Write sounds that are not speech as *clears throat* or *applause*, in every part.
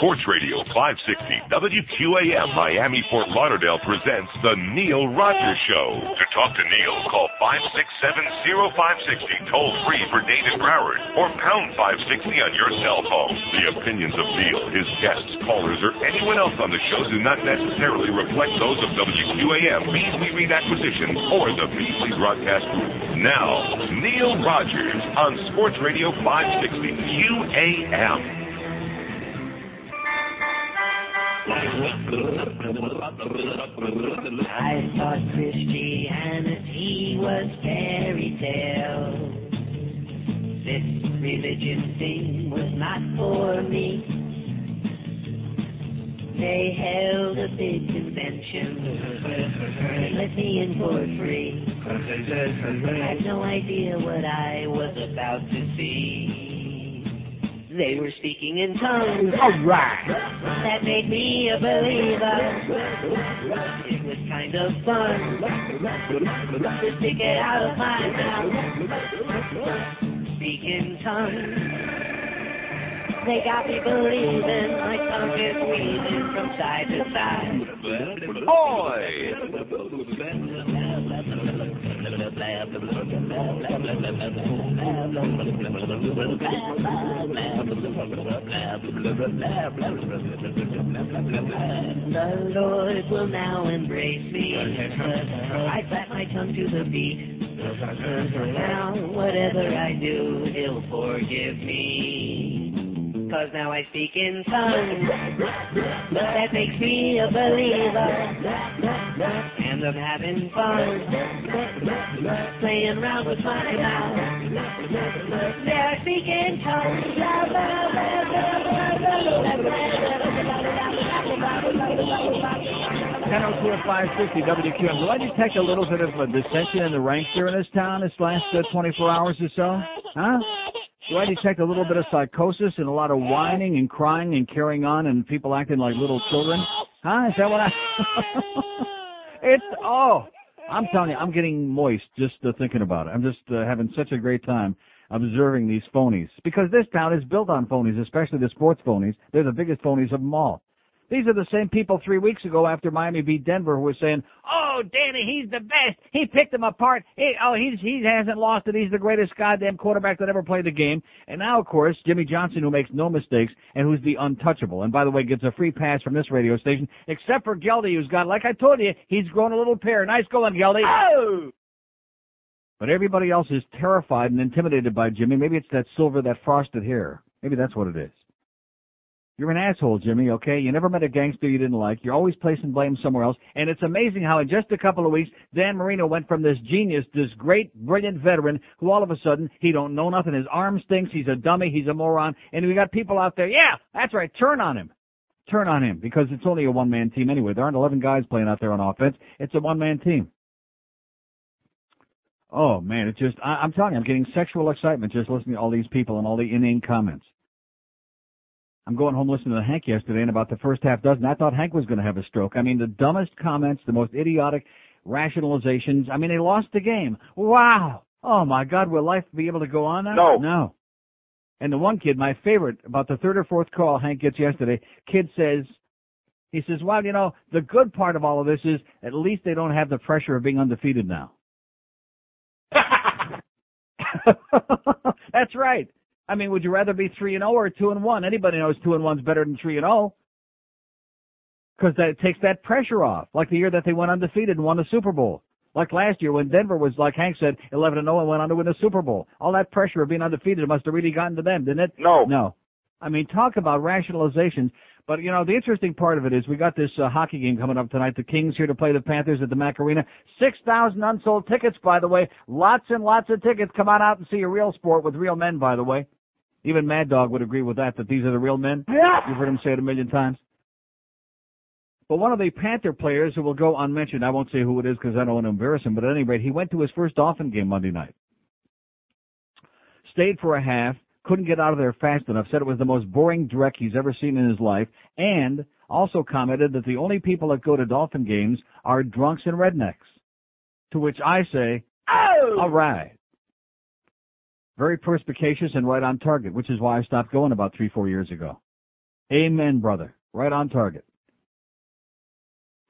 Sports Radio 560 WQAM Miami Fort Lauderdale presents The Neil Rogers Show. To talk to Neil, call 567-0560 toll free for Dade Broward or pound 560 on your cell phone. The opinions of Neil, his guests, callers, or anyone else on the show do not necessarily reflect those of WQAM, Beasley Reed Acquisition, or the Beasley Broadcast Group. Now, Neil Rogers on Sports Radio 560 QAM. I thought Christianity was fairy tale. This religion thing was not for me. They held a big convention let me in for free. I had no idea what I was about to see. They were speaking in tongues. All right. That made me a believer. It was kind of fun to stick it out of my mouth. Speak in tongues. They got me believing my tongue is weaving from side to side. The Lord will now embrace me. I clap my tongue to the beat. Now, whatever I do, He'll forgive me. Cause now I speak in tongues. That makes me a believer. And I'm having fun. Playing around with my mouth. There I speak in tongues. 1002 at 560 WQAM. Do I detect a little bit of a dissension in the ranks here in this town this last uh, 24 hours or so? Huh? Do I detect a little bit of psychosis and a lot of whining and crying and carrying on and people acting like little children? Huh? Is that what I? *laughs* it's oh, I'm telling you, I'm getting moist just uh, thinking about it. I'm just uh, having such a great time observing these phonies because this town is built on phonies, especially the sports phonies. They're the biggest phonies of them all. These are the same people three weeks ago after Miami beat Denver who were saying, "Oh, Danny, he's the best. He picked them apart. He, oh, he's he hasn't lost it. He's the greatest goddamn quarterback that ever played the game." And now, of course, Jimmy Johnson, who makes no mistakes and who's the untouchable, and by the way, gets a free pass from this radio station, except for Geldy, who's got, like I told you, he's grown a little pair. Nice going, Geldy. Oh! But everybody else is terrified and intimidated by Jimmy. Maybe it's that silver, that frosted hair. Maybe that's what it is. You're an asshole, Jimmy, okay? You never met a gangster you didn't like. You're always placing blame somewhere else. And it's amazing how in just a couple of weeks, Dan Marino went from this genius, this great, brilliant veteran, who all of a sudden, he don't know nothing. His arm stinks. He's a dummy. He's a moron. And we got people out there, yeah, that's right, turn on him. Turn on him. Because it's only a one-man team anyway. There aren't 11 guys playing out there on offense. It's a one-man team. Oh man, it's just, I, I'm telling you, I'm getting sexual excitement just listening to all these people and all the inane comments. I'm going home listening to Hank yesterday and about the first half dozen, I thought Hank was going to have a stroke. I mean, the dumbest comments, the most idiotic rationalizations. I mean, they lost the game. Wow. Oh my God, will life be able to go on now? No. No. And the one kid, my favorite, about the third or fourth call Hank gets yesterday, kid says, he says, well, you know, the good part of all of this is at least they don't have the pressure of being undefeated now. *laughs* *laughs* That's right. I mean, would you rather be three and zero or two and one? Anybody knows two and one's better than three and zero because that takes that pressure off. Like the year that they went undefeated and won the Super Bowl. Like last year when Denver was, like Hank said, eleven and zero and went on to win the Super Bowl. All that pressure of being undefeated must have really gotten to them, didn't it? No. No. I mean, talk about rationalizations. But you know, the interesting part of it is we got this uh, hockey game coming up tonight. The Kings here to play the Panthers at the Mac Arena. Six thousand unsold tickets, by the way. Lots and lots of tickets. Come on out and see a real sport with real men, by the way. Even Mad Dog would agree with that. That these are the real men. Yeah. You've heard him say it a million times. But one of the Panther players who will go unmentioned, I won't say who it is because I don't want to embarrass him, but at any rate, he went to his first Dolphin game Monday night. Stayed for a half, couldn't get out of there fast enough, said it was the most boring dreck he's ever seen in his life, and also commented that the only people that go to Dolphin games are drunks and rednecks. To which I say, Oh! all right. Very perspicacious and right on target, which is why I stopped going about three, four years ago. Amen, brother. Right on target.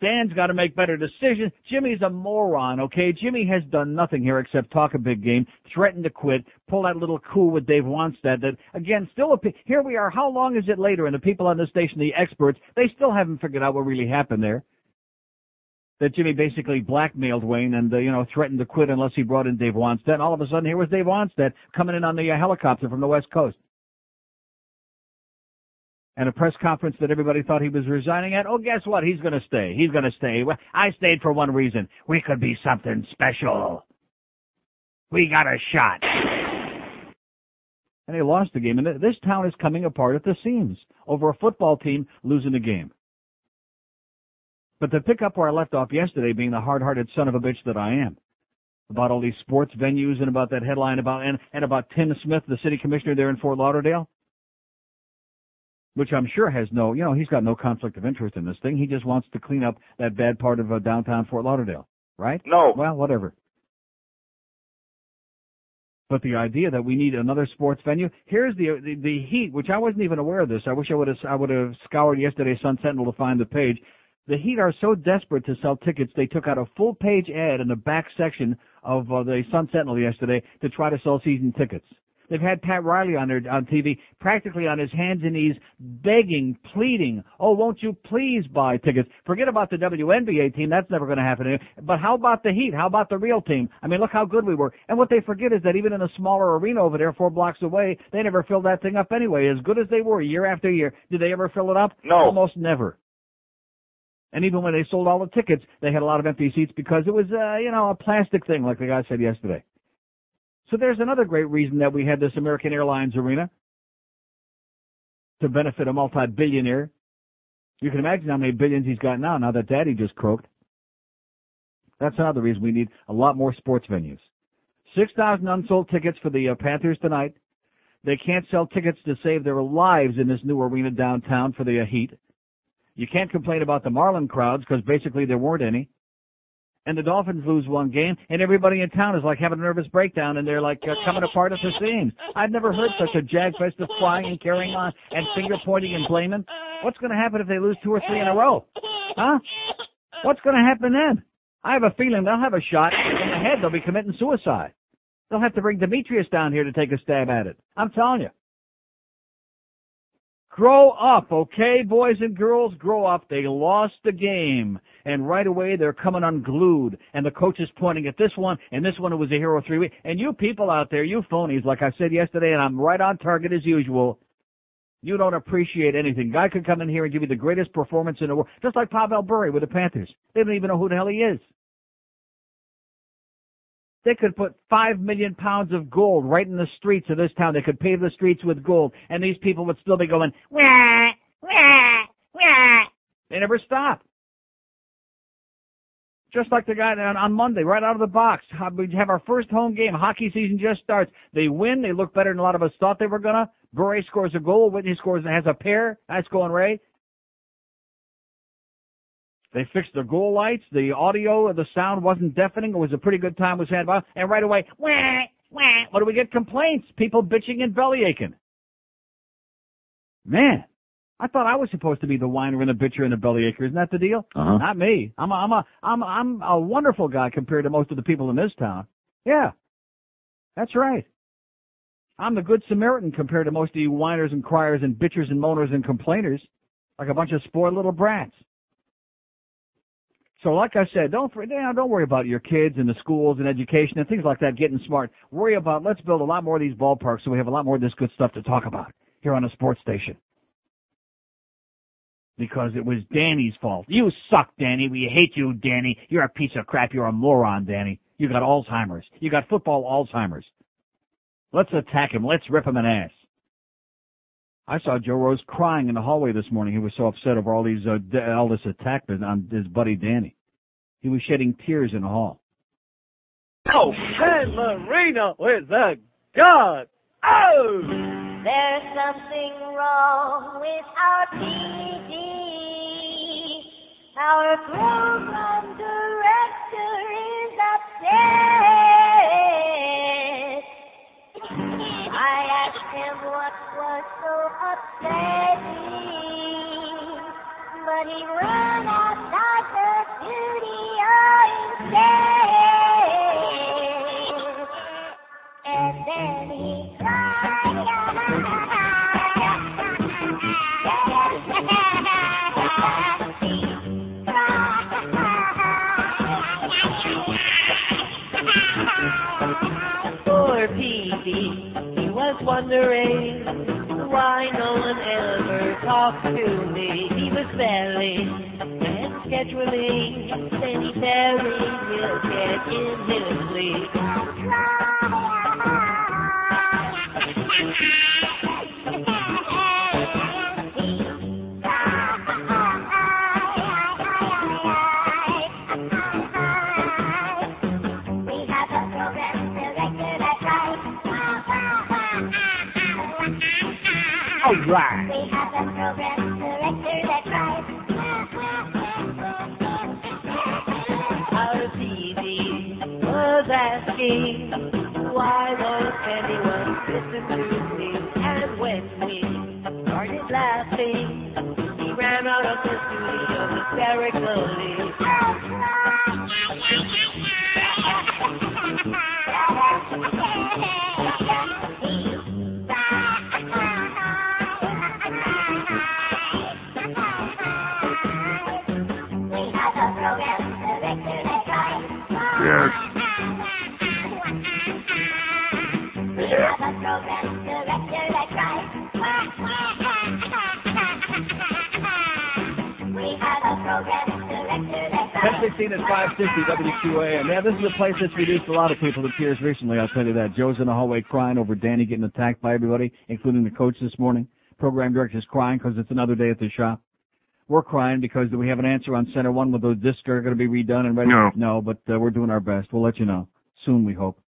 Dan's got to make better decisions. Jimmy's a moron, okay? Jimmy has done nothing here except talk a big game, threaten to quit, pull that little coup with Dave Wannstedt that, again, still, a, here we are. How long is it later? And the people on the station, the experts, they still haven't figured out what really happened there. That Jimmy basically blackmailed Wayne and, uh, you know, threatened to quit unless he brought in Dave Wannstedt. And all of a sudden, here was Dave Wannstedt coming in on the uh, helicopter from the West Coast and a press conference that everybody thought he was resigning at. Oh, guess what? He's going to stay. He's going to stay. I stayed for one reason. We could be something special. We got a shot. And they lost the game. And this town is coming apart at the seams over a football team losing a game. But to pick up where I left off yesterday, being the hard-hearted son of a bitch that I am, about all these sports venues and about that headline about and, and about Tim Smith, the city commissioner there in Fort Lauderdale which I'm sure has no, you know, he's got no conflict of interest in this thing. He just wants to clean up that bad part of uh, downtown Fort Lauderdale, right? No. Well, whatever. But the idea that we need another sports venue, here's the, the the Heat, which I wasn't even aware of this. I wish I would have I would have scoured yesterday's Sun Sentinel to find the page. The Heat are so desperate to sell tickets, they took out a full page ad in the back section of uh, the Sun Sentinel yesterday to try to sell season tickets. They've had Pat Riley on their on TV, practically on his hands and knees, begging, pleading, "Oh, won't you please buy tickets?" Forget about the WNBA team; that's never going to happen. But how about the Heat? How about the real team? I mean, look how good we were. And what they forget is that even in a smaller arena over there, four blocks away, they never filled that thing up anyway. As good as they were year after year, did they ever fill it up? No, almost never. And even when they sold all the tickets, they had a lot of empty seats because it was, uh, you know, a plastic thing, like the guy said yesterday. So there's another great reason that we had this American Airlines arena to benefit a multi-billionaire. You can imagine how many billions he's got now, now that daddy just croaked. That's another reason we need a lot more sports venues. 6,000 unsold tickets for the uh, Panthers tonight. They can't sell tickets to save their lives in this new arena downtown for the uh, Heat. You can't complain about the Marlin crowds because basically there weren't any and the Dolphins lose one game, and everybody in town is like having a nervous breakdown, and they're like uh, coming apart at the seams. I've never heard such a jagfest of flying and carrying on and finger pointing and blaming. What's going to happen if they lose two or three in a row? Huh? What's going to happen then? I have a feeling they'll have a shot in the head. They'll be committing suicide. They'll have to bring Demetrius down here to take a stab at it. I'm telling you. Grow up, okay, boys and girls, grow up. They lost the game. And right away they're coming unglued. And the coach is pointing at this one and this one who was a hero three weeks. And you people out there, you phonies, like I said yesterday, and I'm right on target as usual. You don't appreciate anything. Guy could come in here and give you the greatest performance in the world. Just like Pavel Bure with the Panthers. They don't even know who the hell he is. They could put five million pounds of gold right in the streets of this town. They could pave the streets with gold, and these people would still be going, wah, wah, wah. They never stop. Just like the guy on, on Monday, right out of the box. We have our first home game. Hockey season just starts. They win. They look better than a lot of us thought they were gonna. Bure scores a goal. Whitney scores has a pair. Nice going, Ray. They fixed the goal lights. The audio, the sound wasn't deafening. It was a pretty good time was had. By, and right away, wah, wah, what do we get? Complaints. People bitching and belly aching. Man, I thought I was supposed to be the whiner and the bitcher and the belly acher. Isn't that the deal? Uh-huh. Not me. I'm a, I'm a, I'm a, I'm a wonderful guy compared to most of the people in this town. Yeah. That's right. I'm the good Samaritan compared to most of you whiners and criers and bitchers and moaners and complainers. Like a bunch of spoiled little brats. So like I said, don't know, don't worry about your kids and the schools and education and things like that getting smart. Worry about let's build a lot more of these ballparks so we have a lot more of this good stuff to talk about here on a sports station. Because it was Danny's fault. You suck, Danny. We hate you, Danny. You're a piece of crap. You're a moron, Danny. You got Alzheimer's. You got football Alzheimer's. Let's attack him. Let's rip him an ass. I saw Joe Rose crying in the hallway this morning. He was so upset over all these uh, all this attack on his buddy Danny. He was shedding tears in the hall. Oh, Dan Marino is a god. Oh! There's something wrong with our TV. Our program director is upset. Mr. Peavy. He was wondering why no one ever talked to me. He was selling and scheduling, sanitary, he'll get in his sleep. *laughs* right. We have a program director that tries. Our TV was asking why won't anyone listen to me? And when we started laughing, he ran out of the studio hysterically. 16 at 560 WQAM. Yeah, this is a place that's reduced a lot of people to tears recently, I'll tell you that. Joe's in the hallway crying over Danny getting attacked by everybody, including the coach this morning. Program director's crying because it's another day at the shop. We're crying because we have an answer on center one with the discs are going to be redone and ready. No, no but uh, we're doing our best. We'll let you know soon, we hope.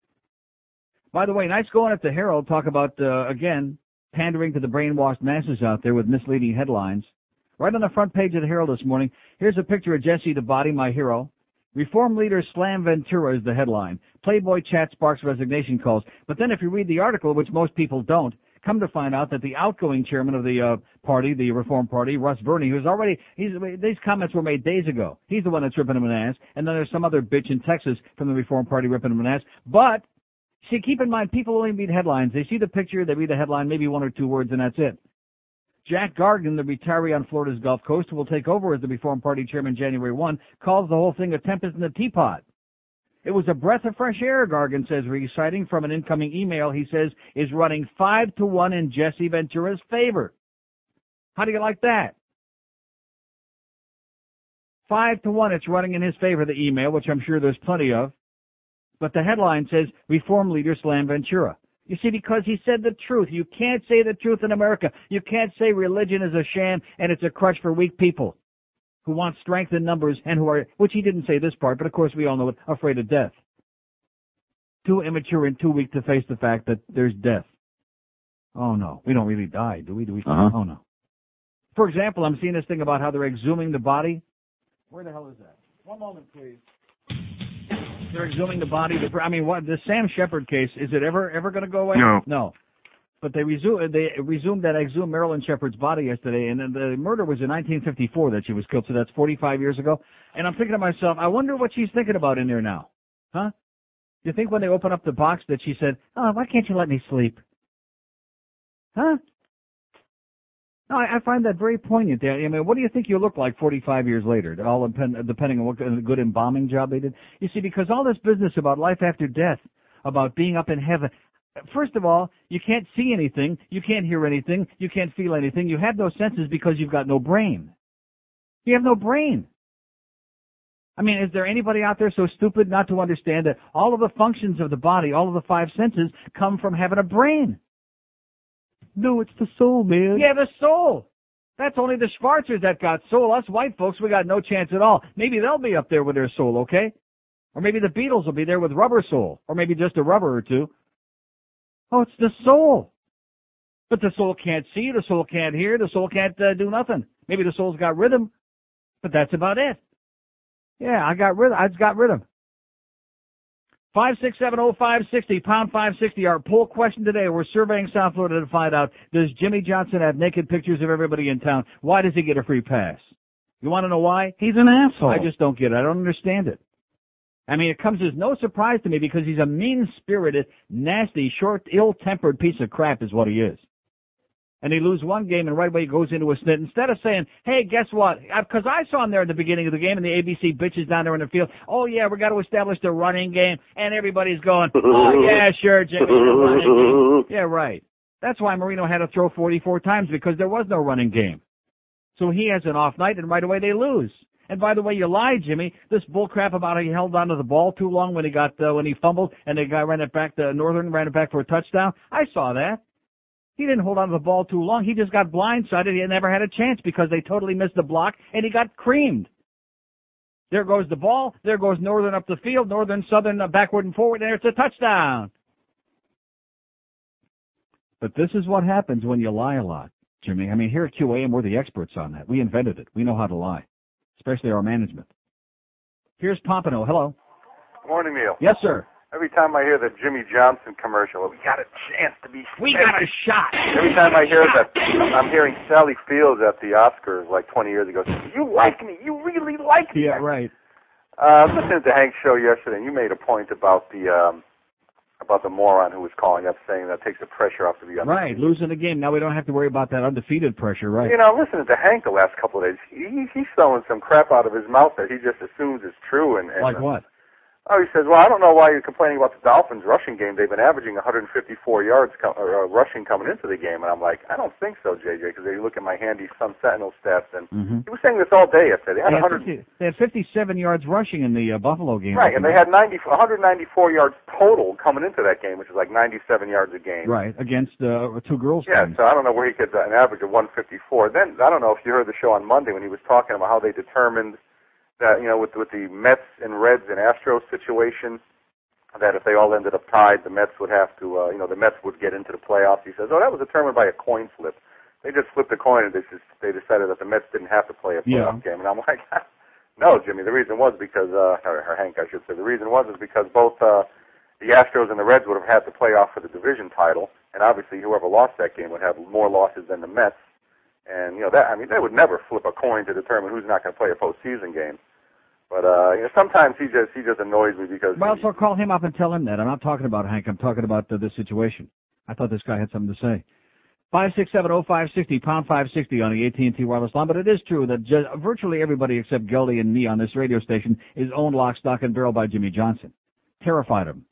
By the way, nice going at the Herald. Talk about, uh, again, pandering to the brainwashed masses out there with misleading headlines. Right on the front page of the Herald this morning, here's a picture of Jesse the Body, my hero. Reform leader slam Ventura is the headline. Playboy chat sparks resignation calls. But then if you read the article, which most people don't, come to find out that the outgoing chairman of the uh, party, the Reform Party, Russ Verney, who's already, he's, these comments were made days ago. He's the one that's ripping him an ass. And then there's some other bitch in Texas from the Reform Party ripping him an ass. But, see, keep in mind, people only read headlines. They see the picture, they read the headline, maybe one or two words, and that's it. Jack Gargan, the retiree on Florida's Gulf Coast, who will take over as the Reform Party chairman January 1, calls the whole thing a tempest in the teapot. It was a breath of fresh air, Gargan says, reciting from an incoming email he says is running five to one in Jesse Ventura's favor. How do you like that? Five to one, it's running in his favor, the email, which I'm sure there's plenty of. But the headline says, Reform leader slam Ventura. You see, because he said the truth. You can't say the truth in America. You can't say religion is a sham and it's a crutch for weak people who want strength in numbers and who are, which he didn't say this part, but of course we all know it, afraid of death. Too immature and too weak to face the fact that there's death. Oh no, we don't really die, do we? Do we? Uh-huh. Oh no. For example, I'm seeing this thing about how they're exhuming the body. Where the hell is that? One moment, please. They're exhuming the body. The, I mean, what the Sam Sheppard case is it ever ever going to go away? No. No. But they resumed they resumed that exhumed Marilyn Sheppard's body yesterday, and then the murder was in 1954 that she was killed, so that's 45 years ago. And I'm thinking to myself, I wonder what she's thinking about in there now, huh? You think when they open up the box that she said, "Oh, why can't you let me sleep?" Huh? No, I, find that very poignant. I mean, what do you think you look like 45 years later? All depend, depending on what good embalming job they did. You see, because all this business about life after death, about being up in heaven. First of all, you can't see anything, you can't hear anything, you can't feel anything. You have no senses because you've got no brain. You have no brain. I mean, is there anybody out there so stupid not to understand that all of the functions of the body, all of the five senses, come from having a brain? No, it's the soul, man. Yeah, the soul. That's only the Schwarzers that got soul. Us white folks, we got no chance at all. Maybe they'll be up there with their soul, okay? Or maybe the Beatles will be there with rubber soul. Or maybe just a rubber or two. Oh, it's the soul. But the soul can't see, the soul can't hear, the soul can't uh, do nothing. Maybe the soul's got rhythm, but that's about it. Yeah, I got rhythm. I just got rhythm. Five six seven oh five sixty pound five sixty. Our poll question today. We're surveying South Florida to find out: Does Jimmy Johnson have naked pictures of everybody in town? Why does he get a free pass? You want to know why? He's an asshole. I just don't get it. I don't understand it. I mean, it comes as no surprise to me because he's a mean-spirited, nasty, short, ill-tempered piece of crap is what he is. And they lose one game and right away he goes into a snit. Instead of saying, hey, guess what? Because I saw him there at the beginning of the game and the ABC bitches down there in the field. Oh yeah, we got to establish the running game. And everybody's going, oh yeah, sure, Jimmy, the running game. *laughs* Yeah, right. That's why Marino had to throw 44 times because there was no running game. So he has an off night and right away they lose. And by the way, you lied, Jimmy. This bull crap about how he held onto the ball too long when he got uh, when he fumbled and the guy ran it back. The Northern ran it back for a touchdown. I saw that. He didn't hold onto the ball too long. He just got blindsided. He never had a chance because they totally missed the block and he got creamed. There goes the ball. There goes Northern up the field. Northern, Southern, uh, backward and forward, and it's a touchdown. But this is what happens when you lie a lot, Jimmy. I mean, here at QAM, we're the experts on that. We invented it. We know how to lie, especially our management. Here's Pompano. Hello. Good Morning, Neil. Yes, sir. Every time I hear the Jimmy Johnson commercial, we got a chance to be. We got a shot. Every time I hear that, I'm hearing Sally Fields at the Oscars like 20 years ago. You like me? You really like me? Yeah, right. Uh, I was listening to Hank's show yesterday, and you made a point about the um, about the moron who was calling up saying that takes the pressure off of the other. Right, losing the game. Now we don't have to worry about that undefeated pressure, right? You know, listening to Hank the last couple of days, he, he's throwing some crap out of his mouth that he just assumes is true. And, and Like what? Oh, he says, well, I don't know why you're complaining about the Dolphins rushing game. They've been averaging 154 yards co- uh, rushing coming into the game, and I'm like, I don't think so, JJ, because you look at my handy Sun Sentinel stats, and Mm-hmm. he was saying this all day yesterday. They They had had, 100, 50, they had 57 yards rushing in the uh, Buffalo game. right, and they had 90, 194 yards total coming into that game, which is like 97 yards a game. right against uh, two girls. Yeah, teams. so I don't know where he gets an average of 154. Then I don't know if you heard the show on Monday when he was talking about how they determined that you know with with the Mets and Reds and Astros situation that if they all ended up tied, the Mets would have to uh, you know the Mets would get into the playoffs. He says, oh, that was determined by a coin flip. They just flipped a coin and they just they decided that the Mets didn't have to play a playoff game. And I'm *laughs* like, no, Jimmy. The reason was because uh, or, or Hank, I should say. The reason was is because both. uh the Astros and the Reds would have had to play off for the division title, and obviously whoever lost that game would have more losses than the Mets. And you know that I mean they would never flip a coin to determine who's not going to play a postseason game. But uh, you know sometimes he just he just annoys me because Well, so call him up and tell him that. I'm not talking about Hank. I'm talking about uh, this situation. I thought this guy had something to say. Five six seven oh five sixty pound five sixty on the AT and T wireless line. But it is true that ju- virtually everybody except Geldy and me on this radio station is owned lock, stock, and barrel by Jimmy Johnson. Terrified him.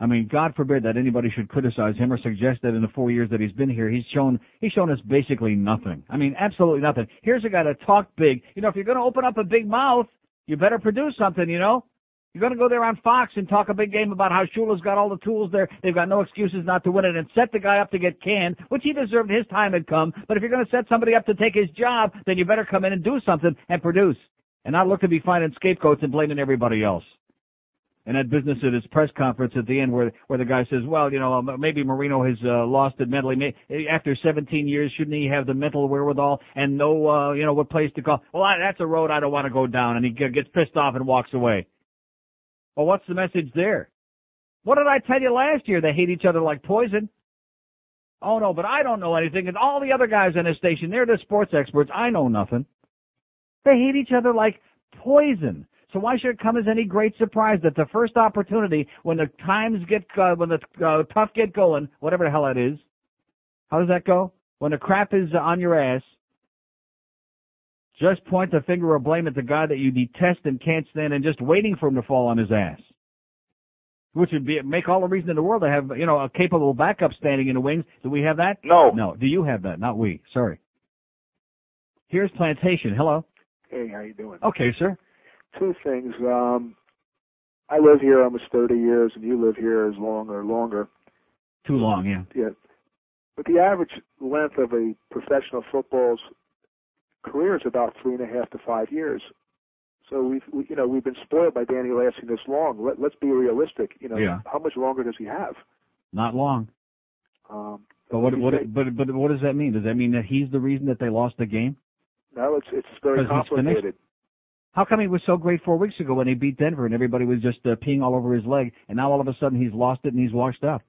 I mean, God forbid that anybody should criticize him or suggest that in the four years that he's been here, he's shown he's shown us basically nothing. I mean, absolutely nothing. Here's a guy that talked big. You know, if you're going to open up a big mouth, you better produce something. You know, you're going to go there on Fox and talk a big game about how Shula's got all the tools there. They've got no excuses not to win it and set the guy up to get canned, which he deserved. His time had come. But if you're going to set somebody up to take his job, then you better come in and do something and produce and not look to be finding scapegoats and blaming everybody else. And that business at his press conference at the end where where the guy says, well, you know, um, maybe Marino has uh, lost it mentally. After 17 years, shouldn't he have the mental wherewithal and know, uh, you know, what place to call? Well, I, that's a road I don't want to go down. And he gets pissed off and walks away. Well, what's the message there? What did I tell you last year? They hate each other like poison. Oh no, but I don't know anything. And all the other guys on this station, they're the sports experts. I know nothing. They hate each other like poison. So why should it come as any great surprise that the first opportunity, when the times get, uh, when the uh, tough get going, whatever the hell that is, how does that go? When the crap is on your ass, just point the finger or blame at the guy that you detest and can't stand, and just waiting for him to fall on his ass. Which would be make all the reason in the world to have you know a capable backup standing in the wings. Do we have that? no, No. Do you have that? Not we. Sorry. Here's Plantation. Hello. Hey, how you doing? Okay, sir. Two things. Um, I live here almost 30 years, and you live here as long or longer. Too long, yeah. Yeah. But the average length of a professional football's career is about three and a half to five years. So we've, we, you know, we've been spoiled by Danny lasting this long. Let, let's be realistic. You know, Yeah. how much longer does he have? Not long. Um, But what what say- but but what does that mean? Does that mean that he's the reason that they lost the game? no, it's it's very complicated. How come he was so great four weeks ago when he beat Denver and everybody was just uh, peeing all over his leg, and now all of a sudden he's lost it and he's washed up?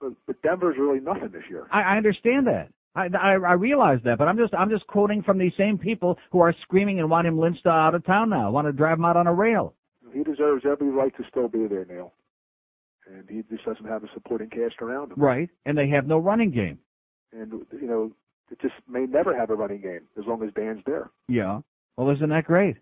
But, but Denver's really nothing this year. I, I understand that. I, I I realize that, but I'm just I'm just quoting from these same people who are screaming and want him lynched out of town now, want to drive him out on a rail. He deserves every right to still be there, Neil. And he just doesn't have a supporting cast around him. Right, and they have no running game. And you know, it just may never have a running game as long as Dan's there. Yeah. Well, isn't that great?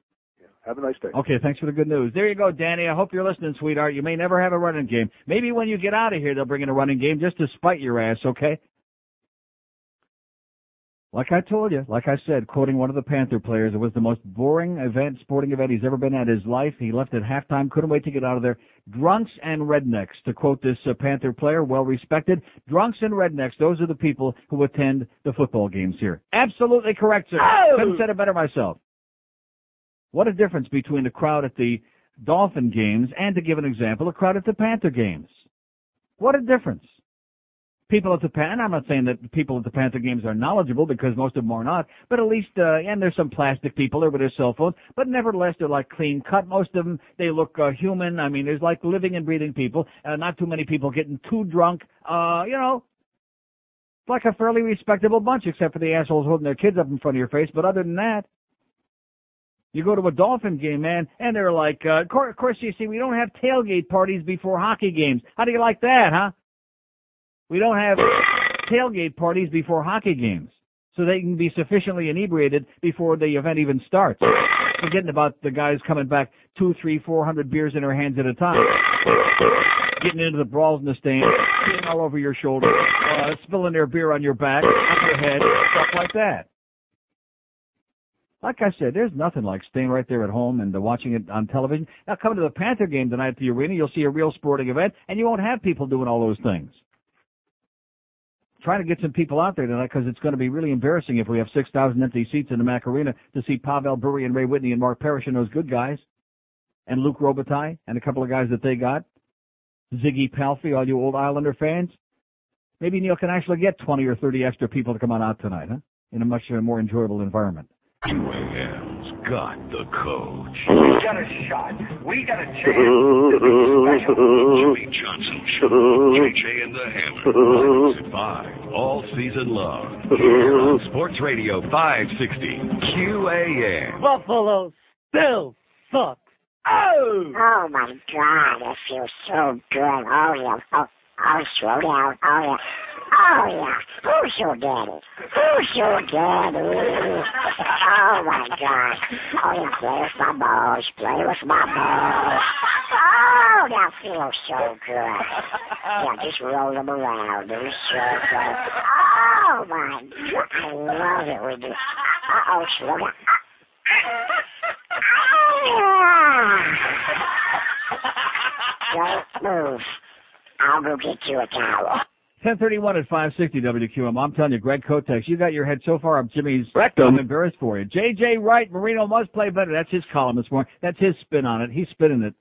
Have a nice day. Okay, thanks for the good news. There you go, Danny. I hope you're listening, sweetheart. You may never have a running game. Maybe when you get out of here, they'll bring in a running game just to spite your ass, okay? Like I told you, like I said, quoting one of the Panther players, it was the most boring event, sporting event he's ever been at in his life. He left at halftime, couldn't wait to get out of there. Drunks and rednecks, to quote this uh, Panther player, well respected. Drunks and rednecks, those are the people who attend the football games here. Absolutely correct, sir. Oh! Couldn't said it better myself. What a difference between the crowd at the Dolphin games and, to give an example, a crowd at the Panther games. What a difference. People at the Pan, I'm not saying that people at the Panther games are knowledgeable because most of them are not, but at least, uh, and there's some plastic people there with their cell phones, but nevertheless they're like clean cut. Most of them, they look uh, human. I mean, there's like living and breathing people, uh, not too many people getting too drunk. Uh, you know, like a fairly respectable bunch except for the assholes holding their kids up in front of your face, but other than that, you go to a Dolphin game, man, and they're like, uh, of course, you see, we don't have tailgate parties before hockey games. How do you like that, huh? We don't have tailgate parties before hockey games, so they can be sufficiently inebriated before the event even starts. Forgetting about the guys coming back two, three, four hundred beers in their hands at a time, getting into the brawls in the stand, peeing all over your shoulder, uh, spilling their beer on your back, on your head, stuff like that. Like I said, there's nothing like staying right there at home and uh, watching it on television. Now, come to the Panther game tonight at the arena. You'll see a real sporting event, and you won't have people doing all those things. Trying to get some people out there tonight because it's going to be really embarrassing if we have 6,000 empty seats in the Mac Arena to see Pavel Bure and Ray Whitney and Mark Parrish and those good guys, and Luc Robitaille and a couple of guys that they got. Ziggy Palffy, all you old Islander fans. Maybe Neil can actually get 20 or 30 extra people to come on out tonight, huh? In a much uh, more enjoyable environment. QAM's got the coach. We got a shot. We got a chance to be special. Jimmy Johnson Show. JJ and the Hammer. Six at five. All season long. Here on Sports Radio 560. QAM. Buffalo still sucks. Oh! Oh my god, that feels so good. Oh yeah. Oh, oh slow down. Oh yeah. Oh yeah. Who's your daddy? Who's your daddy? *laughs* Oh my god. Oh yeah, play with my balls. Play with my balls. Oh, that feels so good. Yeah, just roll them around. They're so good. Oh my god. I love it when you. Uh oh, slow down. *laughs* Don't move. I'll go get you a towel. 1031 at 560 WQAM. I'm telling you, Greg Kotex, you got your head so far up Jimmy's. Rectum. I'm embarrassed for you. JJ Wright, Marino must play better. That's his column this morning. That's his spin on it. He's spinning it.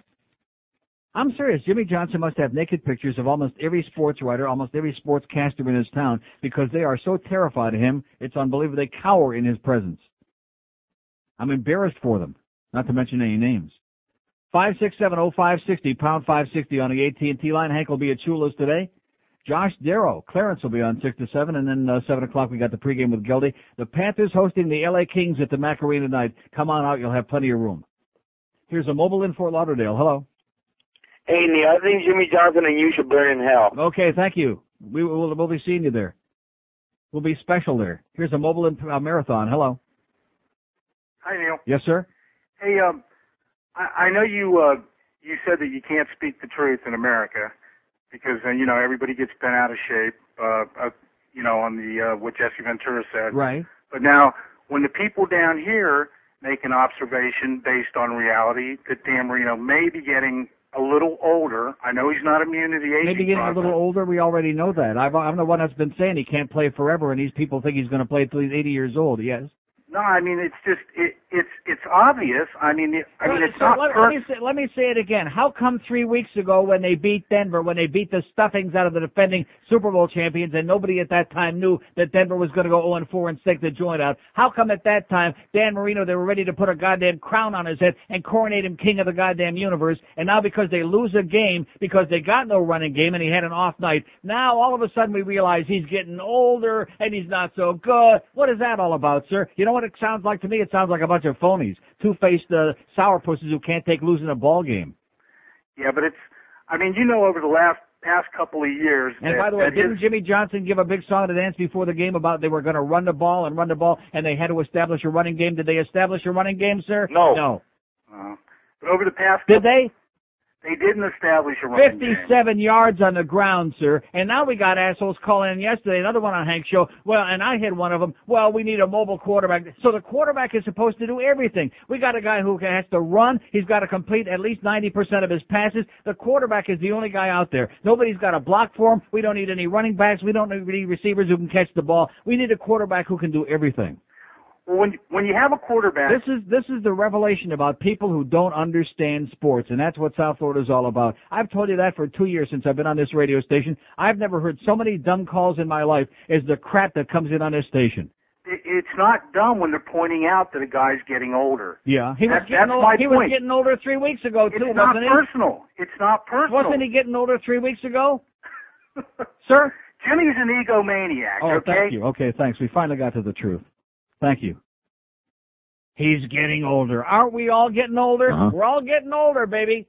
I'm serious. Jimmy Johnson must have naked pictures of almost every sports writer, almost every sportscaster in his town because they are so terrified of him. It's unbelievable. They cower in his presence. I'm embarrassed for them, not to mention any names. Five six seven oh five sixty pound five sixty on the AT and T line. Hank will be at Shula's today. Josh Darrow, Clarence will be on six to seven, and then uh, seven o'clock we got the pregame with Geldy. The Panthers hosting the LA Kings at the Mac Arena tonight. Come on out, you'll have plenty of room. Here's a mobile in Fort Lauderdale. Hello. Hey, Neil, I think Jimmy Johnson and you should burn in hell. Okay, thank you. We will we'll be seeing you there. We'll be special there. Here's a mobile in uh, marathon. Hello. Hi, Neil. Yes, sir. Hey, um, I, I know you uh, you said that you can't speak the truth in America because then you know everybody gets bent out of shape. Uh, uh, you know, on the uh, what Jesse Ventura said. Right. But now, when the people down here make an observation based on reality that Dan Marino may be getting a little older. I know he's not immune to the aging Maybe getting process. a little older. We already know that. I've, I'm the one that's been saying he can't play forever, and these people think he's going to play until he's 80 years old. Yes. No, I mean it's just it, it's it's obvious. I mean, it, I mean it's So not. let, let me say, let me say it again. How come three weeks ago when they beat Denver, when they beat the stuffings out of the defending Super Bowl champions, and nobody at that time knew that Denver was going to go 0 and 4 and stick the joint out? How come at that time Dan Marino they were ready to put a goddamn crown on his head and coronate him king of the goddamn universe? And now because they lose a game because they got no running game and he had an off night, now all of a sudden we realize he's getting older and he's not so good. What is that all about, sir? You know what it sounds like to me? It sounds like a bunch of phonies, two-faced uh, sourpusses who can't take losing a ball game. yeah, but it's. I mean, you know, over the last past couple of years. And that, by the way, didn't his- Jimmy Johnson give a big song and dance before the game about they were going to run the ball and run the ball, and they had to establish a running game? Did they establish a running game, sir? No. No. Uh, but over the past, Did they? They didn't establish a game. 57 yards on the ground, sir. And now we got assholes calling in yesterday, another one on Hank's show. Well, and I hit one of them. Well, we need a mobile quarterback. So the quarterback is supposed to do everything. We got a guy who has to run. He's got to complete at least 90% of his passes. The quarterback is the only guy out there. Nobody's got a block for him. We don't need any running backs. We don't need any receivers who can catch the ball. We need a quarterback who can do everything. Well, when when you have a quarterback, This is this is the revelation about people who don't understand sports, and that's what South Florida is all about. I've told you that for two years since I've been on this radio station. I've never heard so many dumb calls in my life as the crap that comes in on this station. it's not dumb when they're pointing out that a guy's getting older. Yeah, he was getting that's old, my he was getting older three weeks ago It's too, not wasn't he? personal. It's not personal. Wasn't he getting older three weeks ago, *laughs* sir? Jimmy's an egomaniac. Oh, okay. thank you. Okay, thanks. We finally got to the truth. Thank you. He's getting older. Aren't we all getting older? Uh-huh. We're all getting older, baby.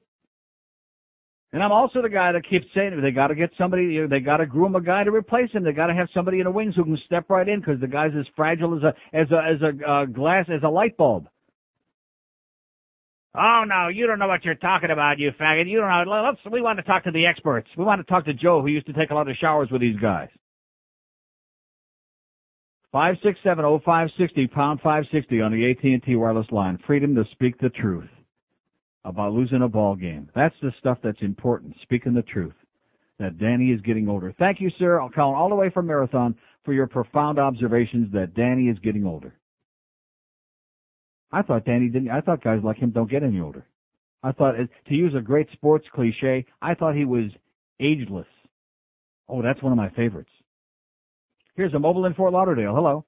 And I'm also the guy that keeps saying they got to get somebody. They got to groom a guy to replace him. They got to have somebody in the wings who can step right in because the guy's as fragile as a as a as a uh, glass as a light bulb. Oh no, you don't know what you're talking about, you faggot. You don't know. Let's. We want to talk to the experts. We want to talk to Joe, who used to take a lot of showers with these guys. Five six seven oh five sixty pound five sixty on the AT and T wireless line. Freedom to speak the truth about losing a ball game. That's the stuff that's important. Speaking the truth. That Danny is getting older. Thank you, sir. I'll call all the way from Marathon for your profound observations that Danny is getting older. I thought Danny didn't. I thought guys like him don't get any older. I thought, uh, to use a great sports cliche, I thought he was ageless. Oh, that's one of my favorites. Here's a mobile in Fort Lauderdale. Hello.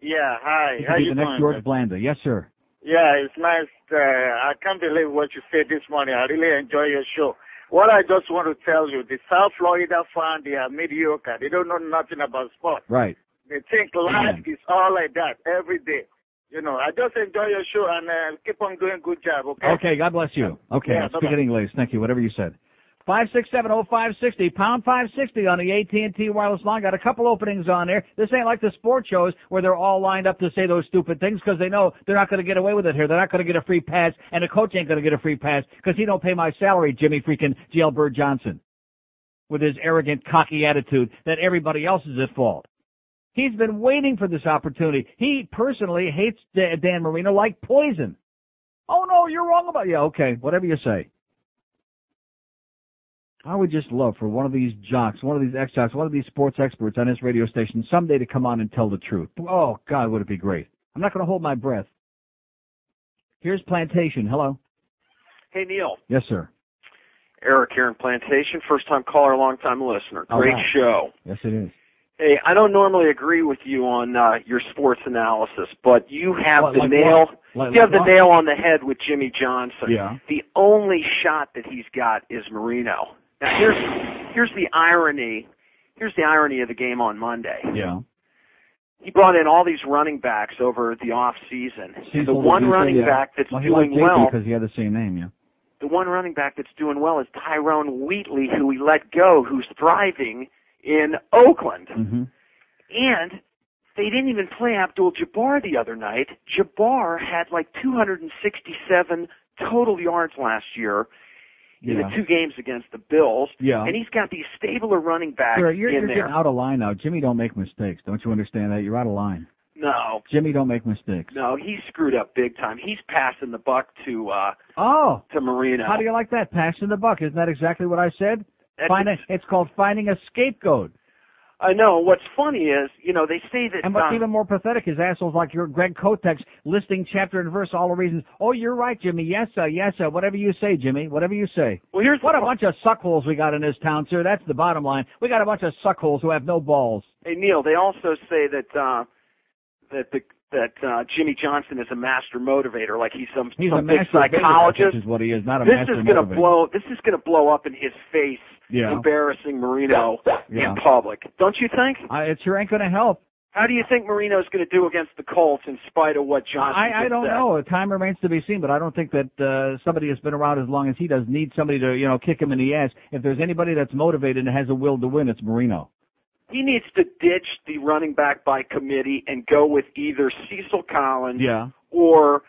Yeah, hi. You How you the next? George? Blanda. Yes, sir. Yeah, it's nice. Uh, I can't believe what you said this morning. I really enjoy your show. What I just want to tell you, the South Florida fan, they are mediocre. They don't know nothing about sports. Right. They think life is all like that every day. You know, I just enjoy your show and uh, keep on doing good job, okay? Okay, God bless you. Okay, Yeah, I'll speak in English. Thank you. Whatever you said. Five six seven oh five sixty pound five sixty on the AT and T wireless line. Got a couple openings on there. This ain't like the sports shows where they're all lined up to say those stupid things because they know they're not going to get away with it here. They're not going to get a free pass, and the coach ain't going to get a free pass because he don't pay my salary, Jimmy freaking Jailbird Johnson, with his arrogant, cocky attitude that everybody else is at fault. He's been waiting for this opportunity. He personally hates Da- Dan Marino like poison. Oh no, you're wrong about yeah. Okay, whatever you say. I would just love for one of these jocks, one of these ex jocks, one of these sports experts on this radio station someday to come on and tell the truth. Oh God, would it be great? I'm not going to hold my breath. Here's Plantation. Hello. Hey Neil, Yes, sir. Eric here in Plantation, first time caller, long time listener. Great right. show. Yes, it is. Hey, I don't normally agree with you on uh, your sports analysis, but you have What, the like nail. Like- you have like the nail on the head with Jimmy Johnson. Yeah. The only shot that he's got is Marino. Now here's here's the irony. Here's the irony of the game on Monday. Yeah. He brought in all these running backs over the off season. Cecil the one running yeah. back that's well, doing well because he had the same name. Yeah. the one running back that's doing well is Tyrone Wheatley, who he let go, who's thriving in Oakland. Mm-hmm. And they didn't even play Abdul Jabbar the other night. Jabbar had like 267 total yards last year in Yeah. the two games against the Bills. Yeah. And he's got these stabler running backs Sir, you're, in you're there. getting out of line now. Jimmy don't make mistakes. Don't you understand that? You're out of line. No, Jimmy don't make mistakes. no, he screwed up big time. He's passing the buck to uh Oh, to Marino. how do you like that? Passing the buck. Isn't that exactly what I said? Find a, it's called finding a scapegoat. I know. What's funny is, you know, they say that. And what's uh, even more pathetic is assholes like your Greg Kotex listing chapter and verse all the reasons. Oh, you're right, Jimmy. Yes, sir. Yes, sir. Whatever you say, Jimmy. Whatever you say. Well, here's What a bunch of suckholes we got in this town, sir. That's the bottom line. We got a bunch of suckholes who have no balls. Hey Neil, they also say that uh that the that uh Jimmy Johnson is a master motivator, like he's some He's some a big psychologist. Is what he is, not a This master is gonna motivator. blow this is gonna blow up in his face, Yeah. embarrassing Marino Yeah. in public. Don't you think? I, it sure ain't going to help. How do you think Marino's gonna do against the Colts in spite of what Johnson I, I don't said? know. Time remains to be seen, but I don't think that uh, somebody that's been around as long as he does needs somebody to, you know, kick him in the ass. If there's anybody that's motivated and has a will to win, it's Marino. He needs to ditch the running back by committee and go with either Cecil Collins Yeah. or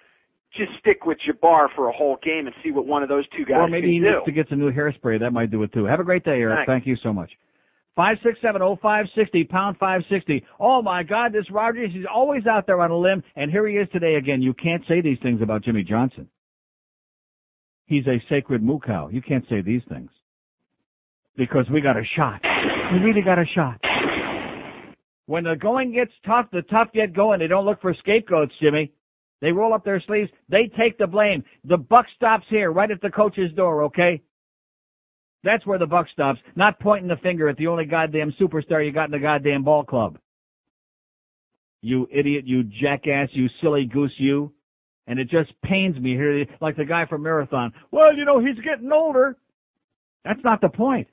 just stick with Jabbar for a whole game and see what one of those two guys or maybe he do. needs to get some new hairspray. That might do it too. Have a great day, Eric. Thanks. Thank you so much. Five six seven oh five sixty pound five sixty. Oh my God, this Rogers he's always out there on a limb, and here he is today again. You can't say these things about Jimmy Johnson. He's a sacred moo cow. You can't say these things because we got a shot. We really got a shot. When the going gets tough, the tough get going. They don't look for scapegoats, Jimmy. They roll up their sleeves. They take the blame. The buck stops here, right at the coach's door, okay? That's where the buck stops, not pointing the finger at the only goddamn superstar you got in the goddamn ball club. You idiot, you jackass, you silly goose, you. And it just pains me here, like the guy from Marathon. Well, you know, he's getting older. That's not the point.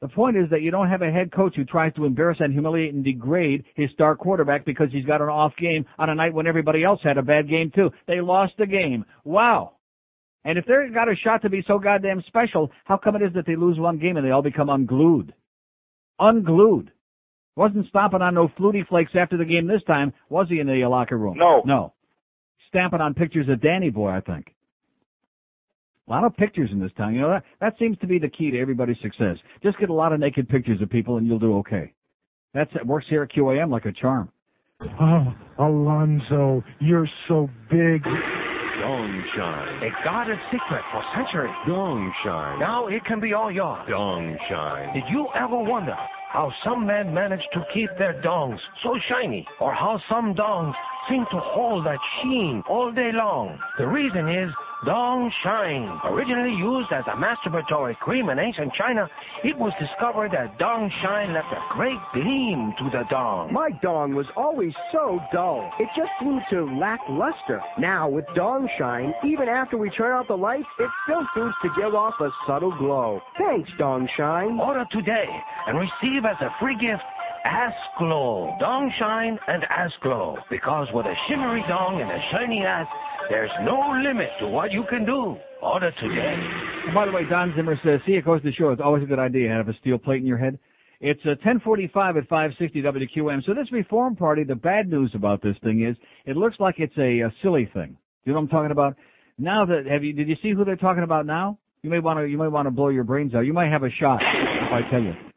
The point is that you don't have a head coach who tries to embarrass and humiliate and degrade his star quarterback because he's got an off game on a night when everybody else had a bad game too. They lost the game. Wow. And if they've got a shot to be so goddamn special, how come it is that they lose one game and they all become unglued? Unglued. Wasn't stomping on no flutie flakes after the game this time, was he in the locker room? No. No. Stamping on pictures of Danny Boy, I think. A lot of pictures in this town. You know that that seems to be the key to everybody's success. Just get a lot of naked pictures of people and you'll do okay. That's it works here at QAM like a charm. Oh, Alonzo, you're so big. Dong Shine. A guarded secret for centuries. Dong Shine. Now it can be all yours. Dong Shine. Did you ever wonder how some men manage to keep their dongs so shiny, or how some dongs seem to hold that sheen all day long? The reason is Dong Shine. Originally used as a masturbatory cream in ancient China, it was discovered that Dong Shine left a great gleam to the dong. My dong was always so dull. It just seemed to lack luster. Now, with Dong Shine, even after we turn out the lights, it still seems to give off a subtle glow. Thanks, Dong Shine. Order today and receive as a free gift Ass Glow. Dong Shine and Ass Glow. Because with a shimmery dong and a shiny ass, there's no limit to what you can do. Order today. And by the way, Don Zimmer says, see, it goes to show it's always a good idea to have a steel plate in your head. It's uh, 1045 at 560 WQAM. So this Reform Party, the bad news about this thing is, it looks like it's a, a silly thing. Do you know what I'm talking about? Now that, have you, did you see who they're talking about now? You may want to, you may want to blow your brains out. You might have a shot, if I tell you.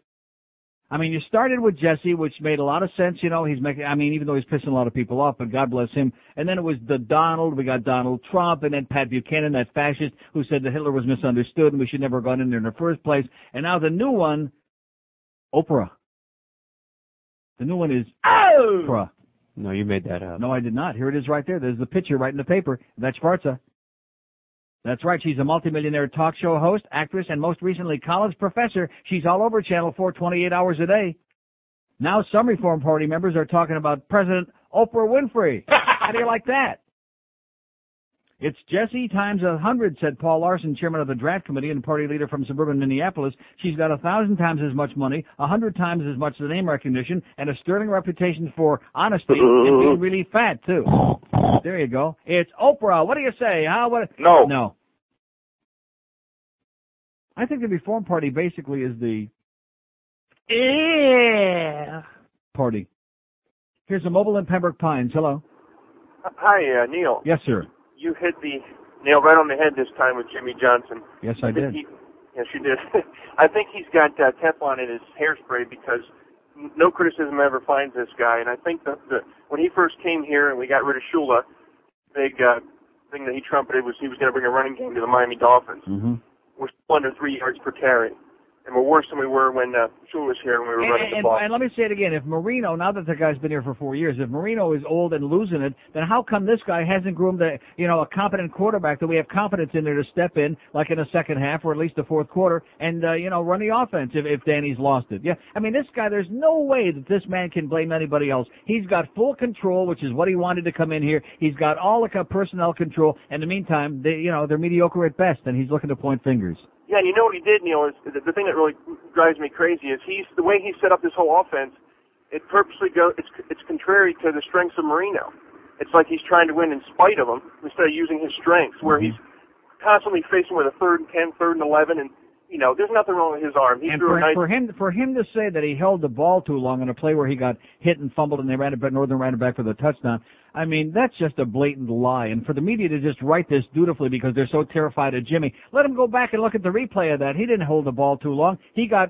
I mean, you started with Jesse, which made a lot of sense. You know, he's making, I mean, even though he's pissing a lot of people off, but God bless him. And then it was the Donald, we got Donald Trump, and then Pat Buchanan, that fascist who said that Hitler was misunderstood and we should never have gone in there in the first place. And now the new one, Oprah. The new one is oh! Oprah. No, you made that up. No, I did not. Here it is right there. There's the picture right in the paper. That's Schwarza. That's right. She's a multimillionaire talk show host, actress, and most recently college professor. She's all over Channel 4 28 hours a day. Now some Reform Party members are talking about President Oprah Winfrey. *laughs* How do you like that? It's Jesse times a hundred, said Paul Larson, chairman of the draft committee and party leader from suburban Minneapolis. She's got a thousand times as much money, a hundred times as much name recognition, and a sterling reputation for honesty and being *laughs* really fat too. There you go. It's Oprah. What do you say? How? What? No. No. I think the Reform Party basically is the Yeah. party. Here's a mobile in Pembroke Pines. Hello. Hi, uh, Neil. Yes, sir. You hit the nail right on the head this time with Jimmy Johnson. Yes, I did. He, yes, you did. *laughs* I think he's got uh, Teflon in his hairspray because no criticism ever finds this guy. And I think that the, when he first came here and we got rid of Shula, big uh, thing that he trumpeted was he was going to bring a running game to the Miami Dolphins. Mm-hmm. We're still under three yards per carry. And we're worse than we were when uh, Shula was here and we were running And, the ball. and let me say it again. If Marino, now that the guy's been here for four years, if Marino is old and losing it, then how come this guy hasn't groomed a, you know, a competent quarterback that we have confidence in there to step in, like in the second half or at least the fourth quarter, and, uh, you know, run the offense if, if Danny's lost it? Yeah. I mean, this guy, there's no way that this man can blame anybody else. He's got full control, which is what he wanted to come in here. He's got all the personnel control. In the meantime, they, you know, they're mediocre at best, and he's looking to point fingers. Yeah, and you know what he did, Neil, is the, the thing that really drives me crazy is he's the way he set up this whole offense. It purposely go. It's it's contrary to the strengths of Marino. It's like he's trying to win in spite of him instead of using his strengths, where mm-hmm. he's constantly facing with a third and ten, third and eleven, and you know, there's nothing wrong with his arm. He and for, nice. for him for him to say that he held the ball too long in a play where he got hit and fumbled and they ran it back Northern ran it back for the touchdown. I mean, that's just a blatant lie. And for the media to just write this dutifully because they're so terrified of Jimmy, let him go back and look at the replay of that. He didn't hold the ball too long. He got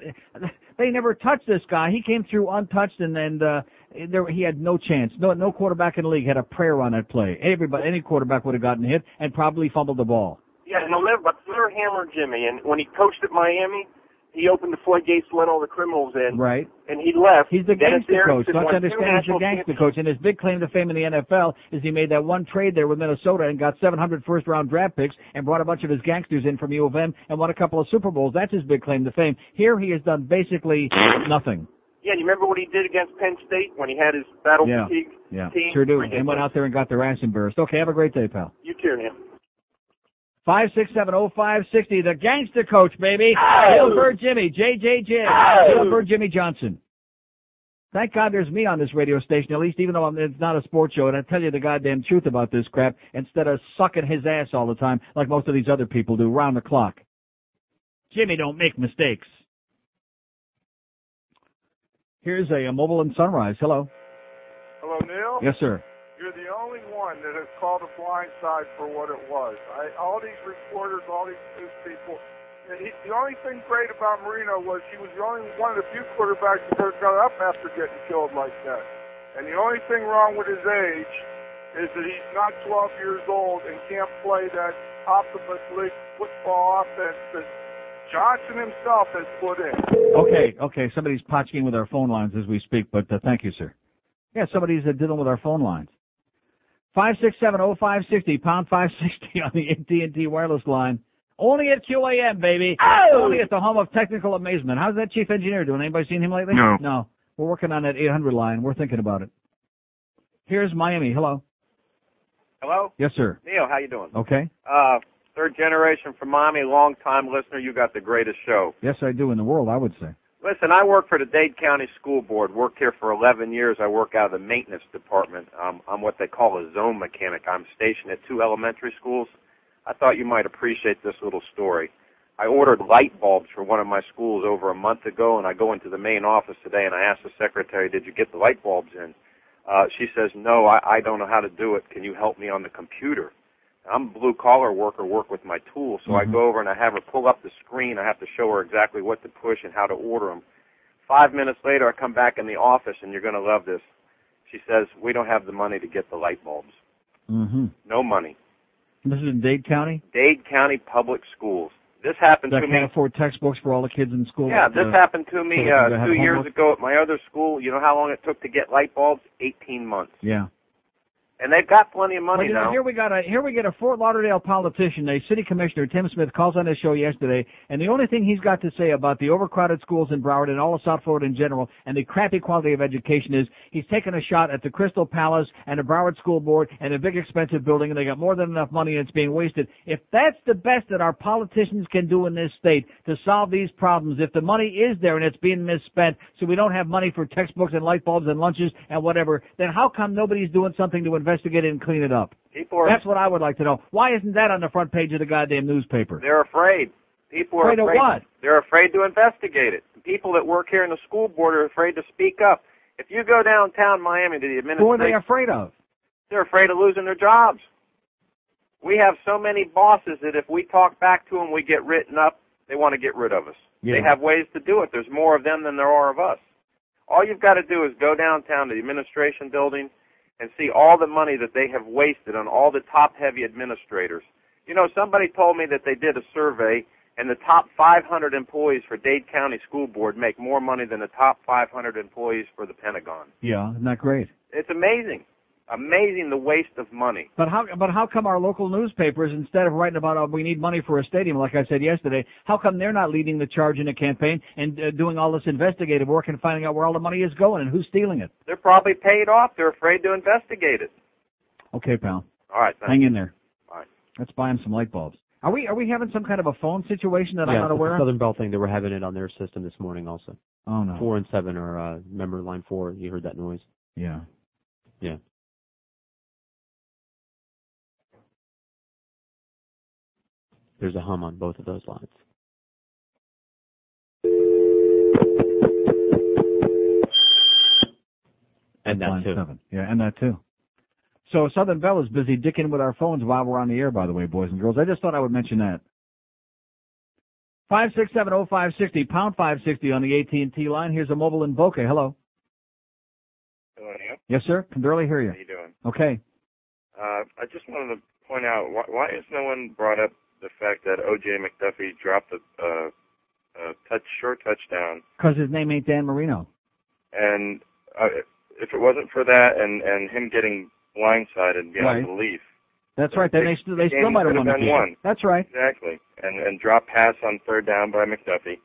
they never touched this guy. He came through untouched and and uh there he had no chance. No no quarterback in the league had a prayer on that play. Everybody any quarterback would have gotten hit and probably fumbled the ball. Yeah, and but hammer Jimmy. And when he coached at Miami, he opened the floodgates to let all the criminals in. Right. And he left. He's the gangster coach. Don't won you understand? He's national gangster coach. And his big claim to fame in the NFL is he made that one trade there with Minnesota and got 700 first round draft picks and brought a bunch of his gangsters in from U of M and won a couple of Super Bowls. That's his big claim to fame. Here he has done basically nothing. Yeah, you remember what he did against Penn State when he had his battle Yeah. fatigue Yeah, team? sure do. And went out there and got their ass embarrassed. Okay, have a great day, pal. You too, man. Five six seven oh five sixty. The gangster coach, baby. Gilbert Jimmy. JJJ. Oh. Gilbert Jimmy Johnson. Thank God there's me on this radio station, at least even though I'm, it's not a sports show, and I tell you the goddamn truth about this crap instead of sucking his ass all the time like most of these other people do round the clock. Jimmy don't make mistakes. Here's a, a mobile and sunrise. Hello. Hello, Neil. Yes, sir. You're the only one that has called a blind side for what it was. I, all these reporters, all these news people. He, the only thing great about Marino was he was the only one of the few quarterbacks that ever got up after getting killed like that. And the only thing wrong with his age is that he's not 12 years old and can't play that Optimist league football offense that Johnson himself has put in. Okay, okay. Somebody's potching with our phone lines as we speak, but uh, thank you, sir. Yeah, somebody's uh, dealing with our phone lines. Five six seven oh five sixty pound five sixty on the AT and T wireless line. Only at QAM, baby. Only at the home of technical amazement. How's that chief engineer doing? Anybody seen him lately? No. No. We're working on that 800 line. We're thinking about it. Here's Miami. Hello. Hello? Yes, sir. Neil, how you doing? Okay. Uh, third generation from Miami, long time listener. You got the greatest show. Yes, I do in the world. I would say. Listen, I work for the Dade County School Board. Worked here for 11 years. I work out of the maintenance department. Um, I'm what they call a zone mechanic. I'm stationed at two elementary schools. I thought you might appreciate this little story. I ordered light bulbs for one of my schools over a month ago, and I go into the main office today and I ask the secretary, "Did you get the light bulbs in?" Uh, she says, "No, I, I don't know how to do it. Can you help me on the computer?" I'm a blue collar worker, work with my tools, so I Mhm. go over and I have her pull up the screen. I have to show her exactly what to push and how to order them. Five minutes later, I come back in the office, and you're going to love this. She says, "We don't have the money to get the light bulbs. Mm-hmm. No money." This is in Dade County. Dade County Public Schools. This happened That to me. can't afford textbooks for all the kids in school. Yeah, this Uh, happened to me uh, two years ago at my other school. You know how long it took to get light bulbs? 18 months. Yeah. And they've got plenty of money Well, know, now. here we got a here we get a Fort Lauderdale politician, a city commissioner, Tim Smith, calls on his show yesterday, and the only thing he's got to say about the overcrowded schools in Broward and all of South Florida in general, and the crappy quality of education is he's taken a shot at the Crystal Palace and the Broward School Board and a big expensive building, and they got more than enough money and it's being wasted. If that's the best that our politicians can do in this state to solve these problems, if the money is there and it's being misspent, so we don't have money for textbooks and light bulbs and lunches and whatever, then how come nobody's doing something to investigate it and clean it up? People are That's what I would like to know. Why isn't that on the front page of the goddamn newspaper? They're afraid. People are Afraid of what? They're afraid to investigate it. People that work here in the school board are afraid to speak up. If you go downtown Miami to the administration, Who are they afraid of? they're afraid of losing their jobs. We have so many bosses that if we talk back to them, we get written up. They want to get rid of us. Yeah. They have ways to do it. There's more of them than there are of us. All you've got to do is go downtown to the administration building and see all the money that they have wasted on all the top heavy administrators. You know, somebody told me that they did a survey and the top 500 employees for Dade County School Board make more money than the top 500 employees for the Pentagon. Yeah, isn't that great? It's amazing. Amazing the waste of money. But how but how come our local newspapers, instead of writing about oh, we need money for a stadium, like I said yesterday, how come they're not leading the charge in a campaign and uh, doing all this investigative work and finding out where all the money is going and who's stealing it? They're probably paid off. They're afraid to investigate it. Okay, pal, All right, thanks. hang in there. All right. Let's buy him some light bulbs. Are we are we having some kind of a phone situation that I'm yeah, not aware of? Southern Bell thing. They were having it on their system this morning also. Oh no. Four and seven are uh remember line four, you heard that noise. Yeah. Yeah. There's a hum on both of those lines. And that too. Seven. Yeah, and that too. So Southern Bell is busy dicking with our phones while we're on the air, by the way, boys and girls. I just thought I would mention that. 5670560, pound 560 on the AT&T line. Here's a mobile in Boca. Hello. Hello, Neil. Yes, sir. Can barely hear you. How you doing? Okay. Uh, I just wanted to point out, why, why has no one brought up the fact that O.J. McDuffie dropped a, uh, a touch short touchdown, Because his name ain't Dan Marino. and uh, if it wasn't for that and and him getting blindsided beyond Right. belief, That's right. Then they still they the still might have won been won. That's right. Exactly, and and drop pass on third down by McDuffie.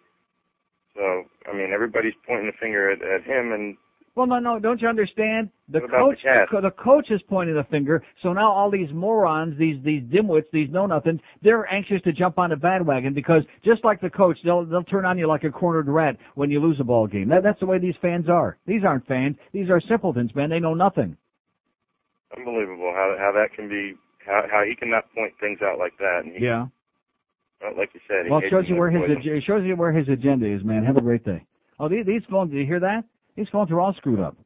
So I mean, everybody's pointing the finger at, at him, and Well, no, no. Don't you understand? The coach, the co- the coach is pointing the finger. So now all these morons, these these dimwits, these know nothings, they're anxious to jump on the bandwagon because just like the coach, they'll they'll turn on you like a cornered rat when you lose a ball game. That, that's the way these fans are. These aren't fans. These are simpletons, man. They know nothing. unbelievable how how that can be. How how he cannot point things out like that. And he, Yeah. well, like you said, he Well, it shows you where his ag- it shows you where his agenda is, man. Have a great day. Oh, these, these phones. Did you hear that? These phones are all screwed up.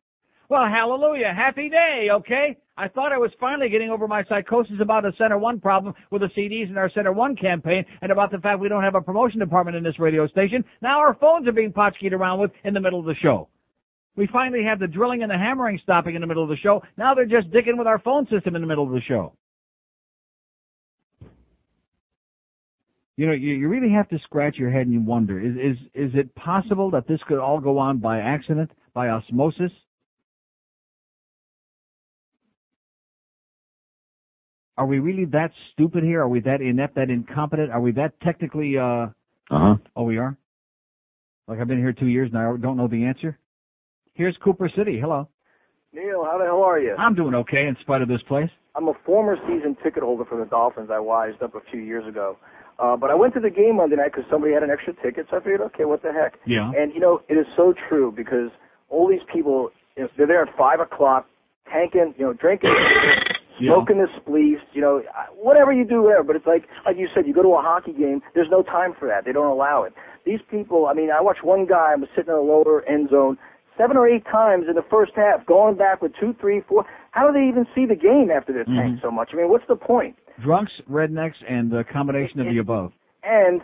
Well, hallelujah, happy day. Okay, I thought I was finally getting over my psychosis about the Center One problem with the CDs in our Center One campaign, and about the fact we don't have a promotion department in this radio station. Now our phones are being potchkeyed around with in the middle of the show. We finally have the drilling and the hammering stopping in the middle of the show. Now they're just dicking with our phone system in the middle of the show. You know, you, you really have to scratch your head and you wonder, is, is, is it possible that this could all go on by accident, by osmosis? Are we really that stupid here? Are we that inept, that incompetent? Are we that technically, uh, Uh-huh. oh, we are? Like I've been here two years now, I don't know the answer? Here's Cooper City. Hello. Neil, how the hell are you? I'm doing okay in spite of this place. I'm a former season ticket holder for the Dolphins. I wised up a few years ago. Uh, but I went to the game Monday night because somebody had an extra ticket, so I figured, okay, what the heck? Yeah. And, you know, it is so true because all these people, you know, they're there at 5 o'clock, tanking, you know, drinking, Yeah. smoking the spleefs, you know, whatever you do there. But it's like, like you said, you go to a hockey game, there's no time for that. They don't allow it. These people, I mean, I watched one guy, I was sitting in the lower end zone, seven or eight times in the first half, going back with two, three, four. How do they even see the game after they're tanked Mhm. so much? I mean, what's the point? Drunks, rednecks, and the combination of the above. and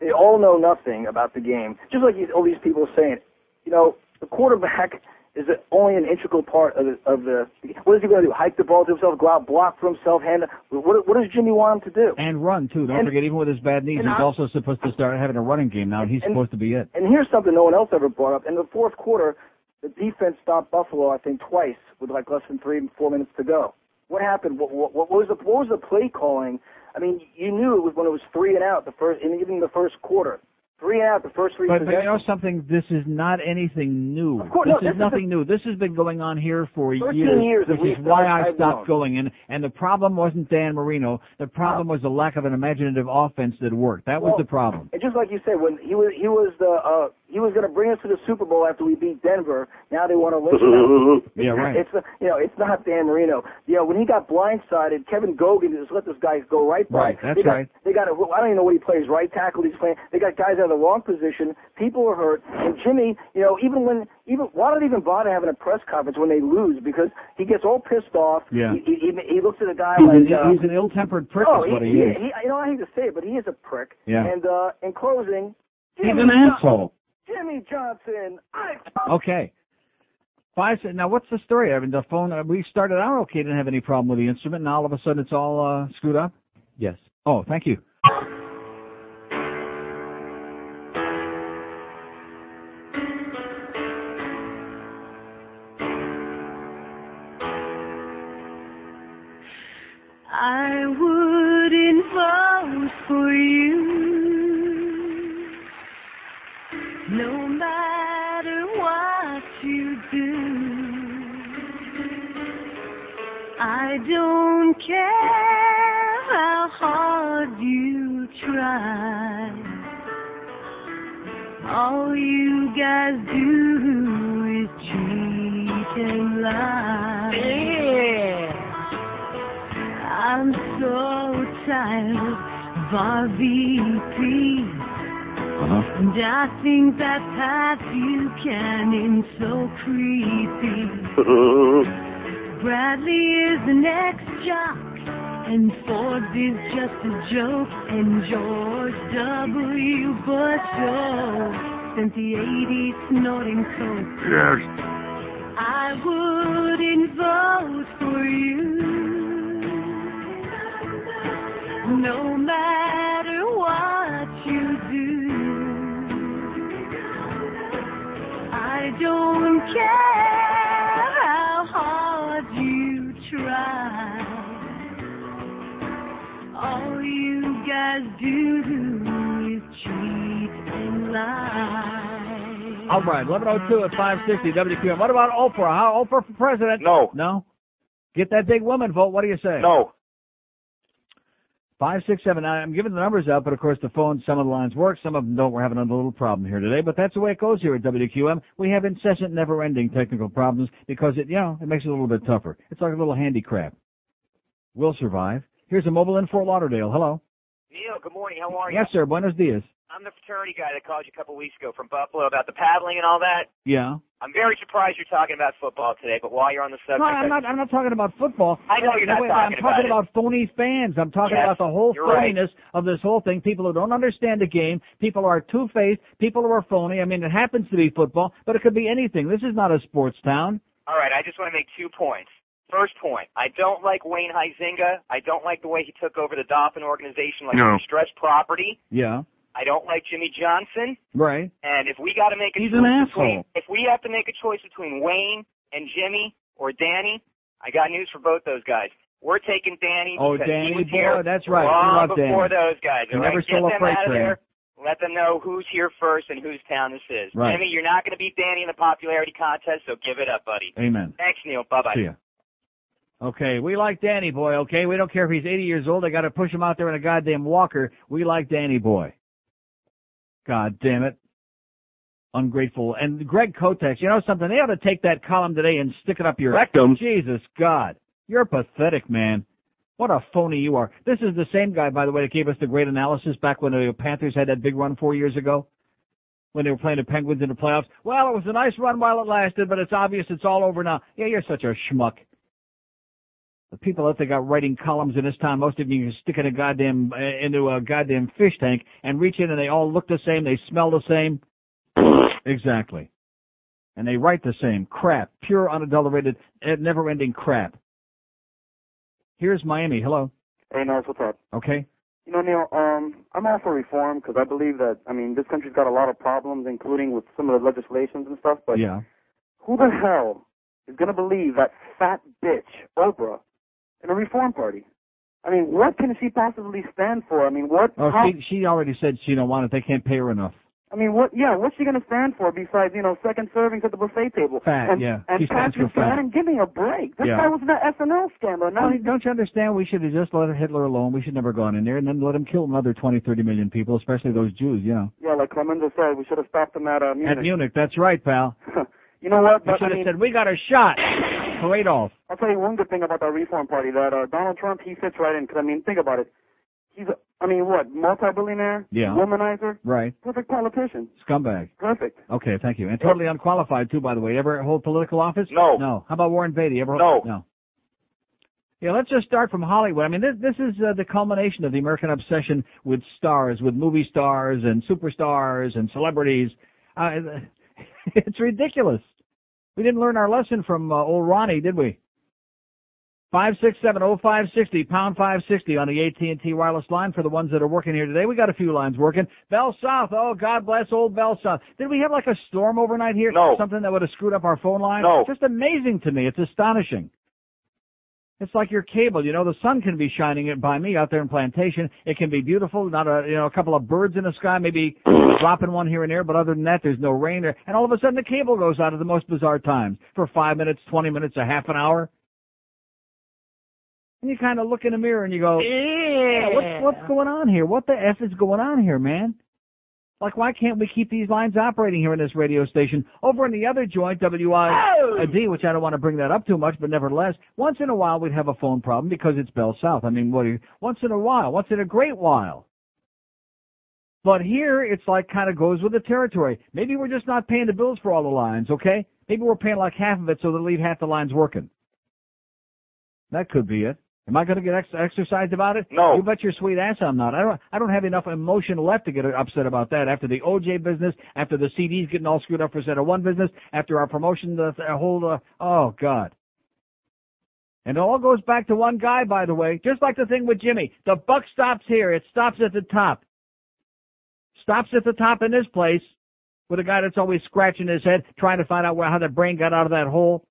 they all know nothing about the game. Just like all these people are saying, you know, the quarterback is only an integral part of the, of the. What is he going to do? Hike the ball to himself, go out, block for himself, hand. What, what does Jimmy want him to do? And run too. Don't And- forget, even with his bad knees, he's I- also supposed to start having a running game now, and he's and- supposed to be it. And here's something no one else ever brought up. In the fourth quarter, the defense stopped Buffalo, I think, twice with like less than three, four minutes to go. What happened? What, what, what was the what was the play calling? I mean, you knew it was when it was three and out the first, and even the first quarter, three and out the first three But, but you know something? This is not anything new. Of course, this no, is this is nothing new. This has been going on here for years, years which is why I stopped going. And and the problem wasn't Dan Marino. The problem was the lack of an imaginative offense that worked. That was the problem. And just like you said, when he was he was the uh, he was going to bring us to the Super Bowl after we beat Denver. Now they want to lynch. Yeah, right. It's uh, you know it's not Dan Marino. You know when he got blindsided, Kevin Gogan just let this guy go right by. Right, that's they got, right. They got a, I don't even know what he plays. Right tackle. He's playing. They got guys out of the wrong position. People are hurt. And Jimmy, you know, even when even why don't even bother having a press conference when they lose because he gets all pissed off. Yeah. He he, he, he looks at a guy He's, like. an, uh, he's an ill-tempered prick, Oh, is what he, he, is. he, you know, I hate to say it, but he is a prick. Yeah. And uh, in closing, He's Jimmy an Jo- asshole. Jimmy Johnson. I Okay. Five. Now, what's the story? I mean, the phone. Uh, we started out okay, didn't have any problem with the instrument, and all of a sudden it's all uh, screwed up. Yes. Oh, thank you. I think that Pat Buchanan's so creepy. *laughs* Bradley is the next jock, and Forbes is just a joke, and George W. Bush oh, spent the 80s snorting coke. Yes. I wouldn't vote for you. No matter don't care how hard you try. All you guys do is cheat and lie. All right, 1102 at 560 WQAM. What about Oprah? How Oprah for president? No. No? Get that big woman vote. What do you say? No. Five, six, seven, nine. I'm giving the numbers out, but of course the phone, some of the lines work, some of them don't. We're having a little problem here today, but that's the way it goes here at WQAM. We have incessant, never-ending technical problems because it, you know, it makes it a little bit tougher. It's like a little handicap. We'll survive. Here's a mobile in Fort Lauderdale. Hello. Neil, good morning. How are you? Yes, sir. Buenos dias. I'm the fraternity guy that called you a couple weeks ago from Buffalo about the paddling and all that. Yeah. I'm very surprised you're talking about football today, but while you're on the subject, No, I'm not. I'm not talking about football. I know you're not Wait, talking I'm talking about about phony fans. I'm talking Yes, about the whole you're right. of this whole thing. People who don't understand the game. People who are two-faced. People who are phony. I mean, it happens to be football, but it could be anything. This is not a sports town. All right, I just want to make two points. First point, I don't like Wayne Huizinga. I don't like the way he took over the Dolphin organization like No. distressed property. Yeah. I don't like Jimmy Johnson. Right. And if we got to make a He's choice an between, asshole. if we have to make a choice between Wayne and Jimmy or Danny, I got news for both those guys. We're taking Danny Oh, Danny boy, that's right. We long love before Danny. those guys. Never right? Get them out of train. there. Let them know who's here first and whose town this is. Right. Jimmy, you're not going to beat Danny in the popularity contest, so give it up, buddy. Amen. Thanks, Neil. Bye bye. See ya. Okay, we like Danny Boy, okay? We don't care if he's 80 years old. I got to push him out there in a goddamn walker. We like Danny Boy. God damn it. Ungrateful. And Greg Kotex, you know something? They ought to take that column today and stick it up your Rectum. Jesus God. You're pathetic, man. What a phony you are. This is the same guy, by the way, that gave us the great analysis back when the Panthers had that big run four years ago. When they were playing the Penguins in the playoffs. Well, it was a nice run while it lasted, but it's obvious it's all over now. Yeah, you're such a schmuck. The people out there got writing columns in this town, most of you can stick in a goddamn uh, into a goddamn fish tank and reach in, and they all look the same, they smell the same. *laughs* exactly. And they write the same crap, pure, unadulterated, uh, never-ending crap. Here's Miami. Hello. Hey, Norris, what's up? Okay. You know, Neil, um, I'm all for reform because I believe that, I mean, this country's got a lot of problems, including with some of the legislations and stuff, but yeah. who the hell is going to believe that fat bitch, Oprah, in a reform party? I mean, what can she possibly stand for? I mean, what, Oh, how, she she already said she don't want it. They can't pay her enough. I mean, what, yeah, what's she going to stand for besides, you know, second servings at the buffet table? Fat, and, yeah. And She stands Patrick for fat. Give me a break. This Yeah. guy was in that SNL scandal. Now don't you understand? We should have just let Hitler alone. We should never gone in there and then let him kill another 20, 30 million people, especially those Jews, you know. Yeah, like Clemenza said, we should have stopped him at uh, Munich. At Munich, that's right, pal. *laughs* you know what? But should I have mean, said, we got a shot for Adolf. I'll tell you one good thing about that Reform Party that uh, Donald Trump he fits right in. Because I mean, think about it. He's, a, I mean, what multi-billionaire, Yeah. womanizer, Right. perfect politician, Scumbag. perfect. Okay, thank you. And totally unqualified, too, by the way. Ever hold political office? No. No. How about Warren Beatty? Ever No. No. Yeah, let's just start from Hollywood. I mean, this this is uh, the culmination of the American obsession with stars, with movie stars and superstars and celebrities. Uh, *laughs* it's ridiculous. We didn't learn our lesson from uh, old Ronnie, did we? Five six seven oh five sixty pound five sixty on the AT and T wireless line for the ones that are working here today. We got a few lines working. Bell South, oh God bless old Bell South. Did we have like a storm overnight here? No. Something that would have screwed up our phone line? No. Just amazing to me. It's astonishing. It's like your cable, you know, the sun can be shining it by me out there in plantation. It can be beautiful, not a, you know, a couple of birds in the sky, maybe *clears throat* dropping one here and there, but other than that, there's no rain there. And all of a sudden the cable goes out at the most bizarre times for five minutes, 20 minutes, a half an hour. And you kind of look in the mirror and you go, yeah, what's, what's going on here? What the F is going on here, man? Like, why can't we keep these lines operating here in this radio station? Over in the other joint, WIOD, oh! which I don't want to bring that up too much, but nevertheless, once in a while we'd have a phone problem because it's Bell South. I mean, what do you, once in a while, once in a great while. But here, it's like kind of goes with the territory. Maybe we're just not paying the bills for all the lines, okay? Maybe we're paying like half of it so they'll leave half the lines working. That could be it. Am I going to get ex- exercised about it? No. You bet your sweet ass I'm not. I don't. I don't have enough emotion left to get upset about that. After the OJ business, after the CDs getting all screwed up for Center One business, after our promotion, the, the whole. Uh, oh God. And it all goes back to one guy, by the way. Just like the thing with Jimmy, the buck stops here. It stops at the top. Stops at the top in this place with a guy that's always scratching his head, trying to find out where how the brain got out of that hole.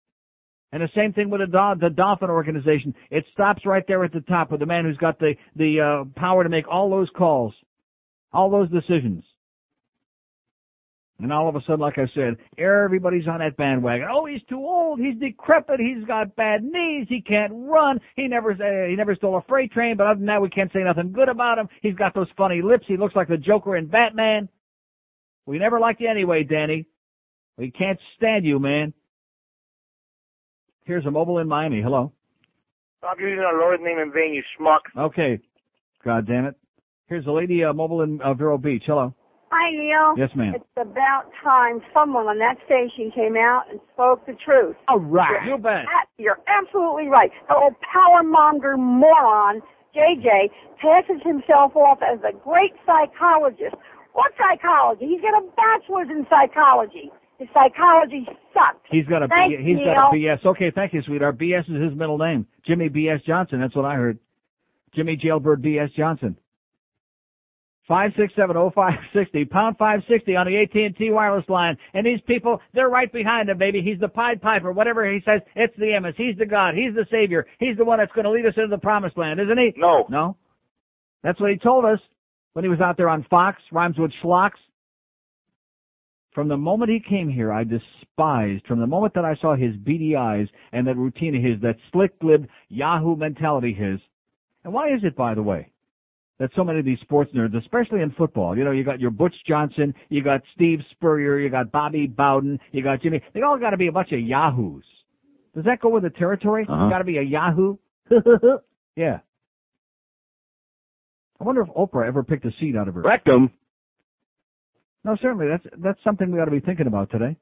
And the same thing with the, the Dolphin organization. It stops right there at the top with the man who's got the, the, uh, power to make all those calls, all those decisions. And all of a sudden, like I said, everybody's on that bandwagon. Oh, he's too old. He's decrepit. He's got bad knees. He can't run. He never, uh, he never stole a freight train, but other than that, we can't say nothing good about him. He's got those funny lips. He looks like the Joker in Batman. We never liked you anyway, Danny. We can't stand you, man. Here's a mobile in Miami. Hello. Stop using our Lord's name in vain, you schmuck. Okay. God damn it. Here's a lady uh, mobile in uh, Vero Beach. Hello. Hi, Neil. Yes, ma'am. It's about time someone on that station came out and spoke the truth. All right. You're, You bet. You're absolutely right. The old power monger moron, JJ, passes himself off as a great psychologist. What psychology? He's got a bachelor's in psychology. His psychology sucks. He's got a Thanks, B, he's Neil. got a BS. Okay, thank you, sweetheart. Our BS is his middle name. Jimmy BS Johnson. That's what I heard. Jimmy Jailbird BS Johnson. Five six seven oh five sixty pound five sixty on the AT and T wireless line, and these people they're right behind him, baby. He's the Pied Piper, whatever he says. It's the Emmis. He's the God. He's the Savior. He's the one that's going to lead us into the Promised Land, isn't he? No. No. That's what he told us when he was out there on Fox. Rhymes with Schlocks. From the moment he came here, I despised, from the moment that I saw his beady eyes and that routine of his, that slick-lipped Yahoo mentality his. And why is it, by the way, that so many of these sports nerds, especially in football, you know, you got your Butch Johnson, you got Steve Spurrier, you got Bobby Bowden, you got Jimmy, they all gotta be a bunch of Yahoos. Does that go with the territory? Uh-huh. Gotta be a Yahoo? *laughs* yeah. I wonder if Oprah ever picked a seed out of her. Rectum. No, certainly. That's that's something we ought to be thinking about today.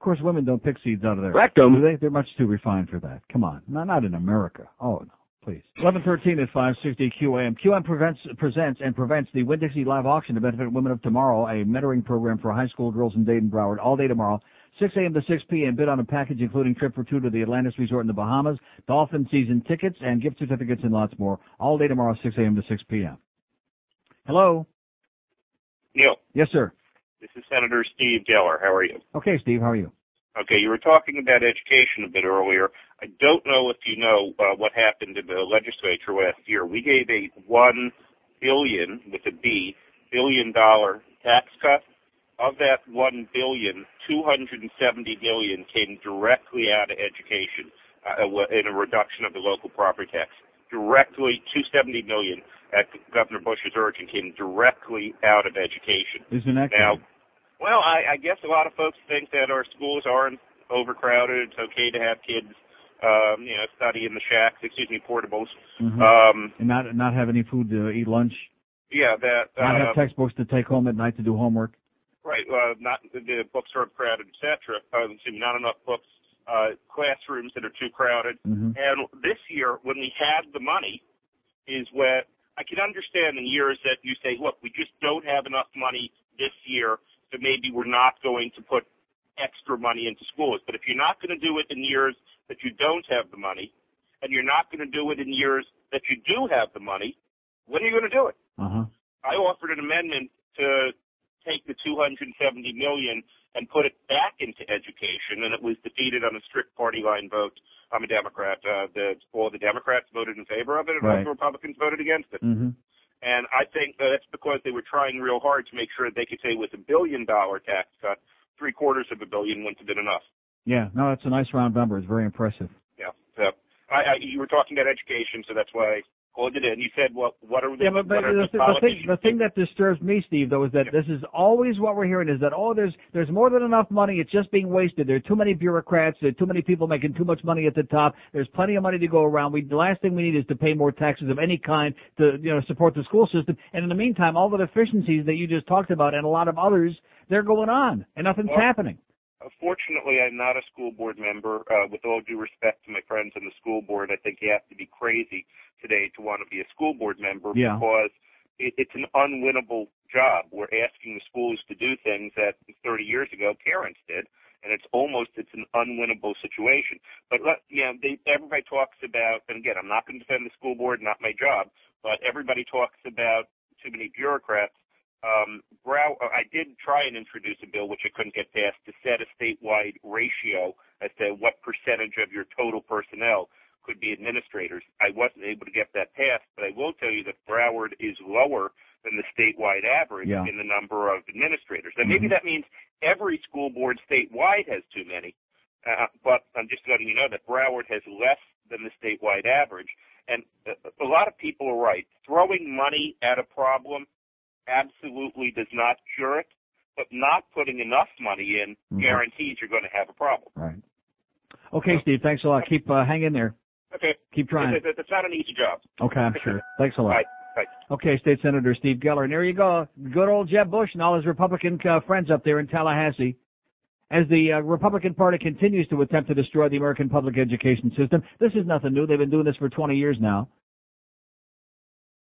Of course, women don't pick seeds out of their Rectum. Do they? They're much too refined for that. Come on, not not in America. Oh no, please. Eleven thirteen at five sixty QAM. QM prevents, presents and prevents the Winn Dixie live auction to benefit women of tomorrow, a mentoring program for high school girls in Dayton Broward, all day tomorrow. 6 a.m. to 6 p.m. Bid on a package including trip for two to the Atlantis Resort in the Bahamas, Dolphin season tickets, and gift certificates and lots more. All day tomorrow, 6 a.m. to 6 p.m. Hello. Neil, Yes, sir. this is Senator Steve Geller. How are you? Okay, Steve. How are you? Okay, you were talking about education a bit earlier. I don't know if you know uh, what happened in the legislature last year. We gave a one billion with a B billion dollar tax cut. Of that one billion, two hundred and seventy million came directly out of education uh, in a reduction of the local property tax. Directly, two seventy million at Governor Bush's urging came directly out of education. Isn't that Now, well, I, I guess a lot of folks think that our schools aren't overcrowded. It's okay to have kids, um, you know, study in the shacks. Excuse me, portables. Mhm. Um, and not not have any food to eat lunch, yeah, that. not Uh, have textbooks to take home at night to do homework. right. Uh, not the, books are crowded, etc. Uh, excuse me, not enough books. Uh, classrooms that are too crowded. Mhm. And this year, when we had the money, is where I can understand in years that you say, look, we just don't have enough money this year, so maybe we're not going to put extra money into schools. But if you're not going to do it in years that you don't have the money, and you're not going to do it in years that you do have the money, when are you going to do it? Uh huh. I offered an amendment to take the 270 million and put it back into education, and it was defeated on a strict party line vote. I'm a Democrat. Uh, the, all the Democrats voted in favor of it, and all Right. the Republicans voted against it. Mhm. And I think that that's because they were trying real hard to make sure they could say with a billion dollar tax cut, three quarters of a billion wouldn't have been enough. Yeah. No, that's a nice round number. It's very impressive. Yeah. So I, I, you were talking about education, so that's why Called it in. You said, "Well, what are the, Yeah, but, but the, the, the thing the thing that disturbs me, Steve, though, is that this is always what we're hearing is that oh, there's there's more than enough money. It's just being wasted. There are too many bureaucrats. There are too many people making too much money at the top. There's plenty of money to go around. We the last thing we need is to pay more taxes of any kind to you know support the school system. And in the meantime, all the deficiencies that you just talked about and a lot of others, they're going on, and nothing's Well, happening. Fortunately, I'm not a school board member. Uh, with all due respect to my friends on the school board, I think you have to be crazy today to want to be a school board member Yeah. because it, it's an unwinnable job. We're asking the schools to do things that 30 years ago parents did, and it's almost it's an unwinnable situation. But let, you know, they, everybody talks about, and again, I'm not going to defend the school board, not my job, but everybody talks about too many bureaucrats. Um, Brow, uh, I did try and introduce a bill which I couldn't get passed to set a statewide ratio as to what percentage of your total personnel could be administrators. I wasn't able to get that passed, but I will tell you that Broward is lower than the statewide average Yeah. in the number of administrators. And maybe that means every school board statewide has too many, uh, but I'm just letting you know that Broward has less than the statewide average. And a, a lot of people are right. Throwing money at a problem absolutely does not cure it, but not putting enough money in Mhm. guarantees you're going to have a problem. Right. Okay, Steve. Thanks a lot. Keep uh, hang in there. Okay. Keep trying. It's, it's, it's not an easy job. Okay, I'm sure. Thanks a lot. Bye. Bye. Okay, State Senator Steve Geller. And there you go. Good old Jeb Bush and all his Republican uh, friends up there in Tallahassee. As the uh, Republican Party continues to attempt to destroy the American public education system, this is nothing new. They've been doing this for 20 years now.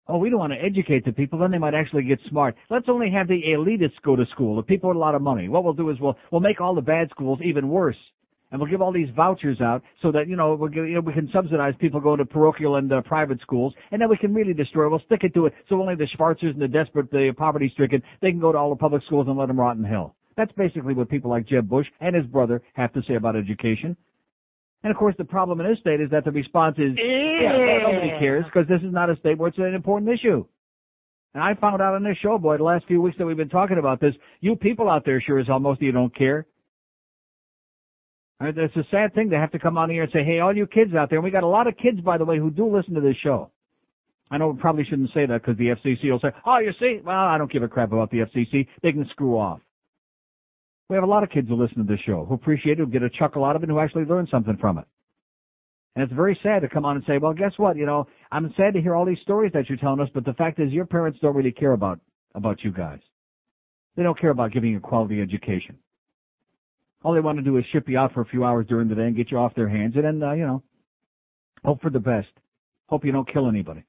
Oh, we don't want to educate the people, then they might actually get smart. Let's only have the elitists go to school, the people with a lot of money. What we'll do is we'll, we'll make all the bad schools even worse. And we'll give all these vouchers out so that, you know, we'll give, you know we can subsidize people going to parochial and uh, private schools. And then we can really destroy, we'll stick it to it so only the Schwarzers and the desperate, the poverty stricken, they can go to all the public schools and let them rot in hell. That's basically what people like Jeb Bush and his brother have to say about education. And of course, the problem in this state is that the response is, yeah, nobody cares because this is not a state where it's an important issue. And I found out on this show, boy, the last few weeks that we've been talking about this, you people out there sure as hell, most of you don't care. And It's a sad thing to have to come on here and say, hey, all you kids out there, and we got a lot of kids, by the way, who do listen to this show. I know we probably shouldn't say that because the FCC will say, oh, you see, well, I don't give a crap about the FCC. They can screw off. We have a lot of kids who listen to this show, who appreciate it, who get a chuckle out of it, who actually learn something from it. And it's very sad to come on and say, well, guess what? You know, I'm sad to hear all these stories that you're telling us, but the fact is your parents don't really care about, about you guys. They don't care about giving you a quality education. All they want to do is ship you out for a few hours during the day and get you off their hands and then, uh, you know, hope for the best. Hope you don't kill anybody.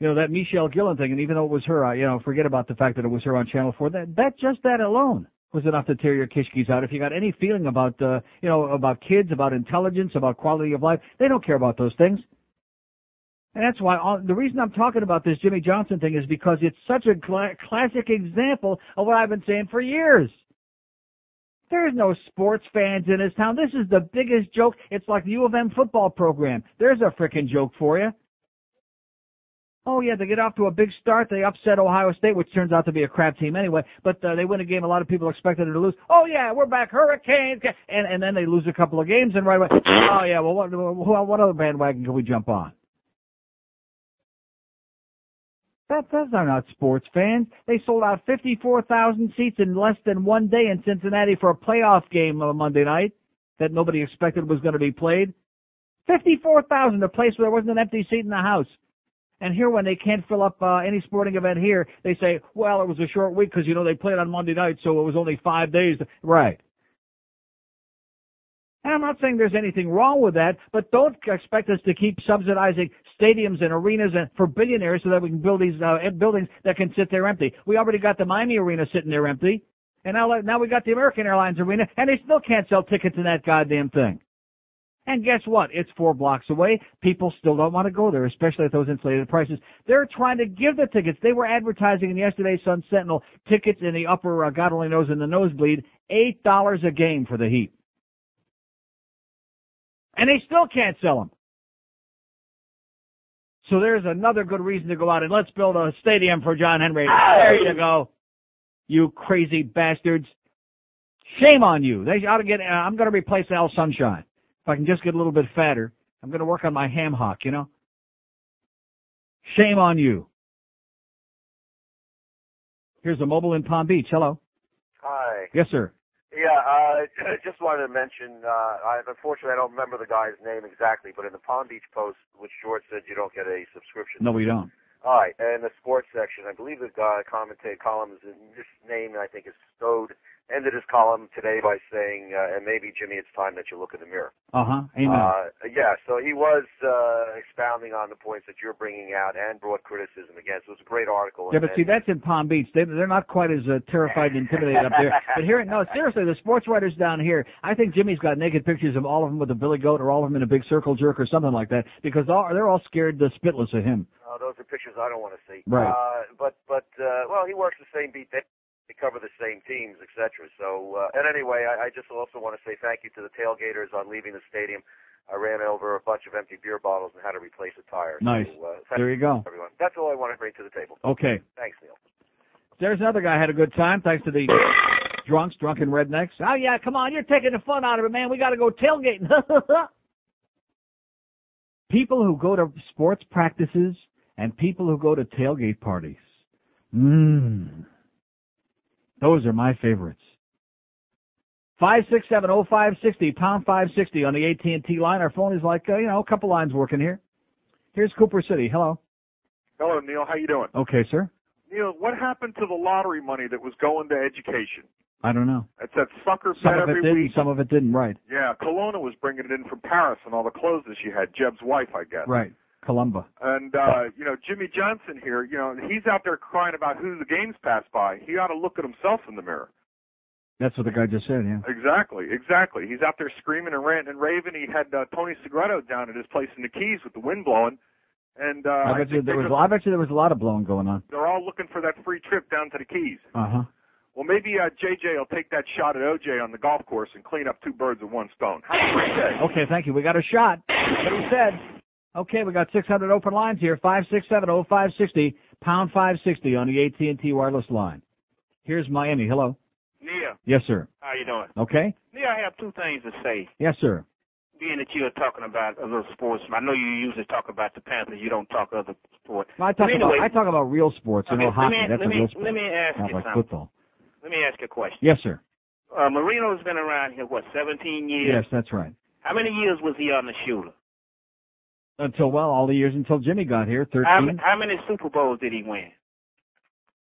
You know, that Michele Gillen thing, and even though it was her, uh, you know, forget about the fact that it was her on Channel 4, that, that just that alone was enough to tear your kishkis out. If you got any feeling about, uh, you know, about kids, about intelligence, about quality of life, they don't care about those things. And that's why all, the reason I'm talking about this Jimmy Johnson thing is because it's such a cla- classic example of what I've been saying for years. There's no sports fans in this town. This is the biggest joke. It's like the U of M football program. There's a frickin' joke for you. Oh yeah, they get off to a big start. They upset Ohio State, which turns out to be a crap team anyway. But uh, they win a game a lot of people expected them to lose. Oh yeah, we're back, Hurricanes, and and then they lose a couple of games, and right away, oh yeah, well what well, what other bandwagon can we jump on? That those are not sports fans. They sold out 54,000 seats in less than one day in Cincinnati for a playoff game on Monday night that nobody expected was going to be played. 54,000, a place where there wasn't an empty seat in the house. And here, when they can't fill up uh, any sporting event here, they say, "Well, it was a short week because you know they played on Monday night, so it was only five days." Right. And I'm not saying there's anything wrong with that, but don't expect us to keep subsidizing stadiums and arenas and for billionaires so that we can build these uh, buildings that can sit there empty. We already got the Miami Arena sitting there empty, and now now we got the American Airlines Arena, and they still can't sell tickets in that goddamn thing. And guess what? It's four blocks away. People still don't want to go there, especially at those inflated prices. They're trying to give the tickets. They were advertising in yesterday's Sun Sentinel tickets in the upper, uh, God only knows, in the nosebleed, eight dollars a game for the Heat, and they still can't sell them. So there's another good reason to go out and let's build a stadium for John Henry. There you go, you crazy bastards. Shame on you. They ought to get. Uh, I'm going to replace Al Sunshine. If I can just get a little bit fatter, I'm going to work on my ham hock, you know? Shame on you. Here's a mobile in Palm Beach. Hello. Hi. Yes, sir. Yeah, uh, just wanted to mention, uh, I, unfortunately I don't remember the guy's name exactly, but in the Palm Beach Post, which George said you don't get a subscription. No, we don't. All right, and the sports section, I believe the guy commentated columns, his name I think is Stode, ended his column today by saying, uh, and maybe Jimmy, it's time that you look in the mirror. Uh huh. Amen. Uh, yeah, so he was uh, expounding on the points that you're bringing out and brought criticism against. It was a great article. yeah, but see, that's in Palm Beach. They, they're not quite as uh, terrified and intimidated up there. But here, no, seriously, the sports writers down here, I think Jimmy's got naked pictures of all of them with a billy goat or all of them in a big circle jerk or something like that because all, they're all scared to spitless of him. Uh, those are pictures I don't want to see. Right. Uh, but but uh, well, he works the same beat. They, they cover the same teams, etc. So uh, and anyway, I, I just also want to say thank you to the tailgaters on leaving the stadium. I ran over a bunch of empty beer bottles and had to replace a tire. Nice. So, uh, There you go. everyone. That's all I want to bring to the table. Okay. Thanks, Neil. There's another guy had a good time thanks to the drunks, drunken rednecks. Oh yeah, come on, you're taking the fun out of it, man. We got to go tailgating. *laughs* people who go to sports practices and people who go to tailgate parties. Mmm. Those are my favorites. Five six seven oh five sixty pound five sixty on the AT and T line. Our phone is like uh, you know a couple lines working here. Here's Cooper City. Hello. Hello, Neil. How you doing? Okay, sir. Neil, what happened to the lottery money that was going to education? I don't know. It's that sucker Some bet of it every did, week. some of it didn't. Right. Yeah, Columba was bringing it in from Paris and all the clothes that she had. Jeb's wife, I guess. Right. Columba. And uh, you know, Jimmy Johnson here, you know, he's out there crying about who the games pass by. He ought to look at himself in the mirror. That's what the guy just said. Yeah. Exactly, exactly. He's out there screaming and ranting and raving. He had uh, Tony Segreto down at his place in the Keys with the wind blowing, and uh, I bet you there was. I bet you there was a lot of blowing going on. they're all looking for that free trip down to the Keys. Uh huh. Well, maybe uh, JJ will take that shot at OJ on the golf course and clean up two birds with one stone. Have a great day. Okay, thank you. We got a shot. What he said. Okay, we got 600 open lines here. Five six seven oh five sixty pound five sixty on the AT and T wireless line. Here's Miami. Hello. Neil, Yes, sir. how you doing? Okay. Neil, I have two things to say. Yes, sir. Being that you're talking about other sports, I know you usually talk about the Panthers. You don't talk other sports. Well, I talk But anyway, about I talk about real sports. You Okay, know, let hockey. me- That's let a me- real sport. let me ask Not you like something. football. let me ask you a question. Yes, sir. Uh, Marino's been around here what 17 years. Yes, that's right. How many years was he on the shooter? Until well, all the years until Jimmy got here, How, thirteen. how many Super Bowls did he win?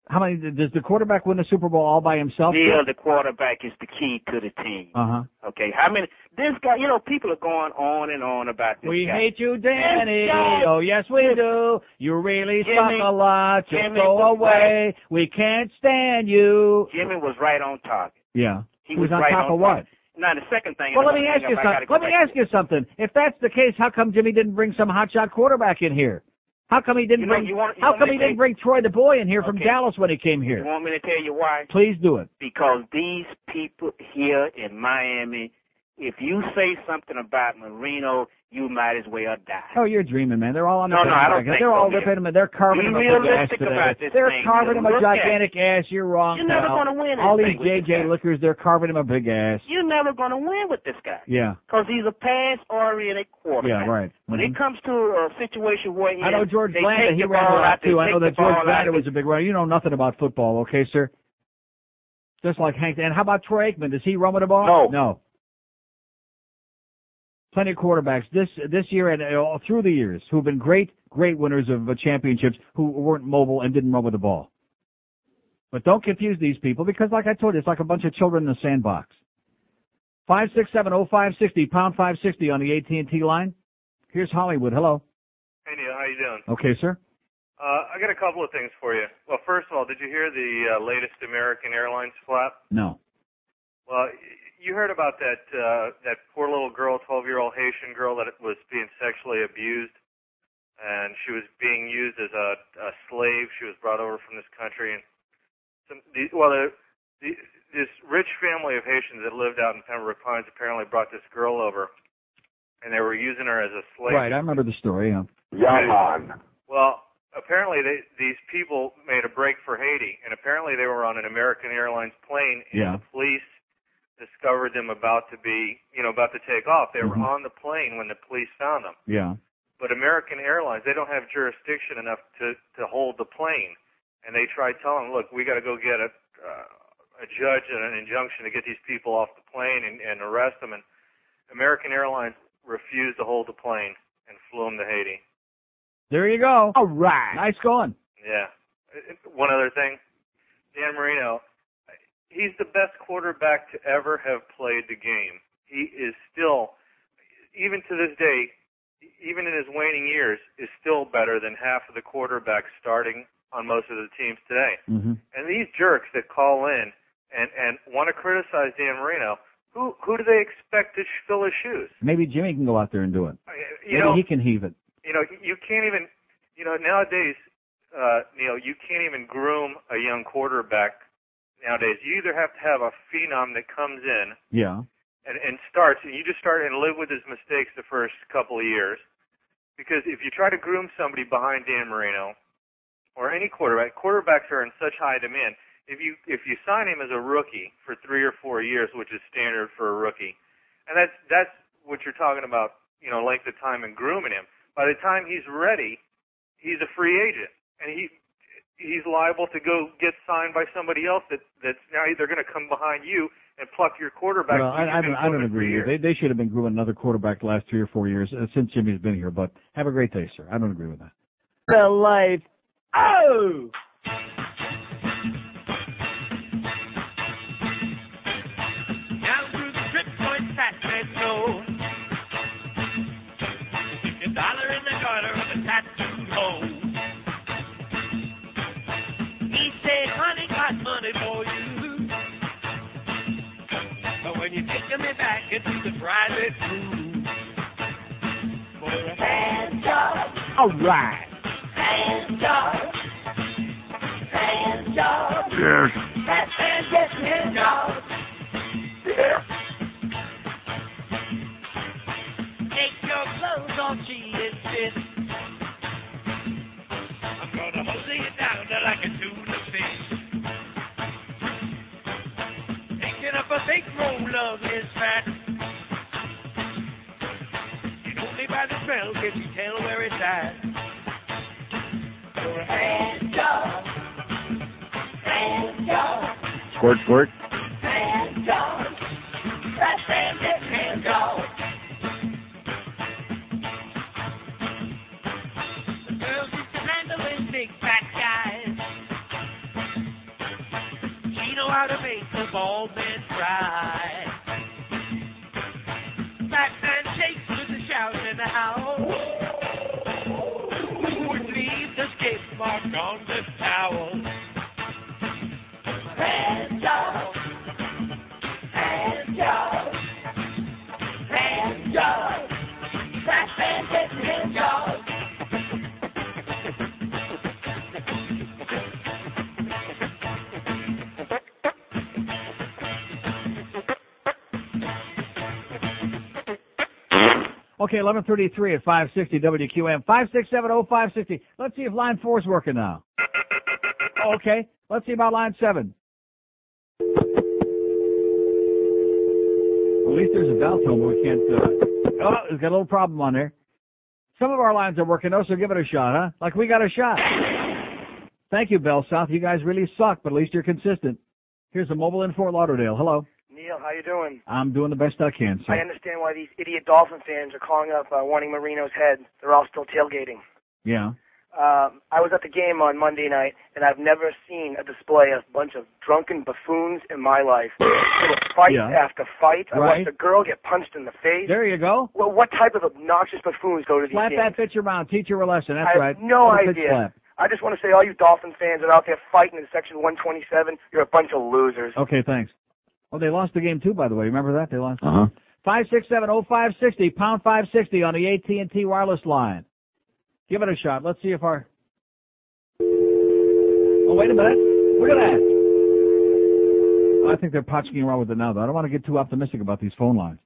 How many does the quarterback win the Super Bowl all by himself? Neil, the quarterback is the key to the team. Uh huh. Okay, how many? This guy, you know, people are going on and on about this We guy. hate you, Danny. Oh, yes, we do. You really Jimmy- suck a lot. Just Jimmy go away. We can't stand you. Jimmy was right on target. Yeah. He was, was on right top on of what? target. Now the second thing. Well, let me ask you hang up, I something. Let me ask you something. If that's the case, how come Jimmy didn't bring some hotshot quarterback in here? How come he didn't You know, bring? want- how come he didn't bring Troy the boy in here from Dallas when he came here? You want me to tell you why? Please do it. Because these people here in Miami, if you say something about Marino, you might as well die. Oh, you're dreaming, man. They're all on the No, no, I don't think They're all ripping him. They're carving Be him a big ass realistic today. about this they're thing. carving him a Look at it. gigantic ass. You're wrong, You're never gonna win All these JJ lookers, they're carving him a big ass. You're never going to win with this guy. Yeah. Because he's a pass-oriented quarterback. Yeah, right. When Mhm. it comes to a situation where he I know George Blanda, he ran a lot too. I know that George Blanda was a big runner. You know nothing about football, okay, sir? Just like Hank. And how about Troy Aikman? Does he run with the ball? No. No. Plenty of quarterbacks this this year and uh, all through the years who've been great, great winners of uh, championships who weren't mobile and didn't run with the ball. But don't confuse these people because, like I told you, it's like a bunch of children in a sandbox. Five six seven oh five sixty pound five sixty on the AT and T line. Here's Hollywood. Hello. Hey Neil, how you doing? Okay, sir. Uh, I got a couple of things for you. Well, first of all, did you hear the uh, latest American Airlines flap? No. Well, you heard about that uh, that poor little girl, 12-year-old Haitian girl that was being sexually abused, and she was being used as a, a slave. She was brought over from this country, and some, the, well, the, the, this rich family of Haitians that lived out in Pembroke Pines apparently brought this girl over, and they were using her as a slave. Right, I remember the story. Yeah. Jahan. Well, apparently they, these people made a break for Haiti, and apparently they were on an American Airlines plane, and Yeah. the police discovered them about to be, you know, about to take off. They were Mhm. on the plane when the police found them. Yeah. but American Airlines they don't have jurisdiction enough to to hold the plane, and they tried telling, them, look, we got to go get a uh, a judge and an injunction to get these people off the plane and, and arrest them, and American Airlines refused to hold the plane and flew them to Haiti. There you go. All right. Nice going. Yeah. Uh, One other thing, Dan Marino, he's the best quarterback to ever have played the game. He is still, even to this day, even in his waning years, is still better than half of the quarterbacks starting on most of the teams today. Mm-hmm. And these jerks that call in and and want to criticize Dan Marino, who who do they expect to fill his shoes? Maybe Jimmy can go out there and do it. You Maybe know, he can heave it. you know, you can't even, you know, nowadays, uh, Neil, you can't even groom a young quarterback nowadays. You either have to have a phenom that comes in Yeah. and, and starts, and you just start and live with his mistakes the first couple of years. Because if you try to groom somebody behind Dan Marino or any quarterback, quarterbacks are in such high demand. If you if you sign him as a rookie for three or four years, which is standard for a rookie, and that's that's what you're talking about, you know, length of time and grooming him. By the time he's ready, he's a free agent, and he he's liable to go get signed by somebody else that that's now they're going to come behind you and pluck your quarterback. Well, I, I, don't, I don't agree. years. They, they should have been grooming another quarterback the last three or four years uh, since Jimmy's been here. But have a great day, sir. I don't agree with that. The life. Oh! Me back into the private room, for a hand job, All right. hand job, hand job. Yes. That man gets hand job. Take your clothes off, cheated sis. I'm gonna hold you down like a tuna fish. Picking up a big roll of his fat. By the smell, can you tell where it's at? For a hand job, hand job. Squirt, squirt. Hand job. That man gets hand job. The girls used to handle big fat guys. She know how to make the ball skate Okay, 11:33 at 560 WQAM 5670560. Let's see if line four is working now. Okay, let's see about line seven. At least there's a dial tone, we can't. Uh... Oh, it's got a little problem on there. Some of our lines are working though, so give it a shot, huh? Like we got a shot. Thank you, Bell South. You guys really suck, but at least you're consistent. Here's a mobile in Fort Lauderdale. Hello. Neil, how you doing? I'm doing the best I can, sir. I understand why these idiot Dolphin fans are calling up uh, wanting Marino's head. They're all still tailgating. Yeah. Um, I was at the game on Monday night, and I've never seen a display of a bunch of drunken buffoons in my life. Fight Yeah. after fight. I Right. watched a girl get punched in the face. There you go. Well, what type of obnoxious buffoons go to these Slap games? that pitcher around. Teach her a lesson. That's I have right. no idea. I just want to say, all you Dolphin fans that are out there fighting in Section 127, you're a bunch of losers. Okay, thanks. Oh, they lost the game too, by the way. Remember that? They lost. Uh huh. Five six seven oh five sixty pound five sixty on the AT and T wireless line. Give it a shot. Let's see if our. Oh wait a minute! Look at that. I think they're potching around with it now, though. I don't want to get too optimistic about these phone lines.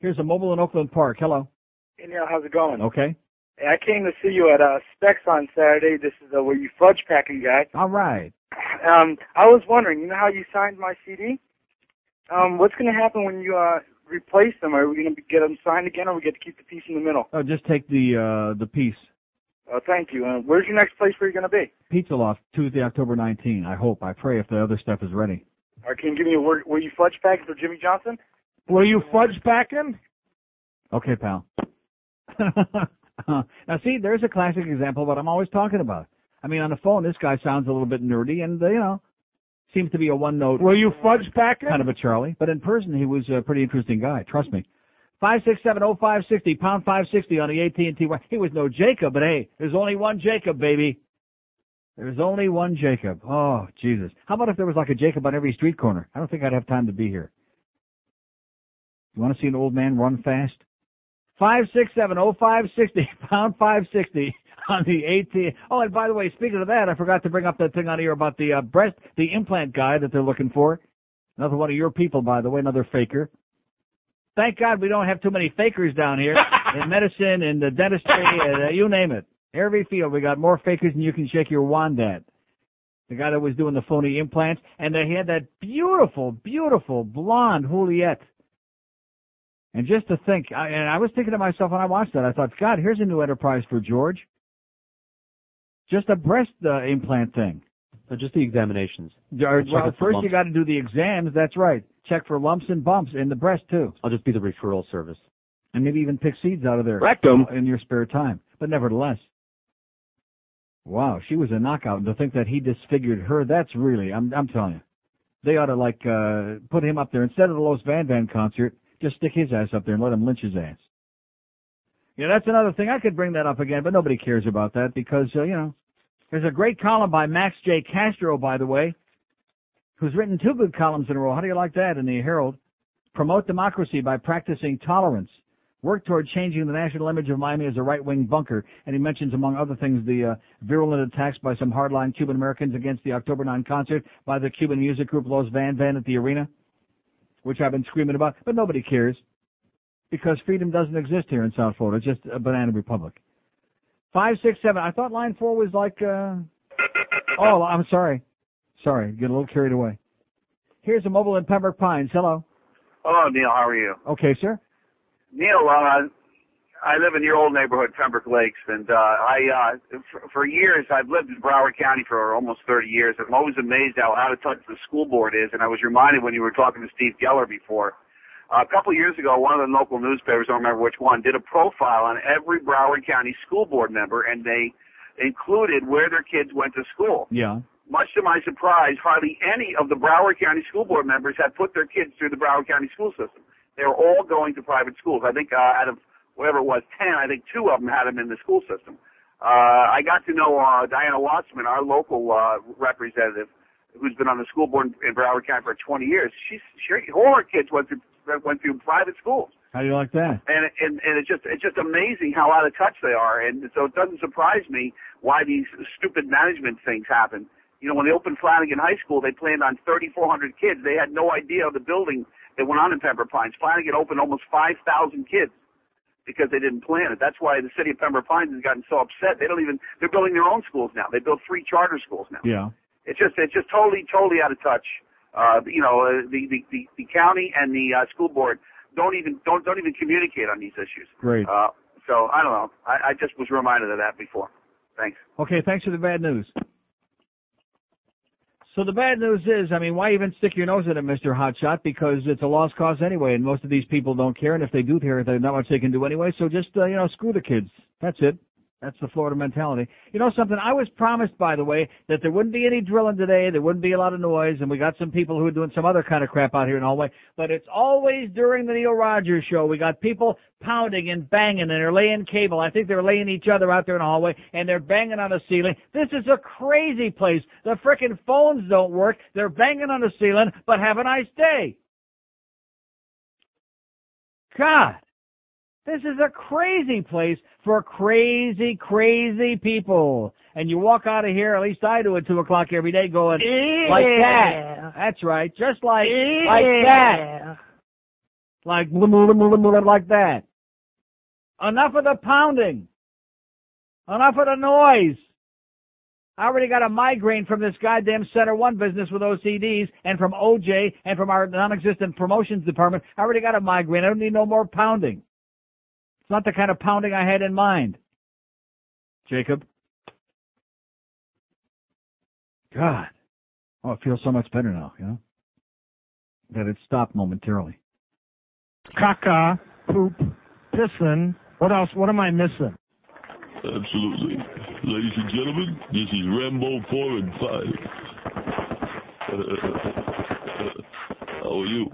Here's a mobile in Oakland Park. Hello. Hey Neil, how's it going? Okay. Hey, I came to see you at uh, Specs on Saturday. This is uh, where you fudge packing guy. All right. Um, I was wondering, you know how you signed my CD? Um, what's going to happen when you uh replace them? Are we going to get them signed again, or we get to keep the piece in the middle? Oh, just take the uh the piece. Uh, thank you. Uh, where's your next place where you're going to be? Pizza Loft, Tuesday, October 19. I hope. I pray if the other stuff is ready. Or can you give me a word? Were you fudge packing for Jimmy Johnson? Were you fudge packing? Okay, pal. *laughs* now, see, there's a classic example of what I'm always talking about. I mean, on the phone, this guy sounds a little bit nerdy, and uh, you know, seems to be a one-note. Were you fudge packing? Kind of a Charlie, but in person, he was a pretty interesting guy. Trust me. Five six seven oh five sixty pound five sixty on the AT and T. He was no Jacob, but hey, there's only one Jacob, baby. There's only one Jacob. Oh Jesus! How about if there was like a Jacob on every street corner? I don't think I'd have time to be here. You want to see an old man run fast? Five six seven oh five sixty *laughs* pound five sixty on the AT. Oh, and by the way, speaking of that, I forgot to bring up that thing on here about the uh, breast, the implant guy that they're looking for. Another one of your people, by the way, another faker. Thank God we don't have too many fakers down here *laughs* in medicine and the dentistry, uh, you name it. Every field we got more fakers than you can shake your wand at. The guy that was doing the phony implants, and they had that beautiful, beautiful blonde Juliet. And just to think, I, and I was thinking to myself when I watched that, I thought, God, here's a new enterprise for George. Just a breast uh, implant thing. So just the examinations. Or, well, first you got to do the exams. That's right. Check for lumps and bumps in the breast too, I'll just be the referral service. and maybe even pick seeds out of there Rectum. in your spare time. But nevertheless, wow, she was a knockout. And to think that he disfigured her, that's really, I'm, I'm telling you, they ought to like uh put him up there instead of the Los Van Van concert. Just stick his ass up there and let him lynch his ass. Yeah, that's another thing. I could bring that up again, but nobody cares about that because uh, you know there's a great column by Max J. Castro, by the way, who's written two good columns in a row. How do you like that in the Herald? Promote democracy by practicing tolerance. Work toward changing the national image of Miami as a right-wing bunker. And he mentions, among other things, the uh, virulent attacks by some hardline Cuban Americans against the October 9 concert by the Cuban music group Los Van Van at the arena, which I've been screaming about, but nobody cares because freedom doesn't exist here in South Florida. It's just a banana republic. Five, six, seven. I thought line four was like. uh Oh, I'm sorry. Sorry, get a little carried away. Here's a mobile in Pembroke Pines. Hello. Hello, Neil. How are you? Okay, sir. Neil, uh, I live in your old neighborhood, Pembroke Lakes, and uh, I uh, for, for years I've lived in Broward County for almost 30 years. I'm always amazed how out of touch the school board is, and I was reminded when you were talking to Steve Geller before. Uh, a couple of years ago, one of the local newspapers, I don't remember which one, did a profile on every Broward County school board member, and they included where their kids went to school. Yeah. Much to my surprise, hardly any of the Broward County school board members had put their kids through the Broward County school system. They were all going to private schools. I think uh, out of whatever it was, 10, I think two of them had them in the school system. Uh, I got to know uh, Diana Wasserman, our local uh, representative, who's been on the school board in Broward County for 20 years. She's, she, all her kids went through went through private schools How do you like that? and and and it's just it's just amazing how out of touch they are, and so it doesn't surprise me why these stupid management things happen. You know, when they opened Flanagan High School, they planned on 3,400 kids. They had no idea of the building that went on in Pembroke Pines. Flanagan opened almost 5,000 kids because they didn't plan it. That's why the city of Pembroke Pines has gotten so upset. They don't even they're building their own schools now. They built three charter schools now. Yeah. It's just it's just totally totally out of touch. Uh, you know, uh, the, the the the county and the uh, school board don't even don't don't even communicate on these issues. Great. Uh, so I don't know. I, I just was reminded of that before. Thanks. Okay, thanks for the bad news. So the bad news is, I mean, why even stick your nose in it, Mr. Hotshot? Because it's a lost cause anyway, and most of these people don't care, and if they do care, there's not much they can do anyway, so just, uh, you know, screw the kids. That's it. That's the Florida mentality. You know something? I was promised, by the way, that there wouldn't be any drilling today, there wouldn't be a lot of noise, and we got some people who are doing some other kind of crap out here in the hallway. But it's always during the Neil Rogers show. We got people pounding and banging, and they're laying cable. I think they're laying each other out there in the hallway, and they're banging on the ceiling. This is a crazy place. The frickin' phones don't work. They're banging on the ceiling, but have a nice day. God. This is a crazy place for crazy, crazy people. And you walk out of here, at least I do at two o'clock every day going, like that. That's right. Just like, like that. Like, like that. Enough of the pounding. Enough of the noise. I already got a migraine from this goddamn Center One business with OCDs and from OJ and from our non-existent promotions department. I already got a migraine. I don't need no more pounding. It's not the kind of pounding I had in mind. Jacob. God. Oh, it feels so much better now, you know? That it stopped momentarily. Caca, poop, pissing. What else? What am I missing? Absolutely. Ladies and gentlemen, this is Rambo 4 and 5. *laughs* How are you?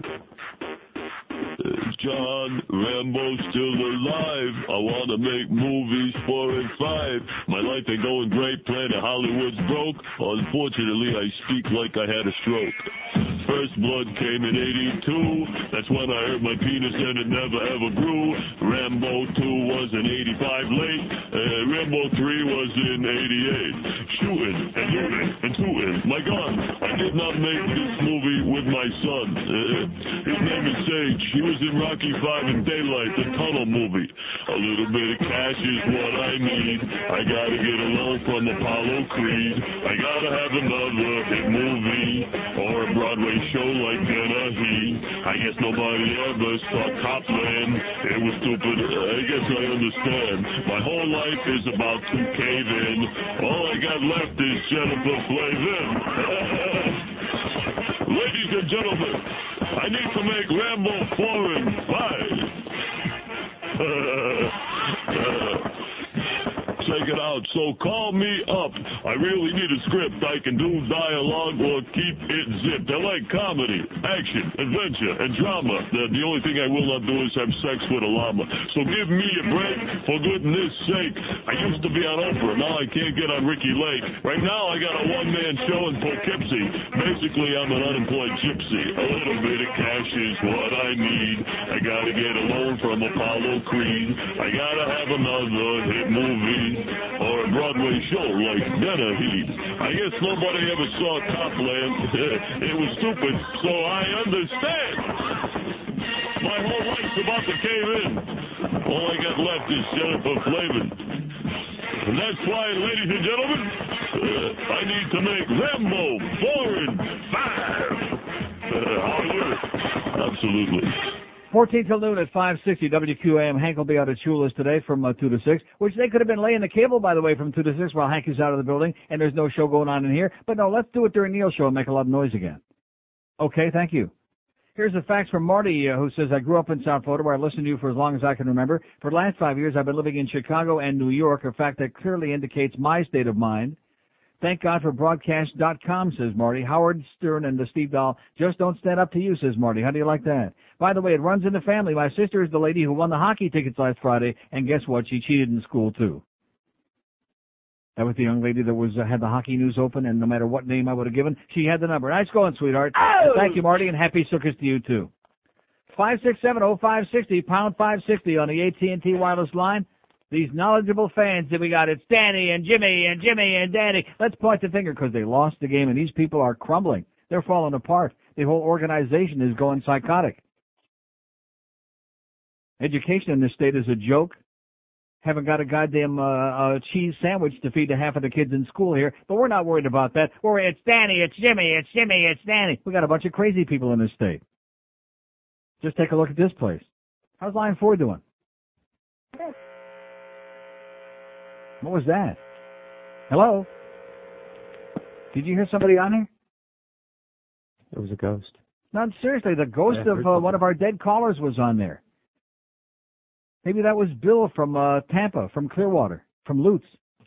John Rambo still alive. I want to make movies 4 and 5. My life ain't going great. Planet Hollywood's broke. Unfortunately, I speak like I had a stroke. First blood came in 82. That's when I hurt my penis and it never ever grew. Rambo 2 was in 85 late. Uh, Rambo 3 was in 88. Shooting and looting and shooting. My gun. I did not make this movie with my son. Uh, his name is Sage. He was in Rocky 5 and Daylight, the tunnel movie. A little bit of cash is what I need. I gotta get a loan from Apollo Creed. I gotta have another hit movie or a Broadway show like Dennehy. I guess nobody ever saw Copland. It was stupid. I guess I understand. My whole life is about to cave in. All I got left is Jennifer Flavin. *laughs* Ladies and gentlemen, I need to make Rambo 4 and 5. Check it out. So call me up. I really need a script. I can do dialogue or keep it zipped. I like comedy, action, adventure, and drama. The, the only thing I will not do is have sex with a llama. So give me a break, for goodness sake. I used to be on Oprah. Now I can't get on Ricki Lake. Right now I got a one-man show in Poughkeepsie. Basically, I'm an unemployed gypsy. A little bit of cash is what I need. I gotta get a loan from Apollo Creed. I gotta have another hit movie or a Broadway show like Dennehy. I guess nobody ever saw Copland. *laughs* it was stupid, so I understand. My whole life's about to cave in. All I got left is Jennifer Flavin. And that's why, ladies and gentlemen, uh, I need to make Rambo 4 and 5. Uh. Absolutely. 14 till noon at 560 WQAM. Hank will be out at Shula's today from uh, 2 to 6, which they could have been laying the cable, by the way, from 2 to 6 while Hank is out of the building and there's no show going on in here. But no, let's do it during Neil's show and make a lot of noise again. Okay, thank you. Here's a fax from Marty, uh, who says, I grew up in South Florida where I listened to you for as long as I can remember. For the last five years, I've been living in Chicago and New York, a fact that clearly indicates my state of mind. Thank God for broadcast.com, says Marty. Howard Stern and the Steve Dahl just don't stand up to you, says Marty. How do you like that? By the way, it runs in the family. My sister is the lady who won the hockey tickets last Friday, and guess what? She cheated in school too. That was the young lady that was uh, had the hockey news open, and no matter what name I would have given, she had the number. Nice going, sweetheart. Oh! Thank you, Marty, and happy circus to you too. Five six seven oh five sixty pound five sixty on the AT and T wireless line. These knowledgeable fans that we got, it's Danny and Jimmy and Jimmy and Danny. Let's point the finger because they lost the game and these people are crumbling. They're falling apart. The whole organization is going psychotic. Education in this state is a joke. Haven't got a goddamn uh, uh, cheese sandwich to feed to half of the kids in school here, but we're not worried about that. We're it's Danny, it's Jimmy, it's Jimmy, it's Danny. We got a bunch of crazy people in this state. Just take a look at this place. How's Line Four doing? What was that? Hello? Did you hear somebody on here? It was a ghost. No, seriously, the ghost Yeah, of uh, one of our dead callers was on there. Maybe that was Bill from uh, Tampa, from Clearwater, from Lutz.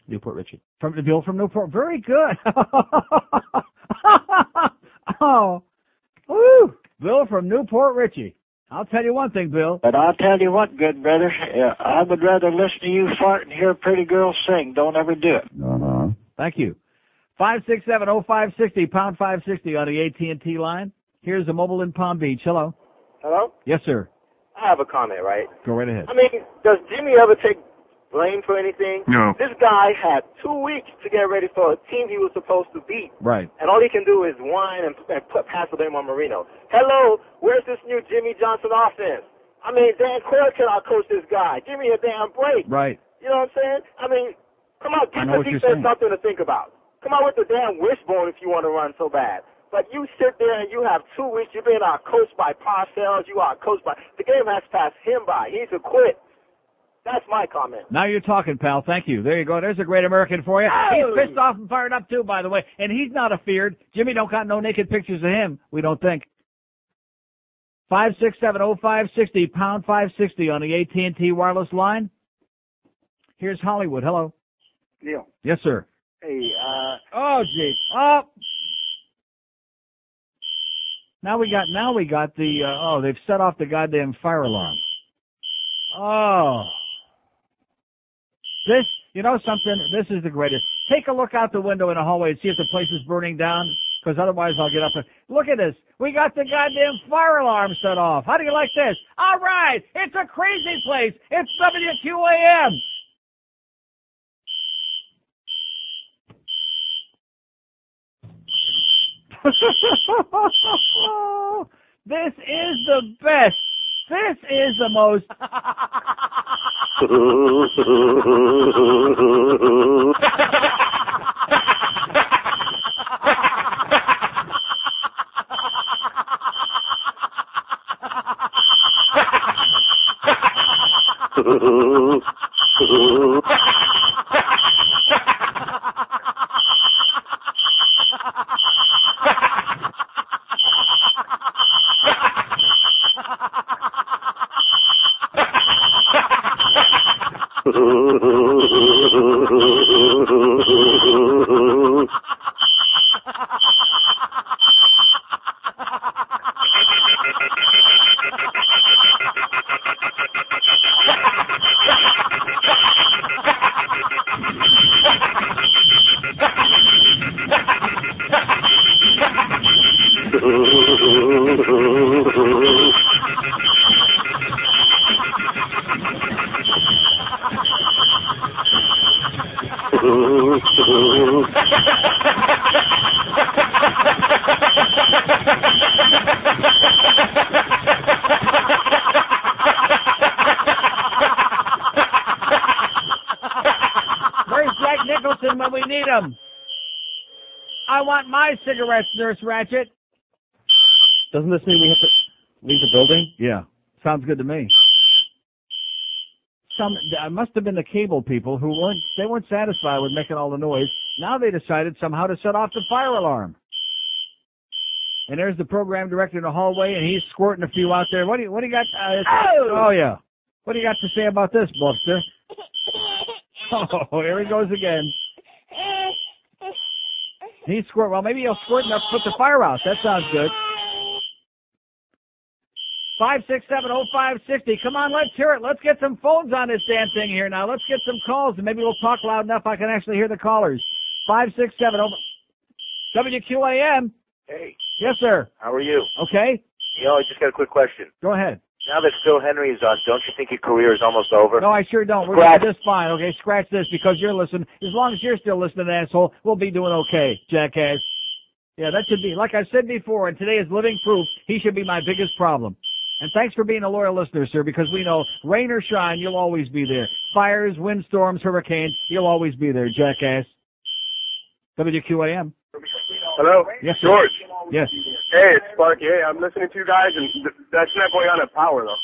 New Port Richey. From Bill from Newport. Very good. *laughs* oh, woo! Bill from New Port Richey. I'll tell you one thing, Bill. But I'll tell you what, good brother, I would rather listen to you fart and hear a pretty girl sing. Don't ever do it. Uh-huh. Thank you. Five six seven oh five sixty pound five sixty on the AT and T line. Here's a mobile in Palm Beach. Hello. Hello? Yes, sir. I have a comment, right? Go right ahead. I mean, does Jimmy ever take blame for anything? No. This guy had two weeks to get ready for a team he was supposed to beat. Right. And all he can do is whine and, and put pass the blame on Marino. Hello, where's this new Jimmy Johnson offense? I mean, Dan Quayle cannot coach this guy. Give me a damn break. Right. You know what I'm saying? I mean, come on, give the defense something to think about. Come out with the damn wishbone if you want to run so bad. But you sit there and you have two weeks. You're being out coached by Parcells. You are coached by. The game has passed him by. He's a quit. That's my comment. Now you're talking, pal. Thank you. There you go. There's a great American for you. Oh! He's pissed off and fired up too, by the way. And he's not afeared. Jimmy don't got no naked pictures of him. We don't think. Five six seven oh five sixty pound five sixty on the AT and T wireless line. Here's Hollywood. Hello. Neil. Yes, sir. Hey, uh, Oh, gee. Oh. Now we got. Now we got the. Uh, oh, they've set off the goddamn fire alarm. Oh. This. You know something? This is the greatest. Take a look out the window in the hallway and see if the place is burning down. Because otherwise, I'll get up and look at this. We got the goddamn fire alarm set off. How do you like this? All right, it's a crazy place. It's WQAM. *laughs* this is the best. This is the most. *laughs* Oh, cigarettes, Nurse Ratched. Doesn't this mean we have to leave the building? Yeah, sounds good to me. Some it must have been the cable people who weren't they weren't satisfied with making all the noise. Now they decided somehow to set off the fire alarm. And there's the program director in the hallway, and he's squirting a few out there. What do you what do you got? Uh, oh yeah, what do you got to say about this, Buster? *laughs* Oh, here he goes again. He's squirt. Well, maybe he'll squirt enough to put the fire out. That sounds good. Five six seven oh five sixty. Come on, let's hear it. Let's get some phones on this damn thing here now. Let's get some calls, and maybe we'll talk loud enough I can actually hear the callers. Five six seven oh. WQAM. Hey, Yes, sir. how are you? Okay. You know, I just got a quick question. Go ahead. Now that Phil Hendrie is on, don't you think your career is almost over? No, I sure don't. We're Scratch. doing just fine. Okay, scratch this because you're listening. As long as you're still listening, asshole, we'll be doing okay, jackass. Yeah, that should be like I said before, and today is living proof. He should be my biggest problem. And thanks for being a loyal listener, sir, because we know rain or shine, you'll always be there. Fires, windstorms, hurricanes, you'll always be there, jackass. WQAM. Hello? Yes, sir. George. Yes. Hey, it's Sparky. Hey, I'm listening to you guys, and th- that's not going on at Power, though.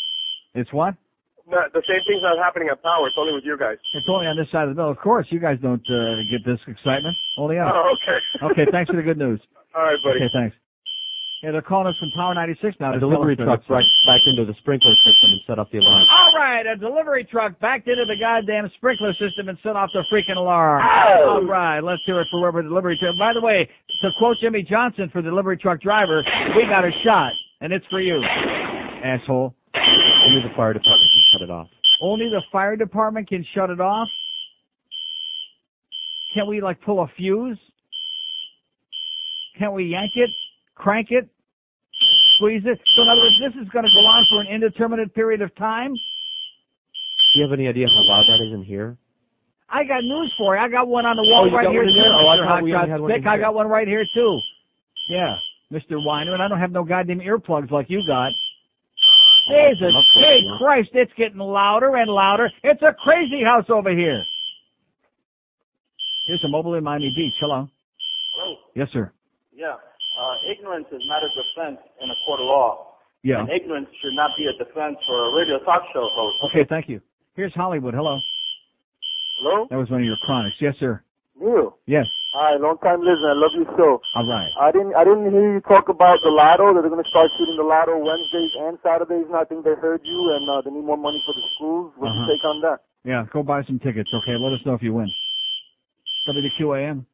It's what? No, the same thing's not happening at Power. It's only with you guys. It's only on this side of the bill. Of course, you guys don't uh, get this excitement. Only us. Oh, okay. okay, thanks for the good news. *laughs* All right, buddy. Okay, thanks. Yeah, they're calling us from Power 96 now. A delivery tell truck that right it's- back into the sprinkler system and set off the alarm. All right, a delivery truck backed into the goddamn sprinkler system and set off the freaking alarm. Oh! All right, let's hear it for whoever the delivery truck. By the way, to quote Jimmy Johnson for the delivery truck driver, we got a shot, and it's for you, asshole. Only the fire department can shut it off. Only the fire department can shut it off. Can we like pull a fuse? Can we yank it, crank it, squeeze it? So in other words, this is going to go on for an indeterminate period of time. Do you have any idea how loud that is in here? I got news for you. I got one on the wall Oh, right here one in too, there? Oh, I Mr. thought we only had one Stick. in I got one right here too. Yeah, Mr. Weiner, and I don't have no goddamn earplugs like you got. Jesus, Up hey it, yeah. Christ, it's getting louder and louder. It's a crazy house over here. Here's a mobile in Miami Beach. Hello. Hello. Yes, sir. Yeah. Uh, ignorance is not a defense in a court of law. Yeah. And ignorance should not be a defense for a radio talk show host. Okay, thank you. Here's Hollywood. Hello. Hello? That was one of your chronics. Yes, sir. Neil. Yes. Hi, long time listener. I love you so. All right. I didn't I didn't hear you talk about the lotto. They're gonna start shooting the lotto Wednesdays and Saturdays. And I think they heard you, and uh, they need more money for the schools. What's Uh-huh. your take on that? Yeah, go buy some tickets. Okay, let us know if you win. WQAM.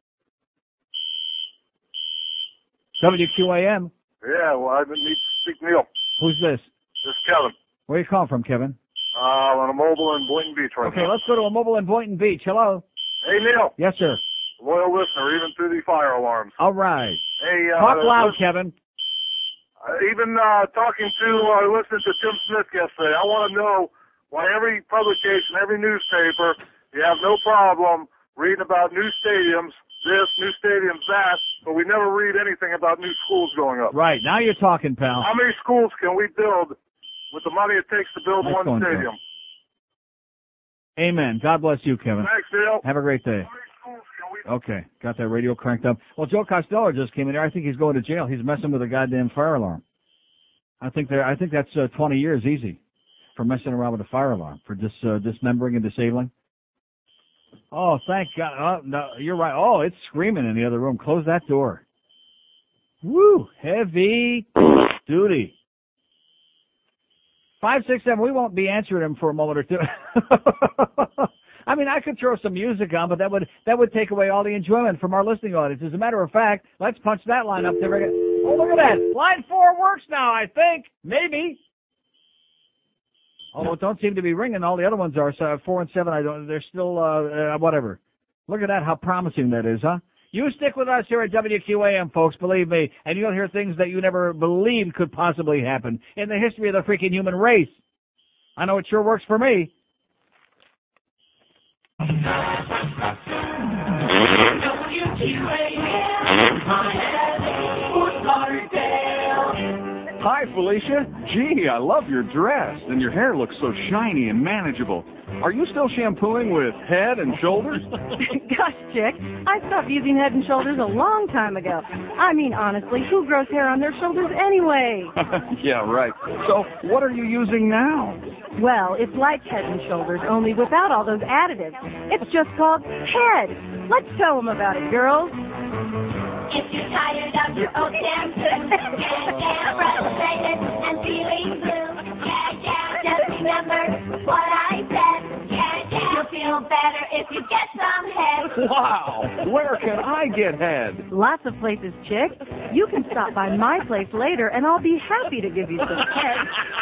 WQAM. Yeah, well, I need to speak Neil. Who's this? This is Kevin. Where you calling from, Kevin? Uh, on a mobile in Boynton Beach right Okay, now. let's go to a mobile in Boynton Beach. Hello. Hey, Neil. Yes, sir. Loyal listener, even through the fire alarms. All right. Hey, uh, Talk loud, listen, Kevin. uh, even uh, talking to, uh, listening to Tim Smith yesterday, I want to know why every publication, every newspaper, you have no problem reading about new stadiums, this, new stadiums, that, but we never read anything about new schools going up. Right, now you're talking, pal. How many schools can we build with the money it takes to build one stadium? Amen. God bless you, Kevin. Thanks, Neil. Have a great day. Okay, got that radio cranked up. Well, Joe Costello just came in here. I think he's going to jail. He's messing with a goddamn fire alarm. I think there. I think that's uh, 20 years easy for messing around with a fire alarm for dis uh, dismembering and disabling. Oh, thank God. Oh, no, you're right. Oh, it's screaming in the other room. Close that door. Woo! Heavy duty. Five six seven. We won't be answering them for a moment or two. *laughs* I mean, I could throw some music on, but that would that would take away all the enjoyment from our listening audience. As a matter of fact, let's punch that line up there. Oh, look at that! Line four works now. I think maybe. Although it don't seem to be ringing. All the other ones are. So four and seven, I don't. They're still uh, uh whatever. Look at that. How promising that is, huh? You stick with us here at WQAM, folks. Believe me, and you'll hear things that you never believed could possibly happen in the history of the freaking human race. I know it sure works for me. Hi, Felicia. Gee, I love your dress, and your hair looks so shiny and manageable. Are you still shampooing with Head and Shoulders? *laughs* Gosh, Chick, I stopped using Head and Shoulders a long time ago. I mean, honestly, who grows hair on their shoulders anyway? *laughs* yeah, right. So, what are you using now? Well, it's like Head and Shoulders, only without all those additives. It's just called Head. Let's tell them about it, girls. If you're tired of your old yeah, yeah, frustrated and feeling blue, yeah, yeah, just remember what I said, feel better if you get some head. Wow! Where can I get Head? Lots of places, Chick. You can stop by my place later, and I'll be happy to give you some Head.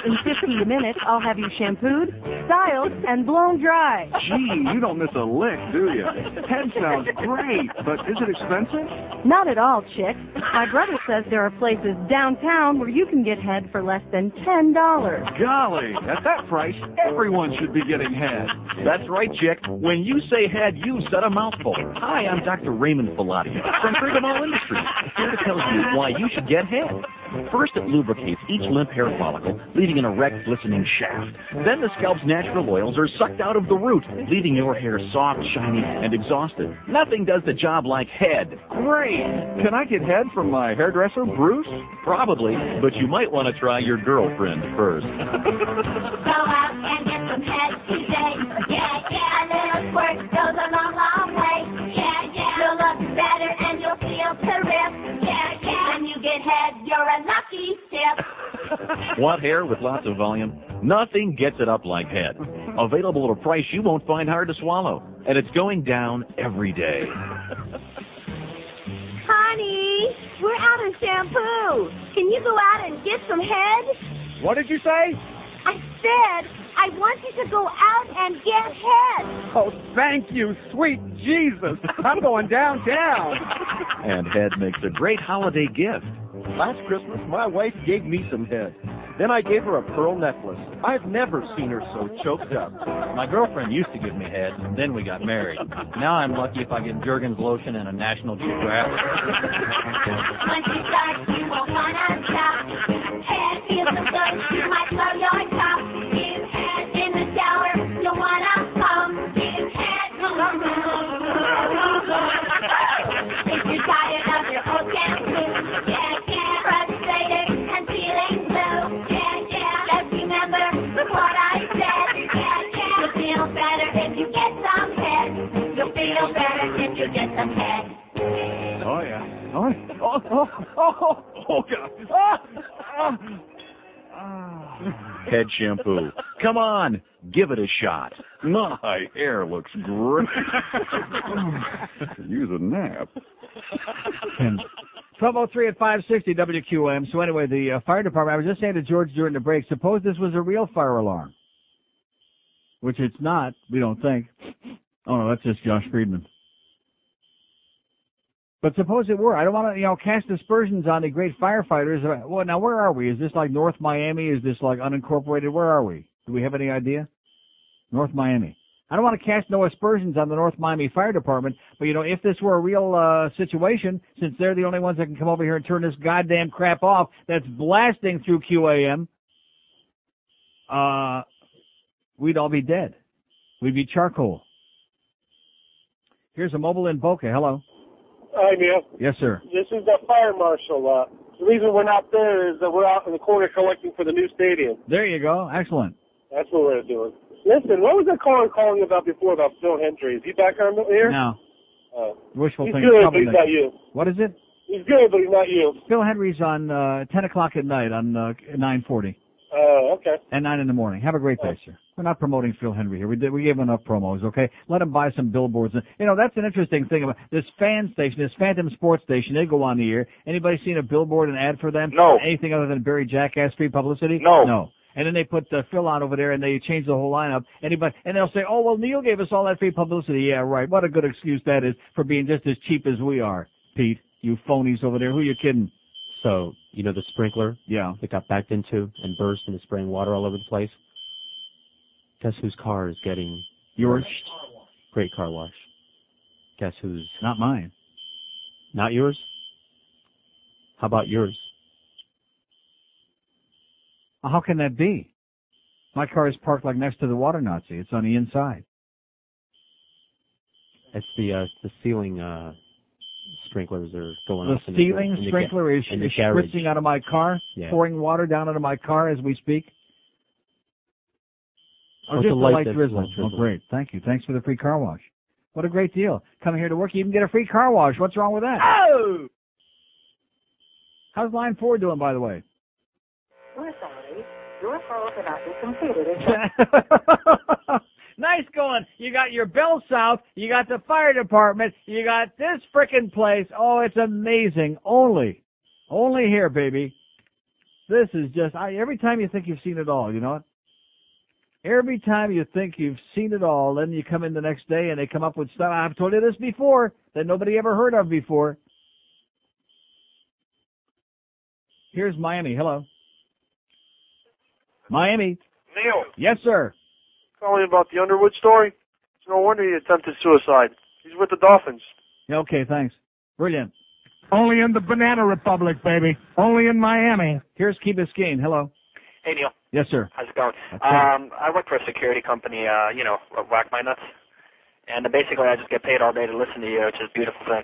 In 15 minutes, I'll have you shampooed, styled, and blown dry. Gee, you don't miss a lick, do you? Head sounds great, but is it expensive? Not at all, Chick. My brother says there are places downtown where you can get head for less than ten dollars. Golly, at that price, everyone should be getting Head. That's right, Chick. When you say head, you said a mouthful. Hi, I'm Dr. Raymond Filati from All Industries, here to tell you why you should get head. First, it lubricates each limp hair follicle, leaving an erect, glistening shaft. Then the scalp's natural oils are sucked out of the root, leaving your hair soft, shiny, and exhausted. Nothing does the job like head. Great! Can I get Head from my hairdresser, Bruce? Probably, but you might want to try your girlfriend first. *laughs* Go out and get some head today, yeah, yeah, a little squirt goes a long, long way, yeah, yeah, you'll look better and you'll feel terrific, yeah, yeah, when you get head, you're a lucky sip. *laughs* Want hair with lots of volume? Nothing gets it up like head. Available at a price you won't find hard to swallow. And it's going down every day. Honey, we're out of shampoo. Can you go out and get some head? What did you say? I said I want you to go out and get head. Oh, thank you, sweet Jesus. I'm going downtown. *laughs* And head makes a great holiday gift. Last Christmas, my wife gave me some head. Then I gave her a pearl necklace. I've never seen her so choked up. My girlfriend used to give me head, and then we got married. Now I'm lucky if I get Jergens lotion and a National Geographic. Oh, oh, oh, God. Ah, *laughs* ah. Head shampoo. Come on, give it a shot. My hair looks great. *laughs* Use a nap. Twelve oh three at five sixty WQAM. So anyway, the uh, fire department. I was just saying to George during the break. Suppose this was a real fire alarm, which it's not. We don't think. Oh no, that's just Josh Friedman. But suppose it were. I don't want to, you know, cast aspersions on the great firefighters. Uh, Well, now where are we? Is this like North Miami? Is this like unincorporated? Where are we? Do we have any idea? North Miami. I don't want to cast no aspersions on the North Miami Fire Department, but you know, if this were a real uh, situation, since they're the only ones that can come over here and turn this goddamn crap off that's blasting through QAM, uh, we'd all be dead. We'd be charcoal. Here's a mobile in Boca. Hello. Hi, Neil. Yes, sir. This is the fire marshal. Uh, the reason we're not there is that we're out in the corner collecting for the new stadium. There you go. Excellent. That's what we're doing. Listen, what was that caller calling about before about Phil Hendrie? Is he back on here? Now, Uh, wishful he's thinking. good, but he's not you. What is it? He's good, but he's not you. Phil Hendrie's on uh, 10 o'clock at night on uh, 9:40 Oh, okay. and 9 in the morning. Have a great day, sir. We're not promoting Phil Hendrie here. We did. We gave him enough promos. Okay, let him buy some billboards. And, you know, that's an interesting thing about this fan station, this Phantom Sports Station. They go on the air. Anybody seen a billboard, an ad for them? No. Anything other than Barry Jackass free publicity? No. No. And then they put uh, Phil on over there, and they change the whole lineup. Anybody, and they'll say, "Oh, well, Neil gave us all that free publicity." Yeah, right. What a good excuse that is for being just as cheap as we are, Pete. You phonies over there. Who are you kidding? So, you know the sprinkler Yeah. that got backed into and burst and is spraying water all over the place? Guess whose car is getting Yours? Great car wash. Guess whose? Not mine. Not yours? How about yours? How can that be? My car is parked like next to the water Nazi. It's on the inside. It's the uh, the ceiling uh sprinklers are going The off in ceiling in the ga- sprinkler is, in the is spritzing out of my car, Yeah. pouring water down into my car as we speak. Oh, Oh, just a a light light drizzle. light drizzle. Oh, great. Thank you. Thanks for the free car wash. What a great deal. Coming here to work, you even get a free car wash. What's wrong with that? Oh! How's line four doing, by the way? We're sorry. Your call cannot be completed. Nice going. You got your Bell South, you got the fire department, you got this frickin' place. Oh, it's amazing. Only, only here, baby. This is just, I, every time you think you've seen it all, you know what? Every time you think you've seen it all, then you come in the next day and they come up with stuff. I've told you this before that nobody ever heard of before. Here's Miami. Hello. Miami. Neil, Yes, sir. Calling about the Underwood story. It's no wonder he attempted suicide. He's with the Dolphins. Yeah, Okay, thanks. Brilliant. Only in the Banana Republic, baby. Only in Miami. Here's Key Biscayne. Hello. Hey Neil, Yes, sir. how's it going? Okay. Um, I work for a security company. Uh, you know, whack my nuts, and uh, basically I just get paid all day to listen to you, which is a beautiful thing.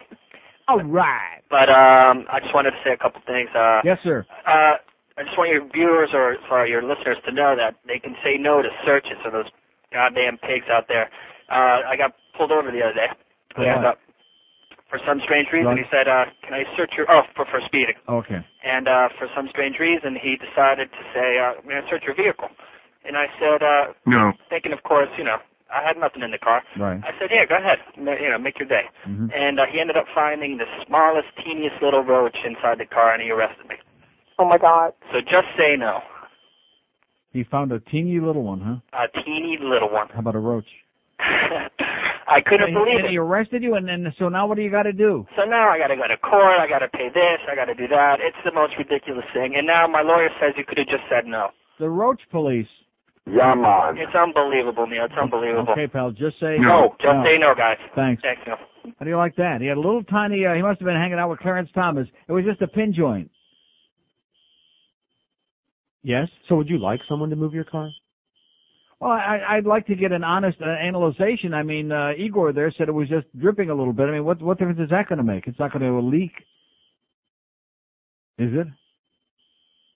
All right. But um, I just wanted to say a couple things. Uh, Yes, sir. Uh, I just want your viewers or sorry, your listeners to know that they can say no to searches of those goddamn pigs out there. Uh, I got pulled over the other day. For and, uh, for some strange reason, he said, uh, "Can I search your?" Oh, for for speeding. Okay. And uh, for some strange reason, he decided to say, uh, "I'm going to search your vehicle." And I said, uh, No. thinking, of course, you know, I had nothing in the car. Right. I said, "Yeah, go ahead. You know, make your day." Mhm. And uh, he ended up finding the smallest, teeniest little roach inside the car, and he arrested me. Oh my God. So just say no. He found a teeny little one, huh? A teeny little one. How about a roach? *laughs* I couldn't and, believe and it. he arrested you, and then so now what do you got to do? So now I got to go to court. I got to pay this. I got to do that. It's the most ridiculous thing. And now my lawyer says you could have just said no. The roach police. Yeah, man. It's unbelievable, Neil. It's unbelievable. Okay, pal. Just say No, just say no, guys. Thanks. Thanks, Neil. How do you like that? He had a little tiny. Uh, he must have been hanging out with Clarence Thomas. It was just a pin joint. Yes. So would you like someone to move your car? Well, I, I'd like to get an honest uh, analyzation. I mean, uh, Igor there said it was just dripping a little bit. I mean, what what difference is that going to make? It's not going to leak, is it?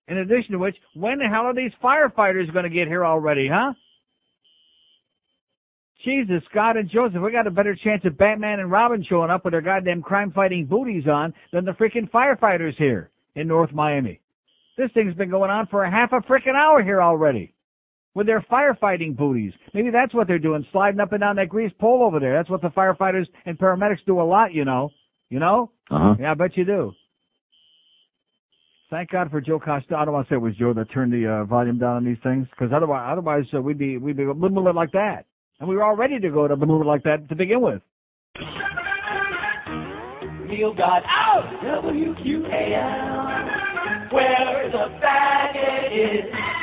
In addition to which, when the hell are these firefighters going to get here already, huh? Jesus, God, and Joseph, we got a better chance of Batman and Robin showing up with their goddamn crime-fighting booties on than the freaking firefighters here in North Miami. This thing's been going on for a half a freaking hour here already. With their firefighting booties. Maybe that's what they're doing, sliding up and down that grease pole over there. That's what the firefighters and paramedics do a lot, you know. You know? Uh-huh. Yeah, I bet you do. Thank God for Joe Costa. I don't want to say it was Joe that turned the uh, volume down on these things, because otherwise, otherwise uh, we'd be we'd be a little bit like that, and we were all ready to go to a little bit like that to begin with. Neil got out WQAL, where the faggot is.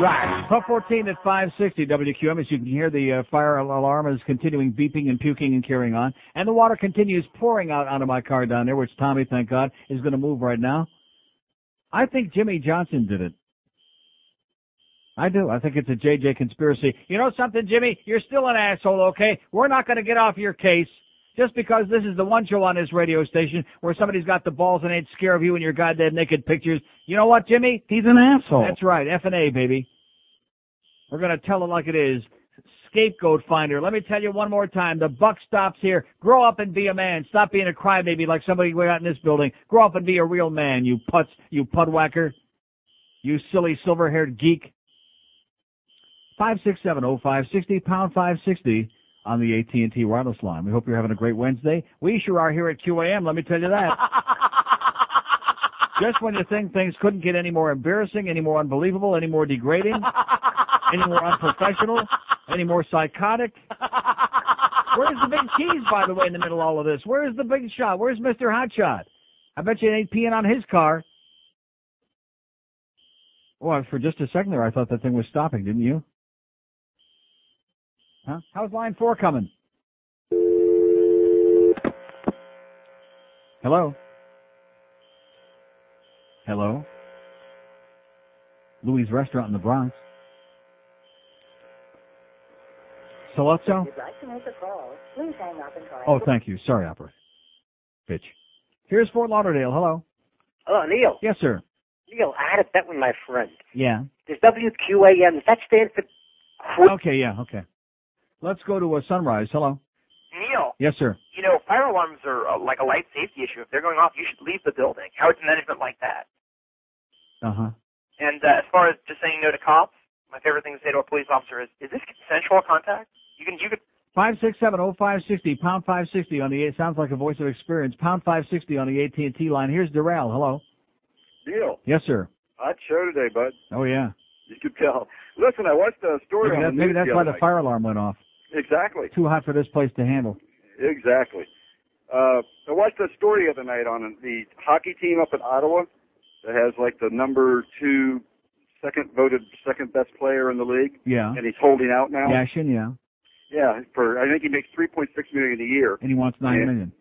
Right. Pub 14 at 560 WQAM. As you can hear, the uh, fire alarm is continuing beeping and puking and carrying on. And the water continues pouring out onto my car down there, which Tommy, thank God, is going to move right now. I think Jimmy Johnson did it. I do. I think it's a JJ conspiracy. You know something, Jimmy? You're still an asshole, okay? We're not going to get off your case just because this is the one show on this radio station where somebody's got the balls and ain't scared of you and your goddamn naked pictures. You know what, Jimmy? He's an asshole. That's right. F and A, baby. We're going to tell it like it is. Scapegoat finder. Let me tell you one more time. The buck stops here. Grow up and be a man. Stop being a crybaby like somebody we got in this building. Grow up and be a real man, you putz, you pudwhacker. You silly silver-haired geek. 5670560 pound 560 on the AT&T wireless line. We hope you're having a great Wednesday. We sure are here at QAM, let me tell you that. *laughs* Just when you think things couldn't get any more embarrassing, any more unbelievable, any more degrading, *laughs* any more unprofessional, any more psychotic. Where's the big cheese, by the way, in the middle of all of this? Where's the big shot? Where's Mr. Hotshot? I bet you it ain't peeing on his car. Well, for just a second there, I thought that thing was stopping, didn't you? Huh? How's line four coming? Hello? Hello? Louis Restaurant in the Bronx. Sollozzo? Like to make a call, please hang up and try. Oh, thank you. Sorry, operator. Bitch. Here's Fort Lauderdale. Hello. Hello, Neil. Yes, sir. Neil, I had a bet with my friend. Yeah. Does WQAM, does that stand for Okay, yeah, okay. Let's go to a sunrise. Hello. Neil, Yes, sir. you know, fire alarms are uh, like a life safety issue. If they're going off, you should leave the building. How is management like that? Uh huh. And uh, as far as just saying no to cops, my favorite thing to say to a police officer is, is this consensual contact? You can, you could, Five six seven oh five sixty pound five sixty on the it sounds like a voice of experience pound five sixty on the AT and T line. Here's Darrell. Hello. Deal. Yes, sir. Hot show today, bud. Oh yeah. You could tell. Listen, I watched a story Maybe, on that, the maybe news that's the why other the night. fire alarm went off. Exactly. Too hot for this place to handle. Exactly. Uh, I watched a story the other night on the hockey team up in Ottawa that has like the number two, second voted second best player in the league, Yeah. and he's holding out now. Yashin, yeah. Yeah, for I think he makes three point six million a year. And he wants nine Yeah. million.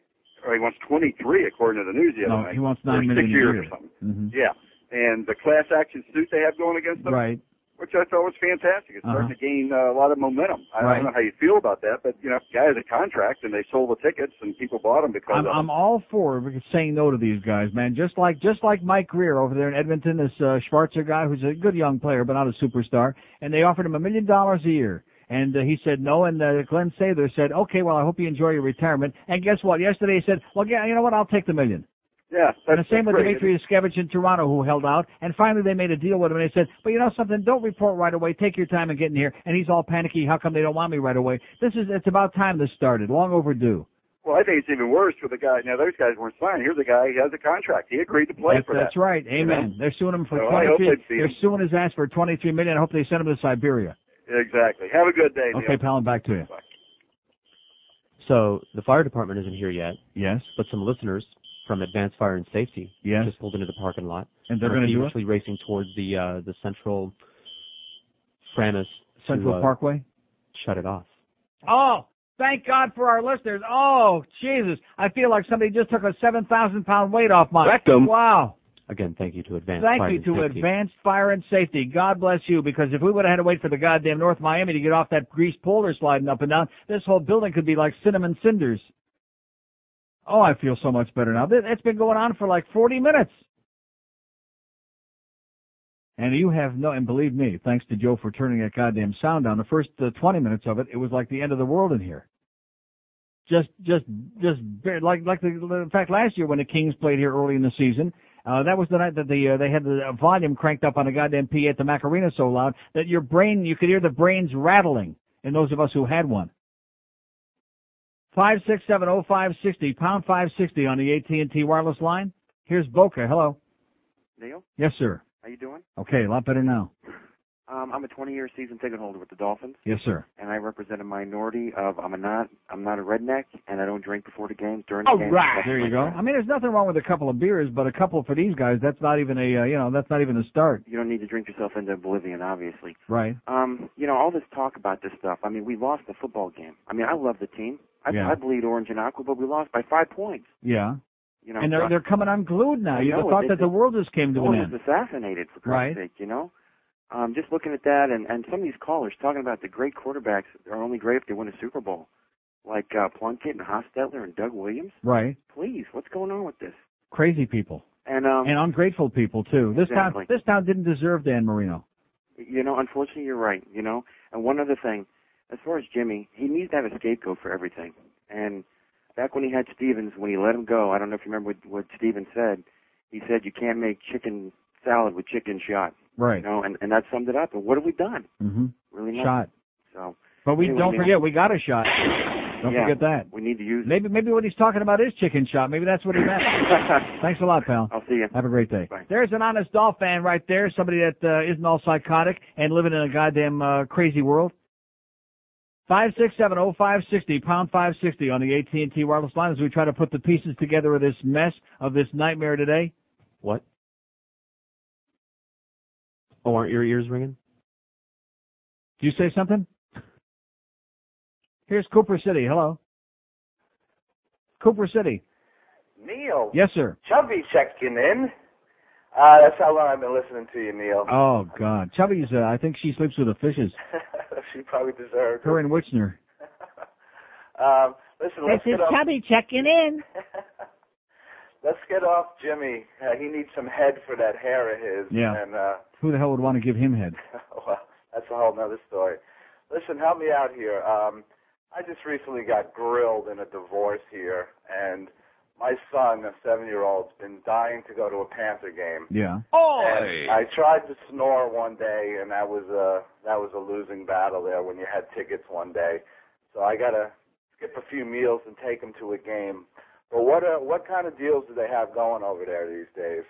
Or he wants twenty three according to the news the other No, night. he wants Or nine six million a years year. or something. hmm Yeah, and the class action suit they have going against them, Right. Which I thought was fantastic. It's starting Uh-huh. to gain uh, a lot of momentum. I Right. don't know how you feel about that, but you know, guy has a contract and they sold the tickets and people bought them because I'm, of I'm all for saying no to these guys, man. Just like just like Mike Grier over there in Edmonton, this uh, Schwarzer guy who's a good young player but not a superstar, and they offered him a million dollars a year. And uh, he said no, and uh, Glen Sather said, okay, well, I hope you enjoy your retirement. And guess what? Yesterday he said, well, yeah, you know what? I'll take the million. Yeah, And the same with great. Dimitri Yushkevich in Toronto who held out. And finally they made a deal with him and they said, but you know something, don't report right away. Take your time and get in here. And he's all panicky. How come they don't want me right away? This is, it's about time this started. Long overdue. Well, I think it's even worse for the guy. Now those guys weren't signed. Here's a guy. He has a contract. He agreed to play That's, for that's that. right. You Amen. know? They're suing him for So 23. they beat They're him. suing his ass for 23 million. I hope they send him to Siberia. Exactly. Have a good day, Neil. Okay, pal, I'm back to you. So the fire department isn't here yet. Yes. But some listeners from Advanced Fire and Safety Yes. just pulled into the parking lot. And they're are gonna do it? racing towards the uh, the central Framis to, Central uh, Parkway. shut it off. Oh, thank God for our listeners. Oh, Jesus. I feel like somebody just took a 7,000 pound weight off my. Rectum. Wow. Again, thank you to Advanced Thank Fire you and to Safety. Advanced Fire and Safety. God bless you, because if we would have had to wait for the goddamn North Miami to get off that grease polder sliding up and down, this whole building could be like cinnamon cinders. Oh, I feel so much better now. Th- It's been going on for like 40 minutes. And you have no, and believe me, thanks to Joe for turning that goddamn sound down, the first uh, 20 minutes of it, it was like the end of the world in here. Just, just, just, bare- like, like the, in fact, last year when the Kings played here early in the season, uh, that was the night that the, uh, they had the volume cranked up on a goddamn PA at the Macarena so loud that your brain, you could hear the brains rattling in those of us who had one. Five six seven oh five sixty pound five sixty on the AT and T wireless line. Here's Boca. Hello. Neil, Yes, sir. how you doing? Okay, a lot better now. Um, I'm a 20-year season ticket holder with the Dolphins, Yes, sir. and I represent a minority of I'm a not I'm not a redneck, and I don't drink before the games during All the games. right. There you go. I mean, there's nothing wrong with a couple of beers, but a couple for these guys, that's not even a, uh, you know, that's not even a start. You don't need to drink yourself into oblivion, obviously. Right. Um, you know, all this talk about this stuff. I mean, we lost the football game. I mean, I love the team. I, Yeah. I bleed orange and aqua, but we lost by five points. Yeah. You know, and they're, they're coming unglued now. I You'd know, thought it- that the world just came to an one end. was assassinated for Christ's Right. sake. You know, um, just looking at that, and and some of these callers talking about the great quarterbacks are only great if they win a Super Bowl, like uh, Plunkett and Hostetler and Doug Williams. Right. Please, what's going on with this? Crazy people. And um, and ungrateful people, too. This Exactly. town, this town didn't deserve Dan Marino. you know, unfortunately, you're right. You know, and one other thing, as far as Jimmy, he needs to have a scapegoat for everything. And back when he had Stevens, when he let him go, I don't know if you remember what, what Stevens said. He said you can't make chicken salad with chicken shot. Right. You know, and and that summed it up. And what have we done? hmm Really nothing. Shot. So. But we anyway, don't forget, we got a shot. *laughs* Don't Yeah. forget that. We need to use. Maybe maybe what he's talking about is chicken shot. Maybe that's what he meant. *laughs* Thanks a lot, pal. I'll see you. Have a great day. Bye. There's an honest doll fan right there, somebody that uh, isn't all psychotic and living in a goddamn uh, crazy world. Five six seven oh five sixty pound five sixty on the AT and T wireless line as we try to put the pieces together of this mess of this nightmare today. What? Oh, aren't your ears ringing? Do you say something? Here's Cooper City. Hello. Cooper City. Neil. Yes, sir. Chubby checking in. Uh, that's how long I've been listening to you, Neil. Oh God, Chubby's. Uh, I think she sleeps with the fishes. *laughs* she probably deserves. Her it. and Wichner. *laughs* Um, listen, let's This is get off. Chubby checking in. *laughs* Let's get off Jimmy. Uh, he needs some head for that hair of his. Yeah. And uh, Who the hell would want to give him head? *laughs* well, that's a whole nother story. Listen, help me out here. Um, I just recently got grilled in a divorce here, and my son, a seven-year-old, has been dying to go to a Panther game. Yeah. Oh. I tried to snore one day, and that was a that was a losing battle there when you had tickets one day. So I gotta skip a few meals and take him to a game. But what uh, what kind of deals do they have going over there these days?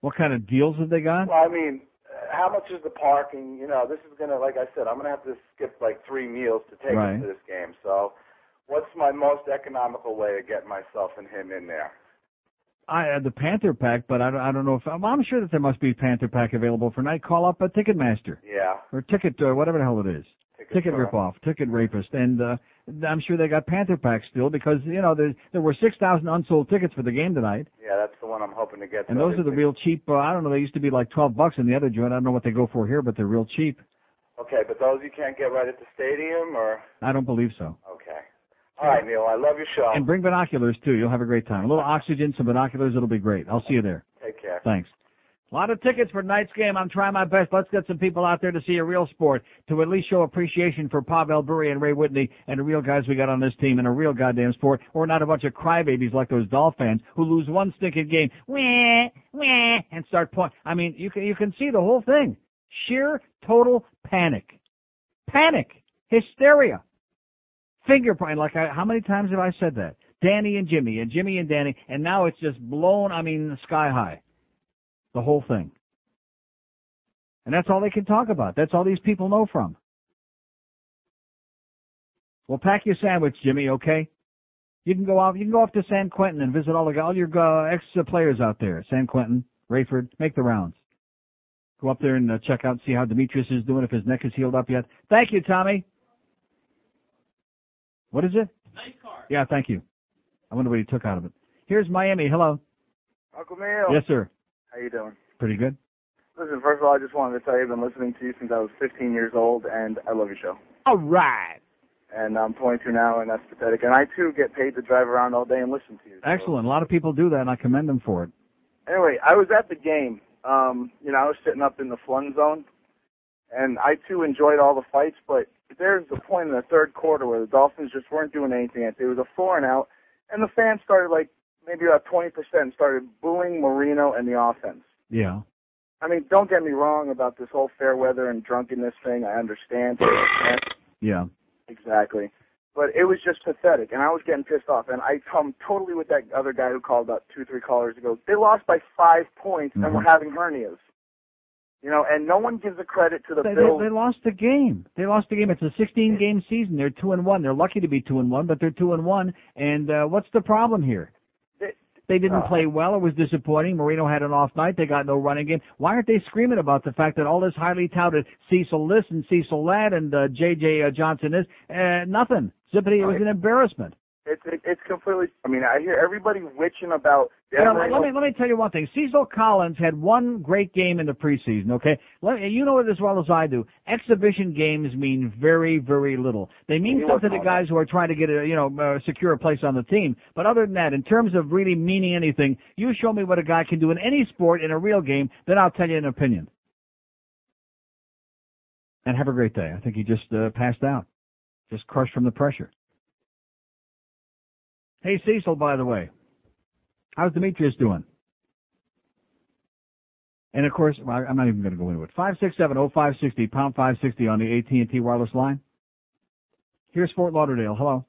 What kind of deals have they got? Well, I mean, how much is the parking? You know, this is gonna, like I said, I'm gonna have to skip like three meals to take Right. to this game. So, what's my most economical way of getting myself and him in there? I uh, the Panther Pack, but I don't, I don't know if I'm, I'm sure that there must be a Panther Pack available for night. Call up a Ticketmaster Yeah. or Ticket, uh, whatever the hell it is. Ticket Store. ripoff, ticket rapist, and uh, I'm sure they got Panther Pack still because you know there there were six thousand unsold tickets for the game tonight, Yeah, that's the one I'm hoping to get. and those are the real cheap. Uh, I don't know, they used to be like twelve bucks in the other joint. I don't know what they go for here, but they're real cheap. Okay, but those you can't get right at the stadium, or I don't believe so. okay. All right, Neil. I love your show. And bring binoculars too. You'll have a great time. A little oxygen, some binoculars. It'll be great. I'll see you there. Take care. Thanks. A lot of tickets for tonight's game. I'm trying my best. Let's get some people out there to see a real sport, to at least show appreciation for Pavel Bure and Ray Whitney and the real guys we got on this team in a real goddamn sport, or not a bunch of crybabies like those Dolph fans who lose one stinking game, wah, wah, and start point. I mean, you can you can see the whole thing. Sheer total panic, panic, hysteria, finger point. Like I, how many times have I said that? Danny and Jimmy and Jimmy and Danny, and now it's just blown. I mean, sky high. The whole thing. And that's all they can talk about. That's all these people know from. Well, pack your sandwich, Jimmy, okay? You can go off, you can go off to San Quentin and visit all the, all your uh, ex players out there. San Quentin, Raiford, make the rounds. Go up there and uh, check out, see how Demetrius is doing, if his neck is healed up yet. Thank you, Tommy. What is it? Nice car. Yeah, thank you. I wonder what he took out of it. Here's Miami. Hello. Uncle Neil. Yes, sir. How you doing? Pretty good. Listen, first of all, I just wanted to tell you I've been listening to you since I was 15 years old, and I love your show. All right. And I'm 22 now, and that's pathetic. And I too get paid to drive around all day and listen to you. Excellent. A lot of people do that, and I commend them for it. Anyway, I was at the game. Um, you know, I was sitting up in the fun zone, and I too enjoyed all the fights. But there's a point in the third quarter where the Dolphins just weren't doing anything. It was a four and out, and the fans started like maybe about 20% started booing Marino and the offense. Yeah. I mean, don't get me wrong about this whole fair weather and drunkenness thing. I understand. *laughs* Yeah. exactly. But it was just pathetic, and I was getting pissed off. And I come totally with that other guy who called up two, three callers ago. They lost by five points, and we're Mhm. having hernias. You know, and no one gives the credit to the They, they, they lost the game. They lost the game. It's a 16 game season. They're two and one. They're lucky to be two and one, but they're two and one. And uh, what's the problem here? They- didn't Uh, play well. It was disappointing. Marino had an off night. They got no running game. Why aren't they screaming about the fact that all this highly touted Cecil this and Cecil that and uh, J.J. Uh, Johnson is uh, nothing? Zippity, it was an embarrassment. It's it, it's completely. I mean, I hear everybody witching about. You know, let me let me tell you one thing. Cecil Collins had one great game in the preseason. Okay, let, you know it as well as I do. Exhibition games mean very very little. They mean He something to guys who are trying to get a you know uh, secure a place on the team. But other than that, in terms of really meaning anything, you show me what a guy can do in any sport in a real game, then I'll tell you an opinion. And have a great day. I think he just uh, passed out, just crushed from the pressure. Hey Cecil, by the way, how's Demetrius doing? And of course, I'm not even going to go into it. Five six seven oh five sixty pound five sixty on the AT and T wireless line. Here's Fort Lauderdale. Hello.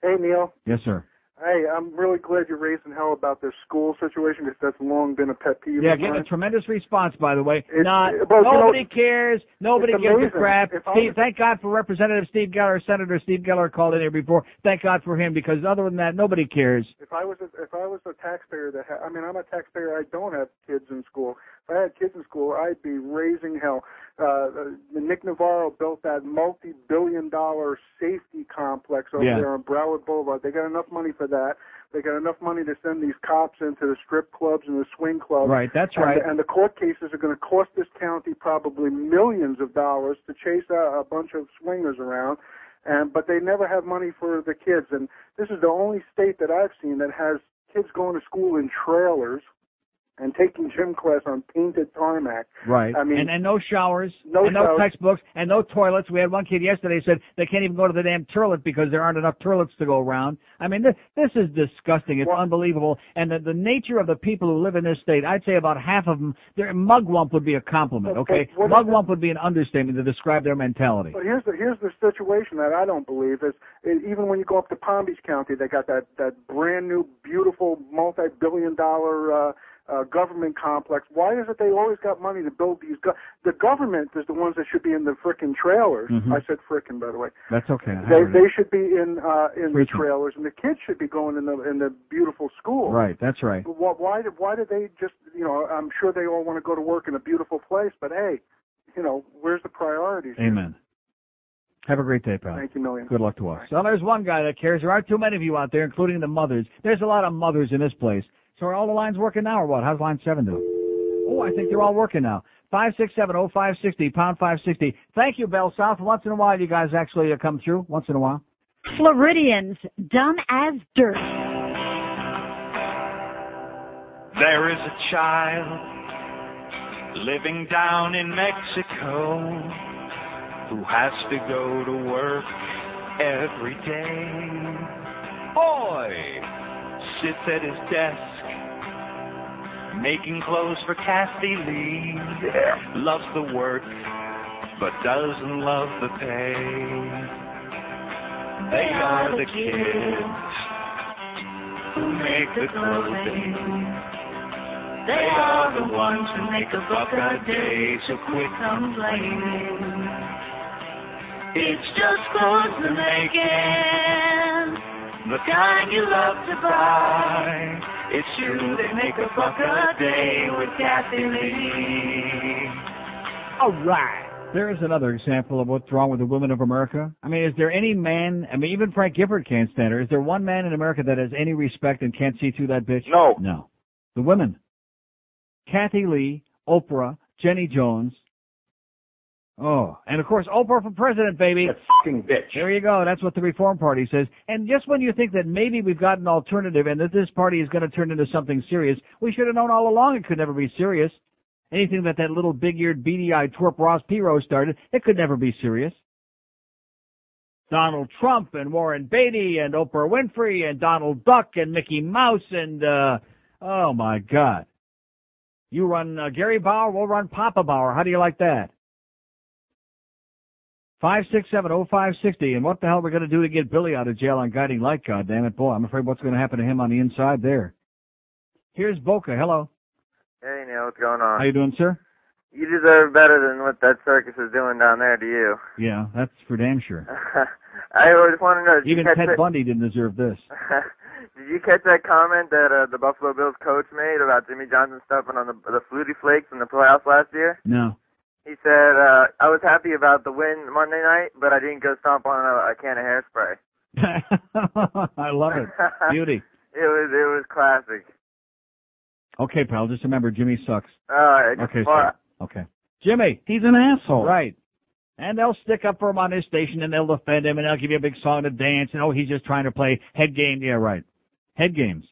Hey, Neil. Yes, sir. Hey, I'm really glad you're raising hell about this school situation because that's long been a pet peeve Yeah, getting mine. a tremendous response, by the way. It's- Not uh, you know, nobody cares. Nobody gives a crap. If Steve, was- thank God for Representative Steve Geller, Senator Steve Geller called in here before. Thank God for him because other than that, nobody cares. If I was a, if I was a taxpayer that ha- I mean I'm a taxpayer I don't have kids in school. If I had kids in school I'd be raising hell. Uh, uh, Nick Navarro built that multi-billion dollar safety complex over Yeah. there on Broward Boulevard. They got enough money for that. They got enough money to send these cops into the strip clubs and the swing clubs. Right, that's And right. And the court cases are going to cost this county probably millions of dollars to chase a, a bunch of swingers around. And but they never have money for the kids. And this is the only state that I've seen that has kids going to school in trailers and taking gym class on painted tarmac. Right. I mean, and, and no showers, no and no textbooks, and no toilets. We had one kid yesterday said they can't even go to the damn toilet because there aren't enough toilets to go around. I mean, this, this is disgusting. It's unbelievable. And the, the nature of the people who live in this state, I'd say about half of them, their mugwump would be a compliment, okay? is Mugwump would be an understatement to describe their mentality. But here's the here's the situation that I don't believe is, is even when you go up to Palm Beach County, they got that that brand new, beautiful, multi-billion dollar uh, uh, government complex. Why is it they always got money to build these? Go- the government is the ones that should be in the frickin' trailers. Mhm. I said frickin', by the way. That's okay. I They it. they should be in uh, in the trailers, and the kids should be going in the in the beautiful school. Right, that's right. But why, why did why did they just you know? I'm sure they all want to go to work in a beautiful place, but hey, you know, where's the priorities? Amen. Have a great day, pal. Thank you, million. Good luck to us. So there's one guy that cares. There aren't too many of you out there, including the mothers. There's a lot of mothers in this place. So are all the lines working now or what? How's line seven doing? Oh, I think they're all working now. Five six seven oh five sixty pound five sixty. Thank you, Bell South. Once in a while, you guys actually uh, come through. Once in a while. Floridians, dumb as dirt. There is a child living down in Mexico who has to go to work every day. Boy sits at his desk making clothes for Kathie Lee. Loves the work but doesn't love the pay. They are the kids who make the clothing They are the ones who make a buck a day, so quit complaining. It's just clothes they're making, the kind you love to buy. True they make a day with Kathie Lee. All right. There's another example of what's wrong with the women of America. I mean, is there any man, I mean, even Frank Gifford can't stand her. Is there one man in America that has any respect and can't see through that bitch? No. No. The women. Kathie Lee, Oprah, Jenny Jones. Oh, and of course, Oprah for president, baby. That fucking bitch. There you go. That's what the Reform Party says. And just when you think that maybe we've got an alternative and that this party is going to turn into something serious, we should have known all along it could never be serious. Anything that that little big-eared, beady-eyed twerp Ross Perot started, it could never be serious. Donald Trump and Warren Beatty and Oprah Winfrey and Donald Duck and Mickey Mouse and, uh, oh my God. You run uh, Gary Bauer, we'll run Papa Bauer. How do you like that? Five six seven oh five sixty. And what the hell are we going to do to get Billy out of jail on guiding light? God damn it, boy! I'm afraid what's going to happen to him on the inside there. Here's Boca. Hello. Hey Neil, what's going on? How you doing, sir? You deserve better than what that circus is doing down there, do you? *laughs* Yeah, that's for damn sure. I just want to know. Even Ted that, Bundy didn't deserve this. *laughs* Did you catch that comment that uh, the Buffalo Bills coach made about Jimmy Johnson stuffing on the the Flutie Flakes in the playoffs last year? No. He said, uh, "I was happy about the win Monday night, but I didn't go stomp on a, a can of hairspray." *laughs* I love it. *laughs* Beauty. It was it was classic. Okay, pal. Just remember, Jimmy sucks. Uh, just Okay, far- Okay. Jimmy. He's an asshole. Right. And they'll stick up for him on his station and they'll defend him and they'll give you a big song to dance and oh he's just trying to play head game. Yeah, right. Head games.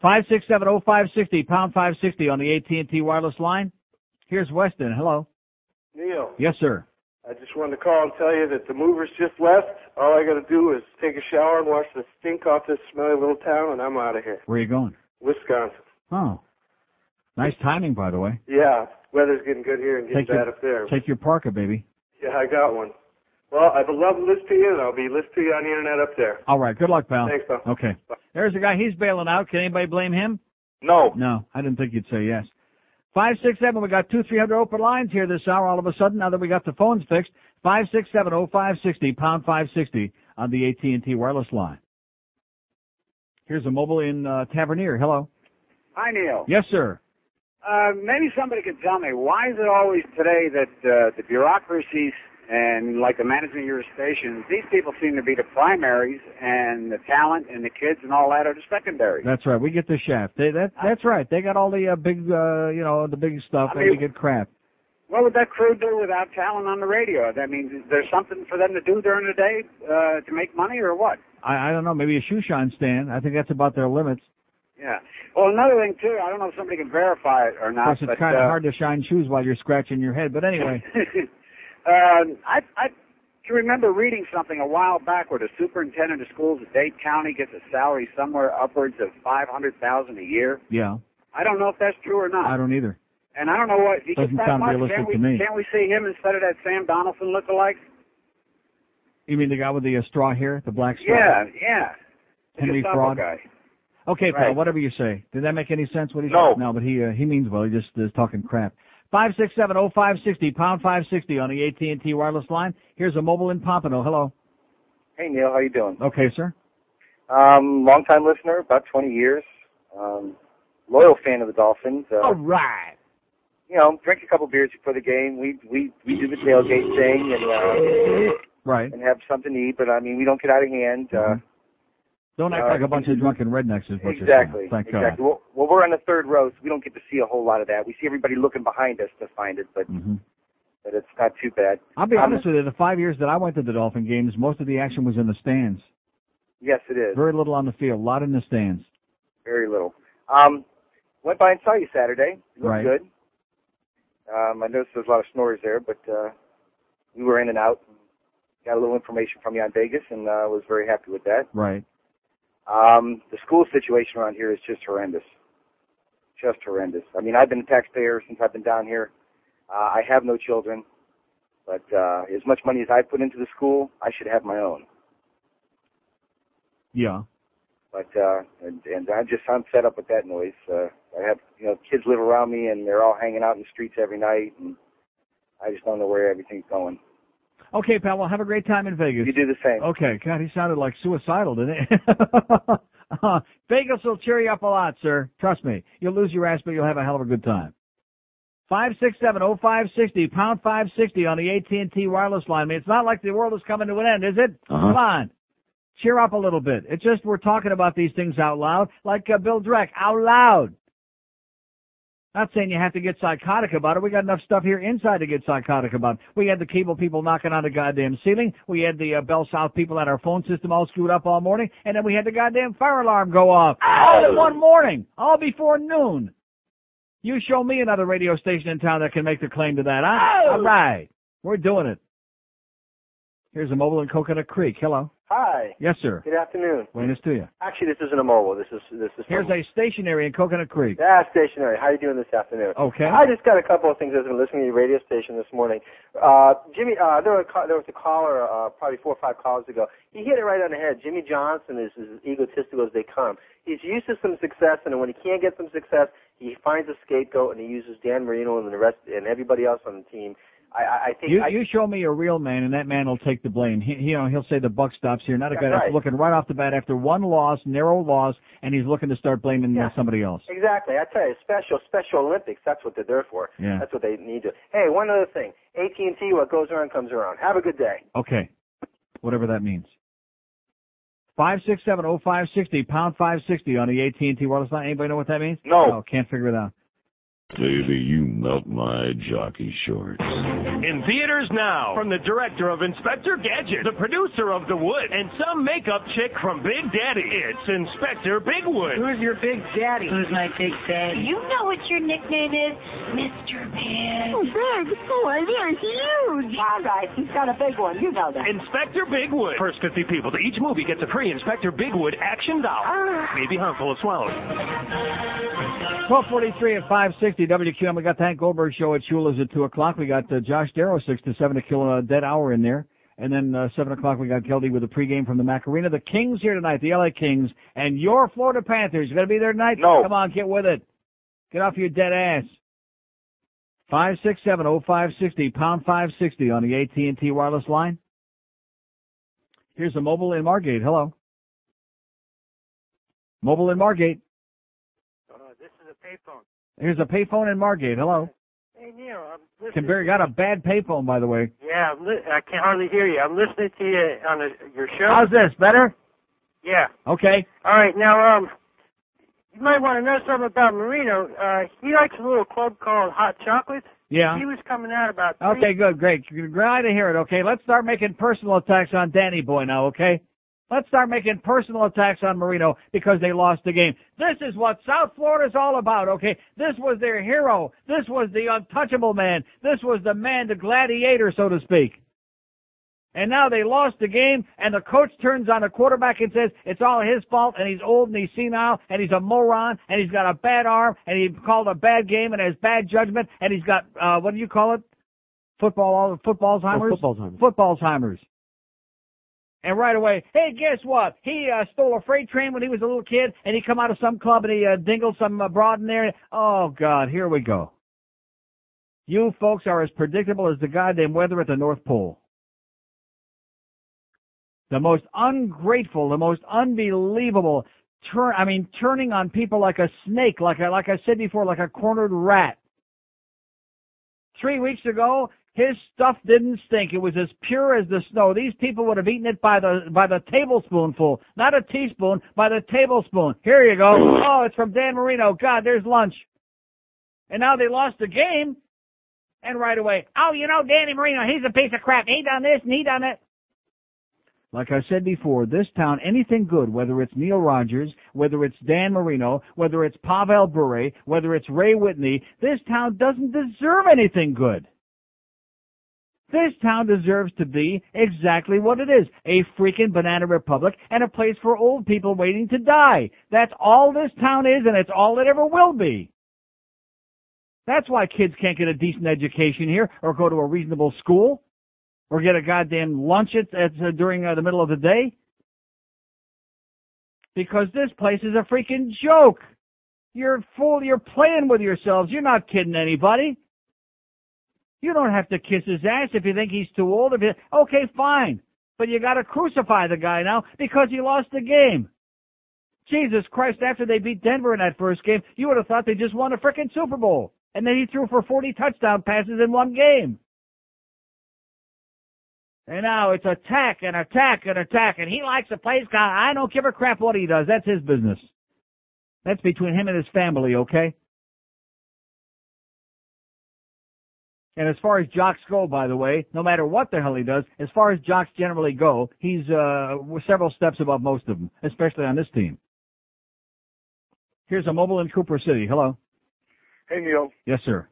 Five six seven oh five sixty pound five sixty on the AT and T wireless line. Here's Weston. Hello. Neil, Yes, sir. I just wanted to call and tell you that the movers just left. All I got to do is take a shower and wash the stink off this smelly little town, and I'm out of here. Where are you going? Wisconsin. Oh. Nice timing, by the way. Yeah, weather's getting good here and getting Take your- up there. Take your parka, baby. Yeah, I got one. Well, I'd love to listen to you, and I'll be listening to you on the internet up there. All right. Good luck, pal. Thanks, pal. Okay. There's a guy. He's bailing out. Can anybody blame him? No. No. I didn't think you'd say yes. Five six seven. We got two three hundred open lines here this hour. All of a sudden, now that we got the phones fixed, five six seven oh five sixty pound five sixty on the AT and T wireless line. Here's a mobile in uh, Tavernier. Hello. Hi, Neil. Yes, sir. Uh, maybe somebody could tell me why is it always today that uh, the bureaucracies and like the management of your stations, these people seem to be the primaries, and the talent and the kids and all that are the secondary. That's right. We get the shaft. They, that that's right. They got all the uh, big, uh, you know, the big stuff, I and we mean- get crap. What would that crew do without talent on the radio? That means there's something for them to do during the day uh, to make money, or what? I, I don't know. Maybe a shoe shine stand. I think that's about their limits. Yeah. Well, another thing too, I don't know if somebody can verify it or Of not. course, it's but, kind of uh, hard to shine shoes while you're scratching your head. But anyway, *laughs* um, I, I can remember reading something a while back where the superintendent of schools of Dade County gets a salary somewhere upwards of five hundred thousand a year. yeah, I don't know if that's true or not. I don't either. And I don't know what he gets Doesn't that sound much. realistic Can't we, to me. can't we see him instead of that Sam Donaldson lookalike? You mean the guy with the uh, straw hair, the black straw? Yeah, yeah. Henry Fraud. guy. Okay, pal. Whatever you say. Did that make any sense? What he No. said? No, but he uh, he means well. He just is talking crap. Five six seven oh five sixty pound five sixty on the AT and T wireless line. Here's a mobile in Pompano. Hello. Hey Neil, how you doing? Okay, sir. Um, long time listener, about 20 years. Um, loyal fan of the Dolphins. Uh, All right. You know, drink a couple beers before the game. We we we do the tailgate thing and uh, Right. and have something to eat. But I mean, we don't get out of hand. Uh, Don't act Uh, like a bunch of drunken rednecks is what exactly. you're saying. Thank exactly. God. Well, well, we're on the third row, so we don't get to see a whole lot of that. We see everybody looking behind us to find it, but hmm but it's not too bad. I'll be Um, honest with you. The five years that I went to the Dolphin games, most of the action was in the stands. Yes, it is. Very little on the field. A lot in the stands. Very little. Um, went by and saw you Saturday. You looked Right. good. Um, I noticed there's a lot of snores there, but uh, we were in and out. Got a little information from you on Vegas, and uh, was very happy with that. Right. Um, the school situation around here is just horrendous. Just horrendous. I mean, I've been a taxpayer since I've been down here. Uh, I have no children, but uh, as much money as I put into the school, I should have my own. Yeah. But uh, and, and I'm just I'm fed up with that noise. Uh, I have you know kids live around me and they're all hanging out in the streets every night, and I just don't know where everything's going. Okay, pal. Well, have a great time in Vegas. You do the same. Okay. God, he sounded like suicidal, didn't he? *laughs* uh, Vegas will cheer you up a lot, sir. Trust me. You'll lose your ass, but you'll have a hell of a good time. Five six seven oh five sixty pound five sixty on the AT and T wireless line. I mean, it's not like the world is coming to an end, is it? Uh-huh. Come on, cheer up a little bit. It's just we're talking about these things out loud, like uh, Bill Dreck, out loud. Not saying you have to get psychotic about it. We got enough stuff here inside to get psychotic about. We had the cable people knocking on the goddamn ceiling. We had the uh, Bell South people at our phone system all screwed up all morning, and then we had the goddamn fire alarm go off all in one morning, all before noon. You show me another radio station in town that can make the claim to that, huh? All right, we're doing it. Here's a mobile in Coconut Creek. Hello. Hi. Yes, sir. Good afternoon. Buenos to you. Actually, this isn't a mobile. This is this is. Here's a stationary in Coconut Creek. Yeah, stationary. How are you doing this afternoon? Okay. I just got a couple of things I've been listening to your radio station this morning. Uh, Jimmy, uh, there, were, a there was a caller uh, probably four or five calls ago. He hit it right on the head. Jimmy Johnson is as egotistical as they come. He's used to some success, and when he can't get some success, he finds a scapegoat and he uses Dan Marino and the rest and everybody else on the team. I, I, think You I, you show me a real man, and that man will take the blame. He, he- you know, he'll say the buck stops here. Not a guy right. looking right off the bat after one loss, narrow loss, and he's looking to start blaming uh, somebody else. Exactly. I tell you, special special Olympics. That's what they're there for. Yeah. That's what they need to. Hey, one other thing. AT and T. What goes around comes around. Have a good day. Okay, whatever that means. Five six seven oh five sixty pound five sixty on the AT and T wireless line. Anybody know what that means? No. Oh, can't figure it out. Baby, you melt my jockey shorts. In theaters now, from the director of Inspector Gadget, the producer of The Wood, and some makeup chick from Big Daddy, it's Inspector Bigwood. Who's your big daddy? Who's my big daddy? You know what your nickname is, Mr. Big. Oh, big. Boy, they're huge. All right, he's got a big one. You know that. Inspector Bigwood. First 50 people to each movie gets a free Inspector Bigwood action doll. Ah. Maybe harmful as swallowed. 1243 at 560 WQAM. We got the Hank Goldberg show at Shula's at 2 o'clock. We got uh, Josh Darrow 6 to 7 to kill a dead hour in there. And then uh, 7 o'clock we got Keldy with the pregame from the Macarena. The Kings here tonight, the LA Kings, and your Florida Panthers. You going to be there tonight? No. Come on, get with it. Get off your dead ass. 5670560, pound 560 on the AT&T wireless line. Here's a mobile in Margate. Hello. Mobile in Margate. Uh, this is a payphone. Here's a payphone in Margate. Hello. Hey Neil, I'm listening. Can Barry got a bad payphone, by the way. Yeah, I'm li- I can hardly hear you. I'm listening to you on the, your show. How's this? Better? Yeah. Okay. All right. Now, um, you might want to know something about Marino. Uh, he likes a little club called Hot Chocolate. Yeah. He was coming out about. Three, Okay, good, great. Glad to hear it. Okay, let's start making personal attacks on Danny Boy now. Okay, let's start making personal attacks on Marino because they lost the game. This is what South Florida's all about. Okay, this was their hero. This was the untouchable man. This was the man, the gladiator, so to speak. And now they lost the game, and the coach turns on the quarterback and says it's all his fault, and he's old and he's senile, and he's a moron, and he's got a bad arm, and he called a bad game and has bad judgment, and he's got uh what do you call it? Football, football's-heimers? Oh, football's-heimers. Football's-heimers. And right away, hey, guess what? He uh, stole a freight train when he was a little kid, and he come out of some club and he uh, dingled some uh, broad in there. Oh God, here we go. You folks are as predictable as the goddamn weather at the North Pole. The most ungrateful, the most unbelievable turn, I mean, turning on people like a snake, like I, like I said before, like a cornered rat. Three weeks ago, his stuff didn't stink. It was as pure as the snow. These people would have eaten it by the by the tablespoonful, not a teaspoon, by the tablespoon. Here you go. Oh, it's from Dan Marino. God, there's lunch. And now they lost the game, and right away, oh, you know, Danny Marino, he's a piece of crap. He done this and he done that. Like I said before, this town, anything good, whether it's Neil Rogers, whether it's Dan Marino, whether it's Pavel Bure, whether it's Ray Whitney, this town doesn't deserve anything good. This town deserves to be exactly what it is, a freaking banana republic and a place for old people waiting to die. That's all this town is and it's all it ever will be. That's why kids can't get a decent education here or go to a reasonable school or get a goddamn lunch at, at uh, during uh, the middle of the day. Because this place is a freaking joke. You're fool. You're playing with yourselves. You're not kidding anybody. You don't have to kiss his ass if you think he's too old. If you, okay, fine. But you gotta crucify the guy now because he lost the game. Jesus Christ, after they beat Denver in that first game, you would have thought they just won a frickin' Super Bowl. And then he threw for 40 touchdown passes in one game. And now it's attack and attack and attack, and he likes to play his guy. I don't give a crap what he does. That's his business. That's between him and his family, okay? And as far as jocks go, by the way, no matter what the hell he does, as far as jocks generally go, he's uh several steps above most of them, especially on this team. Here's a mobile in Cooper City. Hello. Hey Neil. Yes, sir.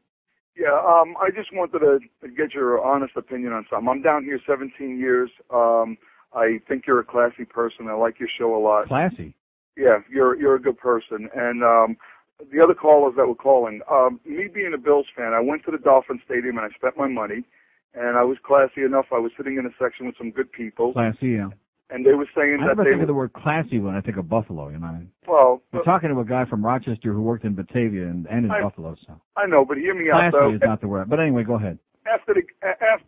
Yeah, um, I just wanted to get your honest opinion on something. I'm down here 17 years. Um, I think you're a classy person. I like your show a lot. Classy. Yeah, you're you're a good person. And um, the other callers that were calling, um, me being a Bills fan, I went to the Dolphin Stadium and I spent my money, and I was classy enough. I was sitting in a section with some good people, Classy, yeah. and they were saying I that never they think of the word classy when I think of Buffalo, you know. well. We're talking to a guy from Rochester who worked in Batavia and, and in I- Buffalo, so. I know, but hear me out Classy is not the word. But anyway, go ahead. after the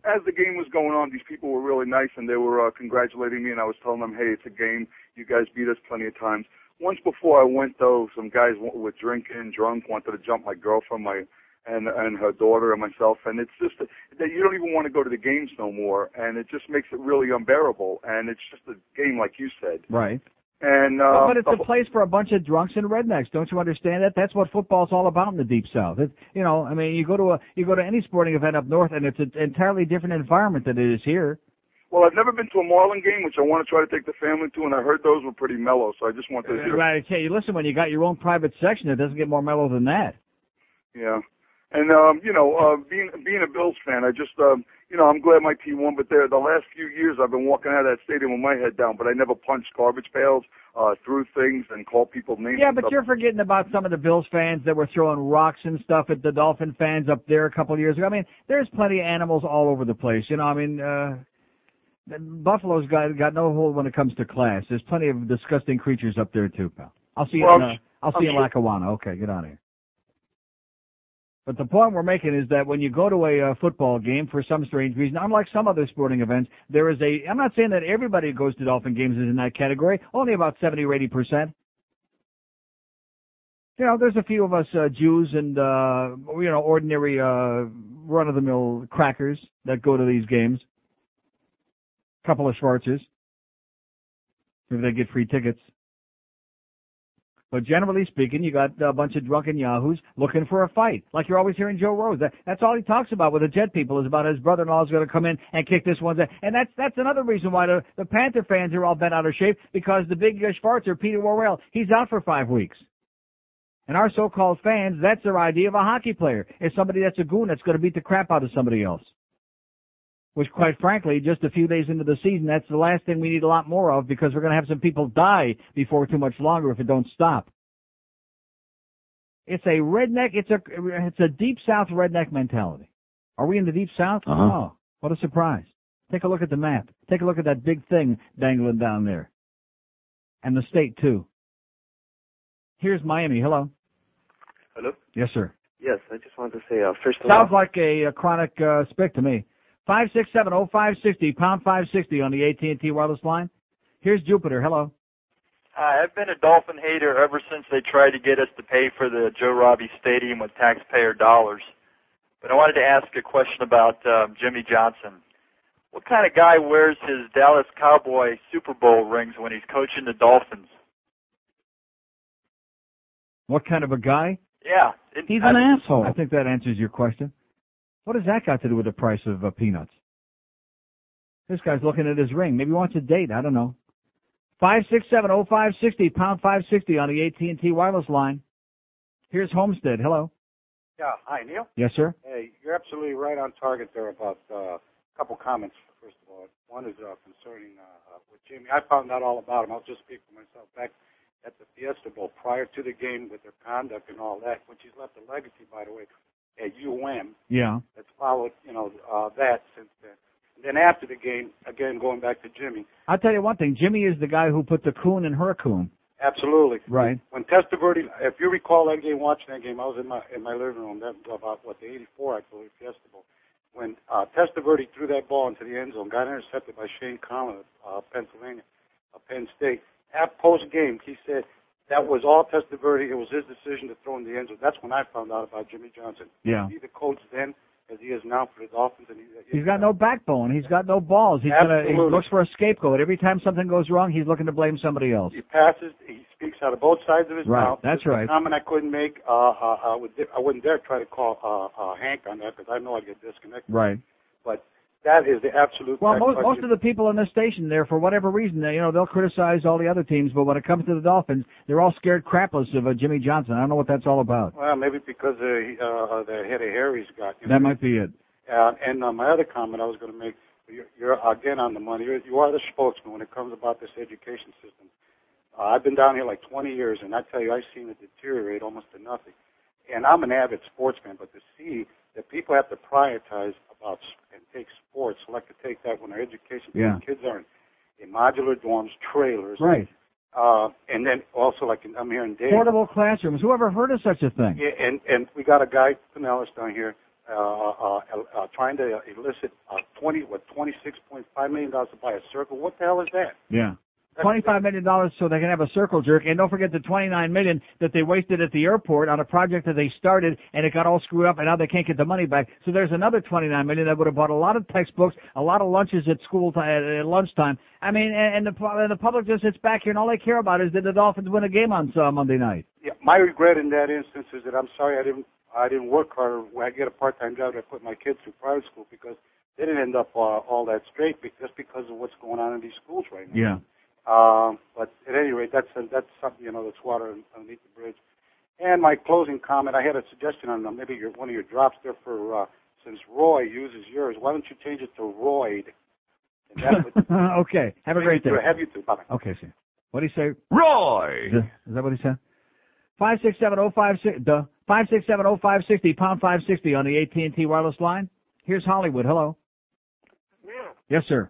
as the game was going on, these people were really nice and they were uh, congratulating me, and I was telling them, "Hey, it's a game. You guys beat us plenty of times." Once before I went though, some guys were drinking, drunk, wanted to jump my girlfriend, my and and her daughter and myself, and it's just that you don't even want to go to the games no more, and it just makes it really unbearable. And it's just a game, like you said. Right. And uh, but it's a place for a bunch of drunks and rednecks. Don't you understand that? That's what football's all about in the deep south. It's, you know, I mean, you go to a you go to any sporting event up north, and it's an entirely different environment than it is here. Well, I've never been to a Marlin game, which I want to try to take the family to, and I heard those were pretty mellow. So I just want to. Right. Okay. You listen, when you got your own private section, it doesn't get more mellow than that. Yeah. And um, you know, uh being being a Bills fan, I just um you know, I'm glad my team won, but there the last few years I've been walking out of that stadium with my head down, but I never punched garbage pails, uh threw things and called people names. Yeah, but stuff. you're forgetting about some of the Bills fans that were throwing rocks and stuff at the Dolphin fans up there a couple of years ago. I mean, there's plenty of animals all over the place. You know, I mean, uh Buffalo's got got no hold when it comes to class. There's plenty of disgusting creatures up there too, pal. I'll see you. Well, in, uh, I'll see you in Lackawanna. Okay, get out of here. But the point we're making is that when you go to a uh, football game, for some strange reason, unlike some other sporting events, there is a. I'm not saying that everybody who goes to Dolphin games is in that category. Only about 70 or 80 percent. You know, there's a few of us uh, Jews and uh, you know ordinary uh, run-of-the-mill crackers that go to these games. Couple of Schwarzers. Maybe they get free tickets. But generally speaking, you got a bunch of drunken yahoos looking for a fight. Like you're always hearing Joe Rose. That, that's all he talks about with the Jet people is about his brother-in-law is going to come in and kick this one's ass. And that's that's another reason why the, the Panther fans are all bent out of shape because the big uh, Schwarzer, Peter Worrell, he's out for five weeks. And our so-called fans, that's their idea of a hockey player. Is somebody that's a goon that's going to beat the crap out of somebody else. Which, quite frankly, just a few days into the season, that's the last thing we need a lot more of because we're going to have some people die before too much longer if it don't stop. It's a redneck. It's a it's a deep south redneck mentality. Are we in the deep south? Uh-huh. Oh, what a surprise! Take a look at the map. Take a look at that big thing dangling down there, and the state too. Here's Miami. Hello. Hello? Yes, sir. Yes, I just wanted to say, uh, first of Sounds all, like a, a chronic uh, spick to me. Five six seven oh five sixty pound five sixty on the AT and T wireless line. Here's Jupiter. Hello. Hi, I've been a Dolphin hater ever since they tried to get us to pay for the Joe Robbie Stadium with taxpayer dollars. But I wanted to ask a question about um, Jimmy Johnson. What kind of guy wears his Dallas Cowboy Super Bowl rings when he's coaching the Dolphins? What kind of a guy? Yeah, it, He's I- an asshole. I think that answers your question. What has that got to do with the price of uh, peanuts? This guy's looking at his ring. Maybe he wants a date. I don't know. Five six seven oh five sixty pound five sixty on the AT and T wireless line. Here's Homestead. Hello. Yeah. Hi, Neil. Yes, sir. Hey, you're absolutely right on target there about uh, a couple comments. First of all, one is uh, concerning uh, uh, with Jimmy. I found out all about him. I'll just speak for myself. Back at the Fiesta Bowl, prior to the game, with their conduct and all that, which he's left a legacy, by the way, at UM Yeah. that's followed, you know, uh, that since then. And then after the game, again going back to Jimmy, I'll tell you one thing. Jimmy is the guy who put the coon in her coon. Absolutely. Right. When Testaverde, if you recall that game, watching that game, I was in my in my living room. That was about what the '84, I believe, Fiesta Bowl. When uh, Testaverde threw that ball into the end zone, got intercepted by Shane Conlan of uh, Pennsylvania, uh, Penn State. At post game, he said that was all Testaverde. It was his decision to throw in the end zone. That's when I found out about Jimmy Johnson. Yeah. He the coach then as he is now for the Dolphins, and he, He's got no backbone. He's got no balls. He's gonna he looks for a scapegoat. Every time something goes wrong, he's looking to blame somebody else. he passes. He speaks out of both sides of his Right, mouth. that's a right. comment I couldn't make. Uh, uh, I would. I wouldn't dare try to call uh, uh, Hank on that because I know I'd get disconnected. Right. But that is the absolute. Well, most, most of the people in this station there, for whatever reason, they, you know, they'll criticize all the other teams, but when it comes to the Dolphins, they're all scared crapless of uh, Jimmy Johnson. I don't know what that's all about. Well, maybe because uh, he- uh, the head of hair he's got. You know? That might be it. Uh, and uh, my other comment I was going to make, you're, you're again on the money. You're, you are the spokesman when it comes about this education system. Uh, I've been down here like 20 years, and I tell you, I've seen it deteriorate almost to nothing. And I'm an avid sportsman, but to see that people have to prioritize about and take sports, like to take that when their education, Yeah. kids are in, in modular dorms, trailers, Right. Uh, and then also like I'm here in Dayton. Portable classrooms. Who ever heard of such a thing? Yeah, and and we got a guy Pinellas down here uh, uh, uh, trying to elicit uh, twenty what twenty six point five million dollars to buy a circle. What the hell is that? Yeah. Twenty-five million dollars so they can have a circle jerk, and don't forget the twenty-nine million that they wasted at the airport on a project that they started, and it got all screwed up, and now they can't get the money back. So there's another twenty-nine million that would have bought a lot of textbooks, a lot of lunches at school time, at, lunchtime. I mean, and, and the and the public just sits back here, and all they care about is that the Dolphins win a game on uh, Monday night. Yeah, my regret in that instance is that I'm sorry I didn't I didn't work harder. When I get a part time job, I put my kids through private school because they didn't end up uh, all that straight just because of what's going on in these schools right now. Yeah. Um, but at any rate, that's that's something you know that's water underneath the bridge. And my closing comment, I had a suggestion on uh, maybe your, one of your drops there for uh, since Roy uses yours, why don't you change it to Royd? Would *laughs* okay. Have a great day. Have you too. Bye. Okay, see. What do you say? Roy. Is that what he said? Five six seven oh five six the five six seven oh five sixty pound five sixty on the AT and T wireless line. Here's Hollywood. Hello. Neil, Yes, sir.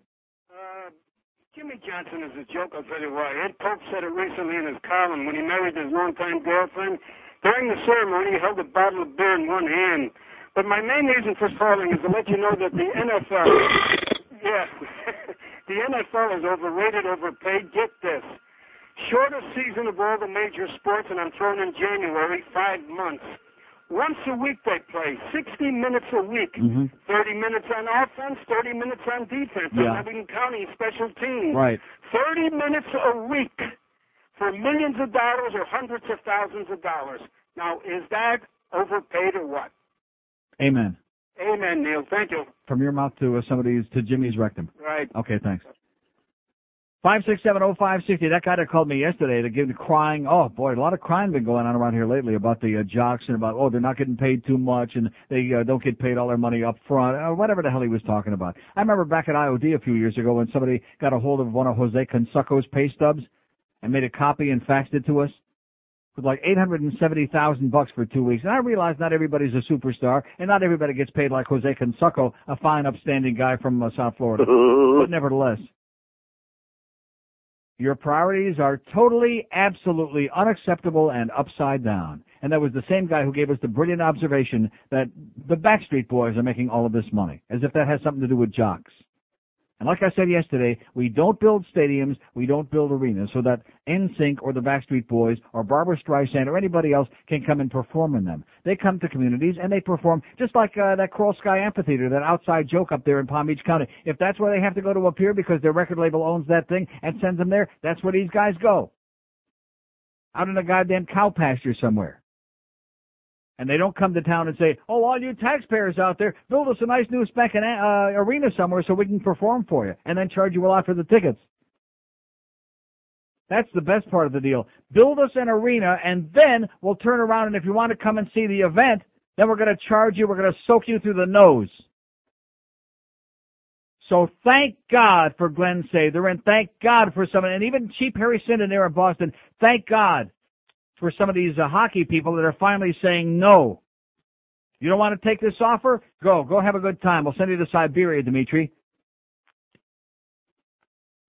Jimmy Johnson is a joke, I'll tell you why. Ed Pope said it recently in his column when he married his longtime girlfriend. During the ceremony, he held a bottle of beer in one hand. But my main reason for calling is to let you know that the NFL, *laughs* yeah, *laughs* the NFL is overrated, overpaid. Get this. Shortest season of all the major sports, and I'm throwing in January, five months. Once a week they play, 60 minutes a week. Mhm. 30 minutes on offense, 30 minutes on defense. Yeah. Not even counting special teams. Right. 30 minutes a week for millions of dollars or hundreds of thousands of dollars. Now, is that overpaid or what? Amen. Amen, Neil. Thank you. From your mouth to uh, somebody's to Jimmy's rectum. Right. Okay, thanks. Five six seven oh five sixty. That guy that called me yesterday to give the crying. Oh boy, a lot of crime been going on around here lately about the uh, jocks and about oh they're not getting paid too much and they uh, don't get paid all their money up front or whatever the hell he was talking about. I remember back at IOD a few years ago when somebody got a hold of one of Jose Canseco's pay stubs and made a copy and faxed it to us with like eight hundred and seventy thousand bucks for two weeks. And I realize not everybody's a superstar and not everybody gets paid like Jose Canseco, a fine, upstanding guy from uh, South Florida. *laughs* but nevertheless, your priorities are totally, absolutely unacceptable and upside down. And that was the same guy who gave us the brilliant observation that the Backstreet Boys are making all of this money, as if that has something to do with jocks. And like I said yesterday, we don't build stadiums, we don't build arenas so that NSYNC or the Backstreet Boys or Barbara Streisand or anybody else can come and perform in them. They come to communities and they perform just like uh, that Coral Sky Amphitheater, that outside joke up there in Palm Beach County. If that's where they have to go to appear because their record label owns that thing and sends them there, that's where these guys go. Out in a goddamn cow pasture somewhere. And they don't come to town and say, "Oh, all you taxpayers out there, build us a nice new spanking uh, arena somewhere so we can perform for you," and then charge you a lot for the tickets. That's the best part of the deal. Build us an arena, and then we'll turn around and if you want to come and see the event, then we're going to charge you. We're going to soak you through the nose. So thank God for Glen Sather, and thank God for some, and even Cheap Harry Sinden there in Boston. Thank God for some of these uh, hockey people that are finally saying no. You don't want to take this offer? Go. Go have a good time. We'll send you to Siberia, Dimitri.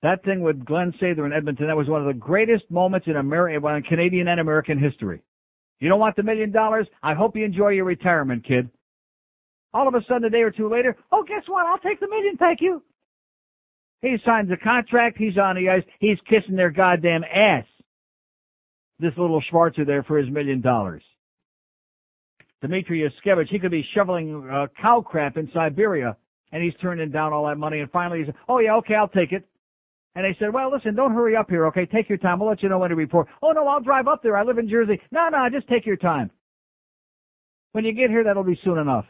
That thing with Glen Sather in Edmonton, that was one of the greatest moments in American, Canadian and American history. You don't want the million dollars? I hope you enjoy your retirement, kid. All of a sudden, a day or two later, oh, guess what? I'll take the million, thank you. He signs a contract. He's on the ice. He's kissing their goddamn ass. This little Schwarzer there for his million dollars. Dmitry Yushkevich, he could be shoveling uh, cow crap in Siberia, and he's turning down all that money. And finally, he's, oh yeah, okay, I'll take it. And they said, well, listen, don't hurry up here, okay? Take your time. We'll let you know when to report. Oh no, I'll drive up there. I live in Jersey. No, no, just take your time. When you get here, that'll be soon enough.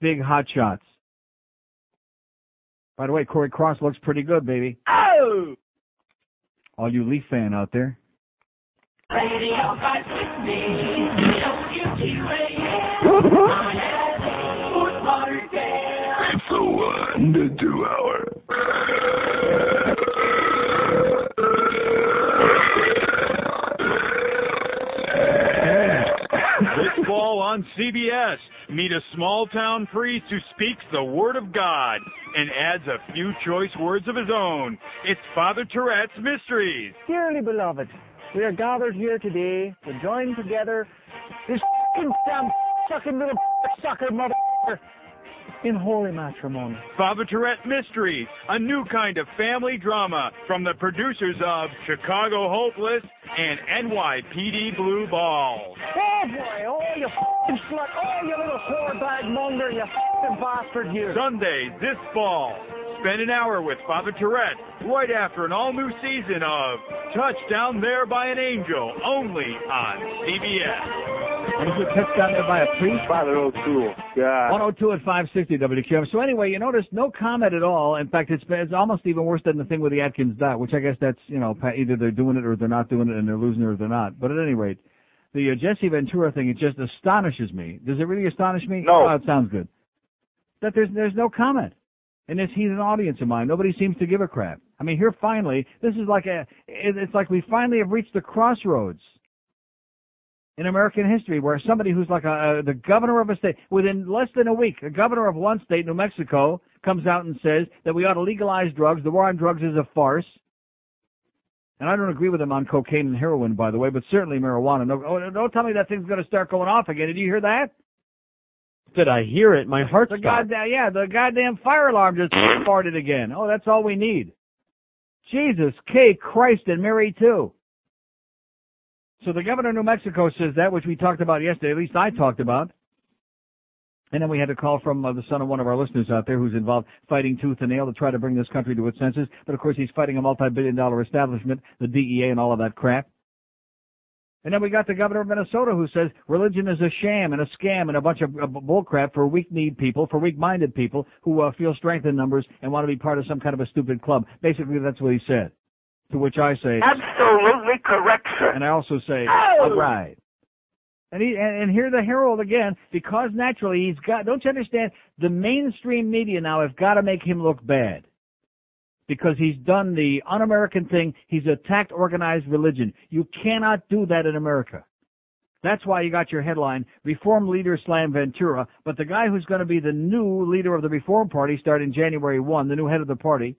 Big hot shots. By the way, Cory Cross looks pretty good, baby. Oh! All you Leaf fan out there. Radio 560, WQT It's the one to two hour. This fall on CBS, meet a small town priest who speaks the Word of God and adds a few choice words of his own. It's Father Tourette's Mysteries. Dearly beloved, we are gathered here today to join together this f***ing damn sucking little sucker mother in holy matrimony. Father Tourette Mysteries, a new kind of family drama from the producers of Chicago Hopeless and NYPD Blue Balls. Oh boy, oh you f***ing slut, oh you little whore bag monger, you f***ing bastard you. Sundays this fall. Spend an hour with Father Tourette right after an all new season of Touchdown There by an Angel, only on CBS. And is it touched down there by a priest? Father O'Toole. God. 102 at 560 WQAM. So anyway, you notice no comment at all. In fact, it's it's almost even worse than the thing with the Atkins dot, which I guess that's you know either they're doing it or they're not doing it and they're losing it or they're not. But at any rate, the uh, Jesse Ventura thing it just astonishes me. Does it really astonish me? No. Oh, it sounds good. That there's there's no comment. And this he's an audience of mine. Nobody seems to give a crap. I mean, here finally, this is like a, it's like we finally have reached the crossroads in American history where somebody who's like a, a the governor of a state within less than a week, a governor of one state, New Mexico, comes out and says that we ought to legalize drugs. The war on drugs is a farce. And I don't agree with him on cocaine and heroin, by the way, but certainly marijuana. No, oh, don't tell me that thing's going to start going off again. Did you hear that? Did I hear it? My heart The stopped. goddamn yeah, the goddamn fire alarm just farted again. Oh, that's all we need. Jesus, K Christ and Mary too. So the governor of New Mexico says that, which we talked about yesterday. At least I talked about. And then we had a call from uh, the son of one of our listeners out there who's involved fighting tooth and nail to try to bring this country to its senses. But of course, he's fighting a multi-billion dollar establishment, the DEA and all of that crap. And then we got the governor of Minnesota who says religion is a sham and a scam and a bunch of uh, bullcrap for weak-kneed people, for weak-minded people who uh, feel strength in numbers and want to be part of some kind of a stupid club. Basically, that's what he said. To which I say, Absolutely correct, sir. and I also say, Oh! all right. And he and, and here the herald again, because naturally he's got. Don't you understand? The mainstream media now have got to make him look bad, because he's done the un-American thing. He's attacked organized religion. You cannot do that in America. That's why you got your headline: Reform leader slam Ventura. But the guy who's going to be the new leader of the Reform Party starting January one, the new head of the party,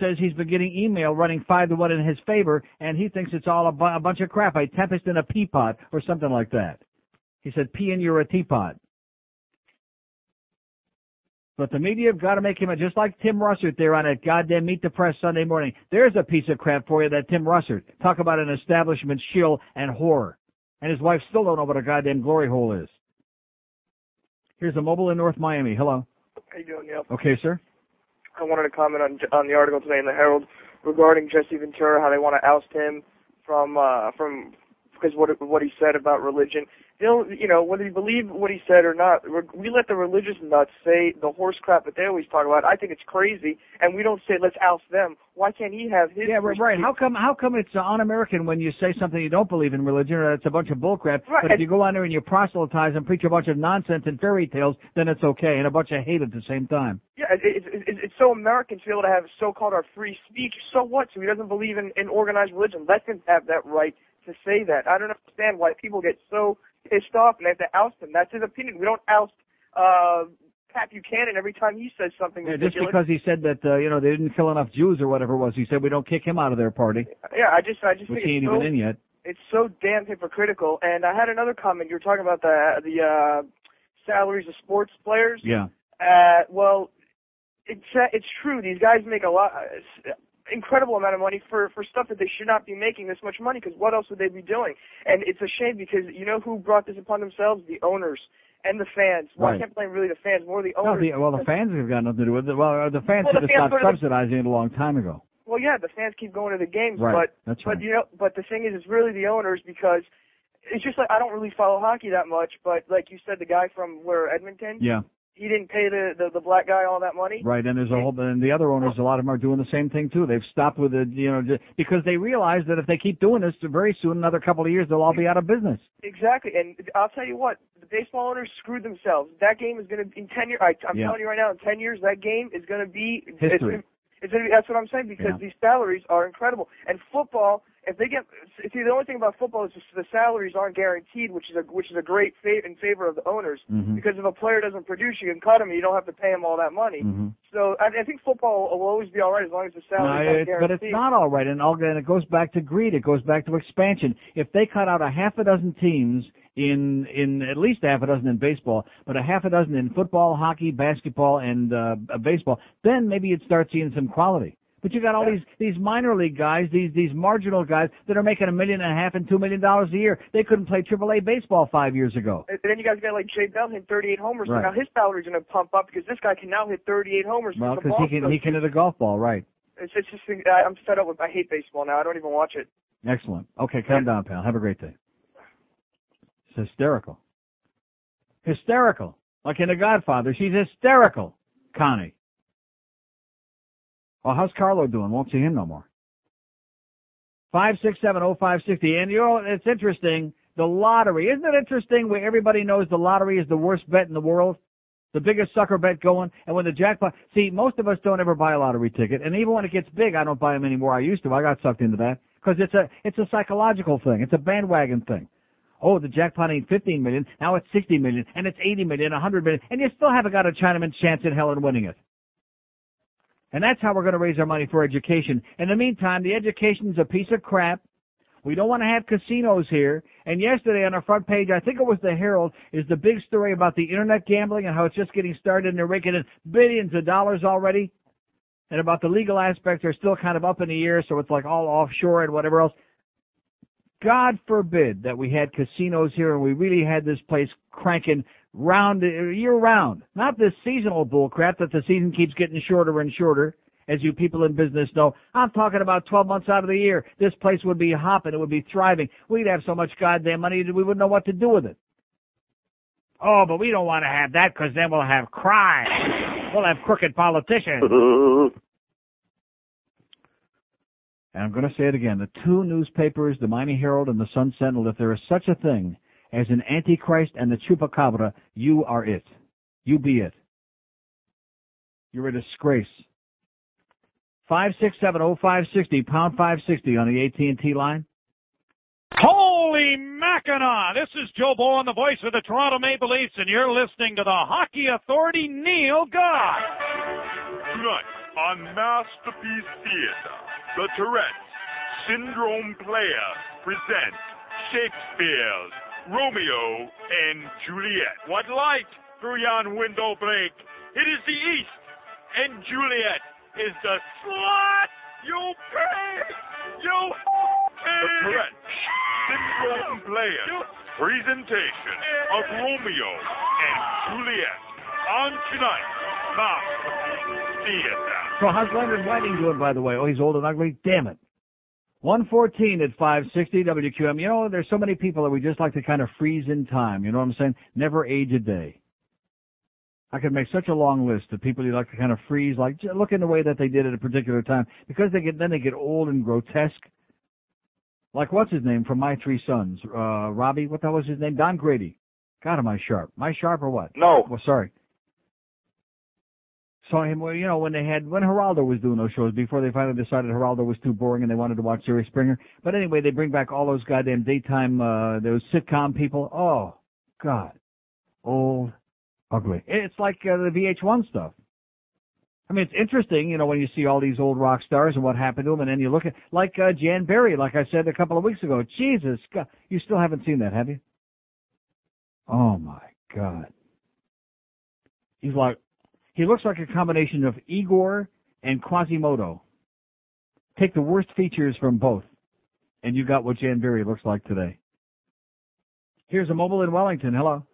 says he's been getting email running five to one in his favor, and he thinks it's all a, bu- a bunch of crap, a tempest in a peapot, or something like that. He said, pee in your teapot. But the media have got to make him a, just like Tim Russert there on that goddamn Meet the Press Sunday morning. There's a piece of crap for you, that Tim Russert. Talk about an establishment shill and whore. And his wife still don't know what a goddamn glory hole is. Here's a mobile in North Miami. Hello. How you doing, Neil? Okay, sir. I wanted to comment on on the article today in the Herald regarding Jesse Ventura, how they want to oust him from uh from because what what he said about religion. They'll, you know, whether you believe what he said or not, we let the religious nuts say the horse crap that they always talk about. I think it's crazy, and we don't say let's oust them. Why can't he have his? Yeah, right. right. How come? How come it's un-American when you say something you don't believe in religion or it's a bunch of bullcrap? Right. But if you go on there and you proselytize and preach a bunch of nonsense and fairy tales, then it's okay, and a bunch of hate at the same time. Yeah, it, it, it, it's so American to be able to have so-called our free speech. So what? So he doesn't believe in, in organized religion. Let him have that right to say that. I don't understand why people get so pissed off and they have to oust him. That's his opinion. We don't oust uh Pat Buchanan every time he says something Yeah, just because he said that uh, you know they didn't kill enough Jews or whatever it was, he said we don't kick him out of their party, yeah, I just I just which think he ain't it's so, even in yet. it's so damn hypocritical. And I had another comment. You were talking about the the uh, salaries of sports players. Yeah. Uh, well, it's uh, it's true. These guys make a lot, incredible amount of money for for stuff that they should not be making this much money. Because what else would they be doing? And it's a shame because you know who brought this upon themselves? The owners and the fans. Well, Right. I can't blame really the fans, more the No, owners. the, well, the fans have got nothing to do with it. Well, the fans Well, should the fans stopped to the- subsidizing it a long time ago. Well, yeah, the fans keep going to the games, Right. but That's but right. you know, but the thing is, it's really the owners because it's just like I don't really follow hockey that much, but like you said, the guy from where Edmonton, Yeah. He didn't pay the the, the black guy all that money. Right, and there's a whole, and the other owners, a lot of them are doing the same thing too. They've stopped with it, you know, just, because they realize that if they keep doing this, very soon, another couple of years, they'll all be out of business. Exactly, and I'll tell you what, the baseball owners screwed themselves. That game is going to in ten years. I, I'm Yeah. telling you right now, in ten years, that game is going to be It's, History. it's gonna be, that's what I'm saying because Yeah. these salaries are incredible. And football, if they get see, the only thing about football is just the salaries aren't guaranteed, which is a which is a great fa- in favor of the owners. Mhm. Because if a player doesn't produce, you can cut him, and you don't have to pay him all that money. Mhm. So I, I think football will always be all right as long as the No, salaries aren't it's, but it's not all right, and all, and it goes back to greed. It goes back to expansion. If they cut out a half a dozen teams in in at least half a dozen in baseball, but a half a dozen in football, hockey, basketball, and uh, uh, baseball, then maybe you'd start seeing some quality. But you got all these these minor league guys, these these marginal guys that are making a million and a half and two million dollars a year. They couldn't play Triple A baseball five years ago. And then you guys got like Jay Bell hitting 38 homers. Right. So now his salary's going to pump up because this guy can now hit 38 homers. Well, because he can he can hit a golf ball, right? It's, it's just I'm fed up with. I hate baseball now. I don't even watch it. Excellent. Okay, calm down, pal. Have a great day. It's hysterical. Hysterical. Like in The Godfather, she's hysterical, Connie. Well, how's Carlo doing? Won't see him no more. Five six seven oh five sixty. And you know, it's interesting. The lottery. Isn't it interesting where everybody knows the lottery is the worst bet in the world? The biggest sucker bet going. And when the jackpot, see, most of us don't ever buy a lottery ticket. And even when it gets big, I don't buy them anymore. I used to. I got sucked into that. Cause it's a, it's a psychological thing. It's a bandwagon thing. Oh, the jackpot ain't 15 million. Now it's 60 million. And it's 80 million, 100 million. And you still haven't got a Chinaman's chance in hell in winning it. And that's how we're going to raise our money for education. In the meantime, the education's a piece of crap. We don't want to have casinos here. And yesterday on our front page, I think it was the Herald, is the big story about the internet gambling and how it's just getting started and they're raking in billions of dollars already. And about the legal aspects are still kind of up in the air, so it's like all offshore and whatever else. God forbid that we had casinos here and we really had this place cranking round year round. Not this seasonal bull crap that the season keeps getting shorter and shorter. As you people in business know, I'm talking about 12 months out of the year. This place would be hopping. It would be thriving. We'd have so much goddamn money that we wouldn't know what to do with it. Oh, but we don't want to have that because then we'll have crime. We'll have crooked politicians. *laughs* And I'm going to say it again. The two newspapers, the Miami Herald and the Sun Sentinel, if there is such a thing as an Antichrist and the Chupacabra, you are it. You be it. You're a disgrace. Five six seven oh five sixty pound five sixty on the AT and T line. Holy Mackinaw! This is Joe Bowen, the voice of the Toronto Maple Leafs, and you're listening to the Hockey Authority, Neil God. Tonight on Masterpiece Theater, the Tourette's Syndrome Player presents Shakespeare's Romeo and Juliet. What light through yon window break? It is the East, and Juliet is the slut you pay! You pay! The Tourette's Syndrome Players presentation of Romeo and Juliet on tonight. Masterpiece Theater. So how's Leonard Whiting doing, by the way? Oh, he's old and ugly? Damn it. 114 at 560 WQAM. You know, there's so many people that we just like to kind of freeze in time. You know what I'm saying? Never age a day. I could make such a long list of people you like to kind of freeze, like look in the way that they did at a particular time, because they get then they get old and grotesque. Like what's his name from My Three Sons? Uh, Robbie, what the hell was his name? Don Grady. God, am I sharp? Am I sharp or what? No. Well, sorry. Saw him, you know, when they had, when Geraldo was doing those shows before they finally decided Geraldo was too boring and they wanted to watch Jerry Springer. But anyway, they bring back all those goddamn daytime, uh, those sitcom people. Oh, God. Old, ugly. It's like uh, the VH1 stuff. I mean, it's interesting, you know, when you see all these old rock stars and what happened to them, and then you look at like uh, Jan Berry, like I said a couple of weeks ago. Jesus, God, you still haven't seen that, have you? Oh my God, he's like, he looks like a combination of Igor and Quasimodo. Take the worst features from both, and you got what Jan Berry looks like today. Here's a mobile in Wellington. Hello.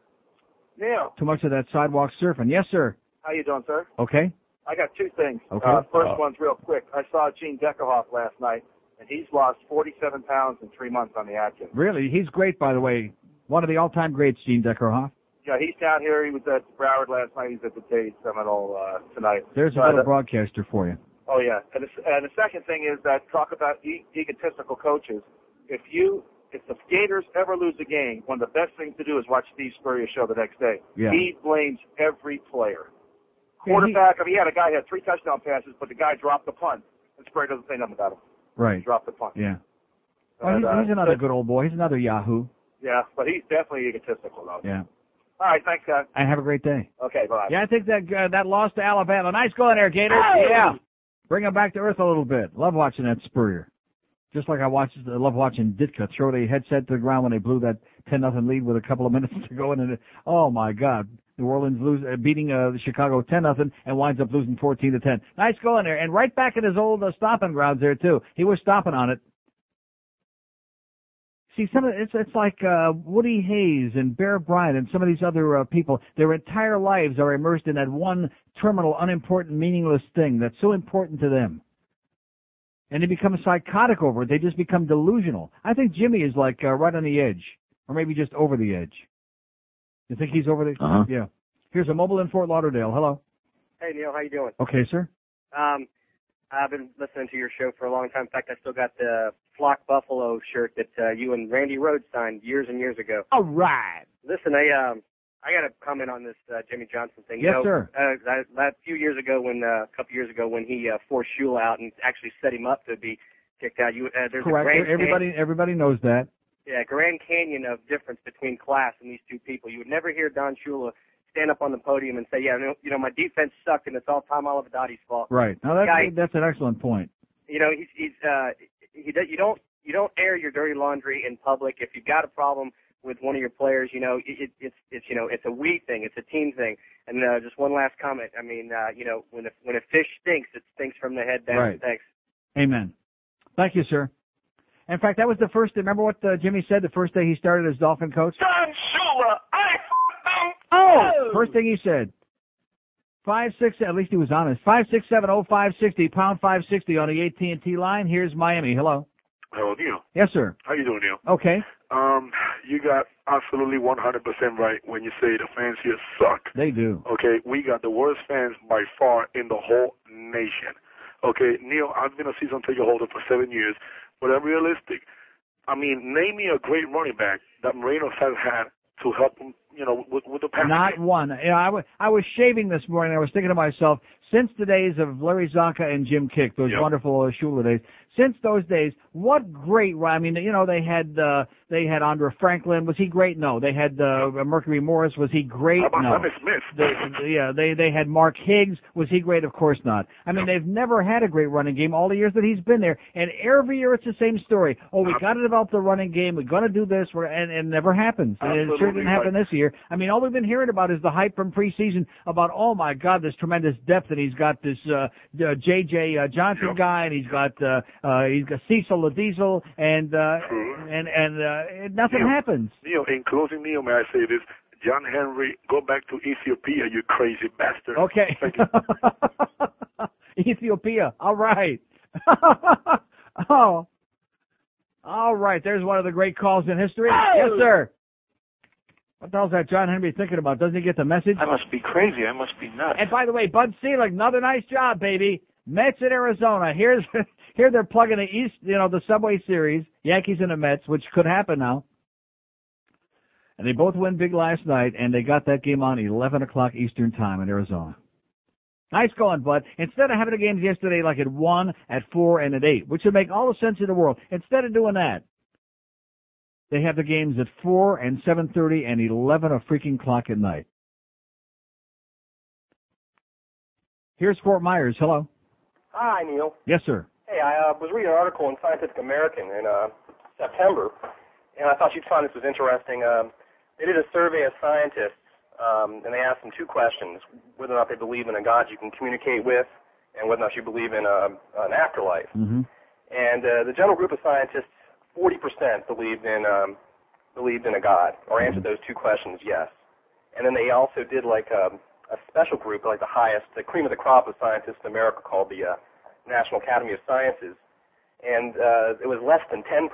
Neil, Too much of that sidewalk surfing. Yes, sir. how you doing, sir? Okay. I got two things. Okay. Uh, first Uh. one's real quick. I saw Gene Deckerhoff last night, and he's lost 47 pounds in three months on the Atkins. Really, he's great, by the way. One of the all-time greats, Gene Deckerhoff. Yeah, he's down here. He was at Broward last night. He's at the Dade Seminole uh, tonight. There's little uh, broadcaster for you. Oh yeah, and the, and the second thing is that talk about e- egotistical coaches. If you if the Gators ever lose a game, one of the best things to do is watch Steve Spurrier's show the next day. Yeah. He blames every player. Yeah, he- Quarterback. I mean, he had a guy who had three touchdown passes, but the guy dropped the punt, and Spurrier doesn't say nothing about him. Right. He dropped the punt. Yeah. Well, And, he's, uh, he's another good old boy. He's another Yahoo. Yeah, but he's definitely egotistical though. Yeah. All right, thanks, guys. And have a great day. Okay, bye. Yeah, I think that uh, that loss to Alabama. Nice going there, Gator. Gators. Yeah. Bring him back to earth a little bit. Love watching that Spurrier. Just like I watched, I love watching Ditka throw the headset to the ground when they blew that ten nothing lead with a couple of *laughs* minutes to go, and it, oh my God, New Orleans lose, uh, beating uh, Chicago ten nothing, and winds up losing fourteen to ten. Nice going there, and right back at his old uh, stomping grounds there too. He was stomping on it. See, some of it's it's like uh, Woody Hayes and Bear Bryant and some of these other uh, people. Their entire lives are immersed in that one terminal, unimportant, meaningless thing that's so important to them, and they become psychotic over it. They just become delusional. I think Jimmy is like uh, right on the edge, or maybe just over the edge. You think he's over the? Uh-huh. Yeah. Here's a mobile in Fort Lauderdale. Hello. Hey Neil, how you doing? Okay, sir. Um, I've been listening to your show for a long time. In fact, I still got the Flock Buffalo shirt that uh, you and Randi Rhodes signed years and years ago. All right. Listen, I um, I got to comment on this uh, Jimmy Johnson thing. Yes, you know, sir. Uh, that, that few years ago, when uh, a couple years ago, when he uh, forced Shula out and actually set him up to be kicked out, you uh, there's Correct. a Grand Everybody everybody knows that. yeah, Grand Canyon of difference between class and these two people. You would never hear Don Shula stand up on the podium and say, "Yeah, you know, you know my defense sucked and it's all Tom Olivadotti's fault." Right. Now that's Guy- that's an excellent point. you know, he's he's uh he does, you don't you don't air your dirty laundry in public. If you've got a problem with one of your players, you know, it, it, it's it's you know it's a we thing, it's a team thing. And uh, just one last comment. I mean, uh, you know, when a when a fish stinks, it stinks from the head down. Right. Thanks. Amen. Thank you, sir. In fact, that was the first. Remember what uh, Jimmy said the first day he started as Dolphin coach? Don Shula, I Oh, first thing he said. Five six. At least he was honest. Five six seven oh five sixty pound five sixty on the AT and T line. Here's Miami. Hello. Hello, Neil. Yes, sir. How you doing, Neil? Okay. Um, you got absolutely 100% right when you say the fans here suck. They do. Okay, we got the worst fans by far in the whole nation. Okay, Neil, I've been a season ticket holder for seven years, but I'm realistic. I mean, name me a great running back that Marinos has had to help him, you know, with, with the Not one. You know, I wa- I was shaving this morning. I was thinking to myself, since the days of Larry Csonka and Jim Kiick, those Yep. wonderful uh, Shula days, since those days, what great, I mean, you know, they had, uh, they had Andra Franklin. Was he great? No. They had, uh, Mercury Morris. Was he great? No. Smith? They, yeah, they they had Mark Higgs. Was he great? Of course not. I mean, they've never had a great running game all the years that he's been there, and every year it's the same story. Oh, we got to develop the running game. We're going to do this, we're, and, and it never happens. And it sure didn't happen this year. I mean, all we've been hearing about is the hype from preseason about, oh my God, this tremendous depth, and he's got this uh, uh, J.J. Uh, Johnson guy, and he's got uh, uh, he's got Cecil the Diesel, and uh, and and uh, nothing Neil, happens. Neil, in closing, Neil, may I say this? John Henry, go back to Ethiopia, you crazy bastard. Okay. *laughs* Ethiopia. All right. *laughs* oh. All right. There's one of the great calls in history. Yes, sir. What the hell's that John Henry thinking about? Doesn't he get the message? I must be crazy. I must be nuts. And by the way, Bud Selig, another nice job, baby. Mets in Arizona. Here's *laughs* here they're plugging the East, you know, the Subway Series, Yankees and the Mets, which could happen now. And they both win big last night, and they got that game on 11 o'clock Eastern time in Arizona. Nice going, Bud. Instead of having the games yesterday like at 1, at 4, and at 8, which would make all the sense in the world, instead of doing that, they have the games at 4 and 7.30 and 11 a freaking clock at night. Here's Fort Myers. Hello. Hi, Neil. Yes, sir. Hey, I uh, was reading an article in Scientific American in uh, September, and I thought you'd find this was interesting. Um, they did a survey of scientists, um, and they asked them two questions: whether or not they believe in a God you can communicate with, and whether or not you believe in a, an afterlife. Mm-hmm. And uh, the general group of scientists, 40% believed in um, believed in a God, or answered those two questions yes. And then they also did like a, a special group, like the highest, the cream of the crop of scientists in America, called the uh, National Academy of Sciences, and uh, it was less than 10%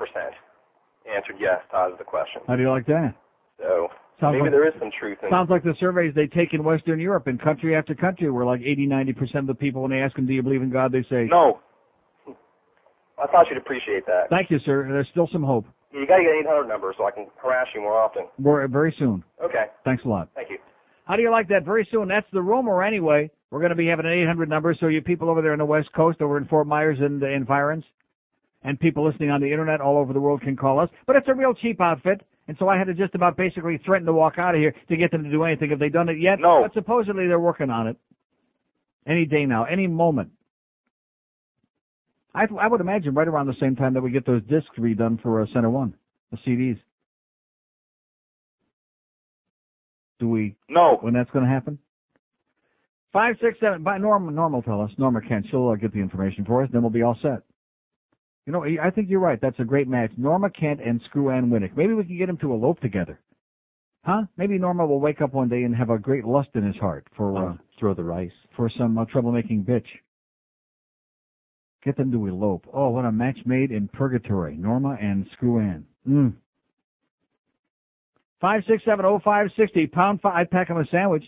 answered yes to the question. How do you like that? So Sounds maybe like- there is some truth in it. Sounds like the surveys they take in Western Europe and country after country where like 80, 90% of the people, when they ask them, do you believe in God, they say, No. I thought you'd appreciate that. Thank you, sir. There's still some hope. You got to get 800 number so I can harass you more often. More, very soon. Okay. Thanks a lot. Thank you. How do you like that? Very soon. That's the rumor anyway. We're going to be having an 800 number, so you people over there on the West Coast, over in Fort Myers and uh, environs, and people listening on the internet all over the world can call us. But it's a real cheap outfit, and so I had to just about basically threaten to walk out of here to get them to do anything. Have they done it yet? No. But supposedly they're working on it. Any day now, any moment. I, I would imagine right around the same time that we get those discs redone for uh, Center One, the CDs. Do we know when that's going to happen? Five, six, seven. By Norma, Norma will tell us. Norma Kent. She'll uh, get the information for us. Then we'll be all set. You know, I think you're right. That's a great match. Norma Kent and Screw Ann Winnick. Maybe we can get them to elope together. Huh? Maybe Norma will wake up one day and have a great lust in his heart for uh, throw the rice. for some uh, troublemaking bitch. Get them to elope. Oh, what a match made in purgatory. Norma and Screw Ann. Mm. Five six seven oh five sixty pound five. Pack him a sandwich.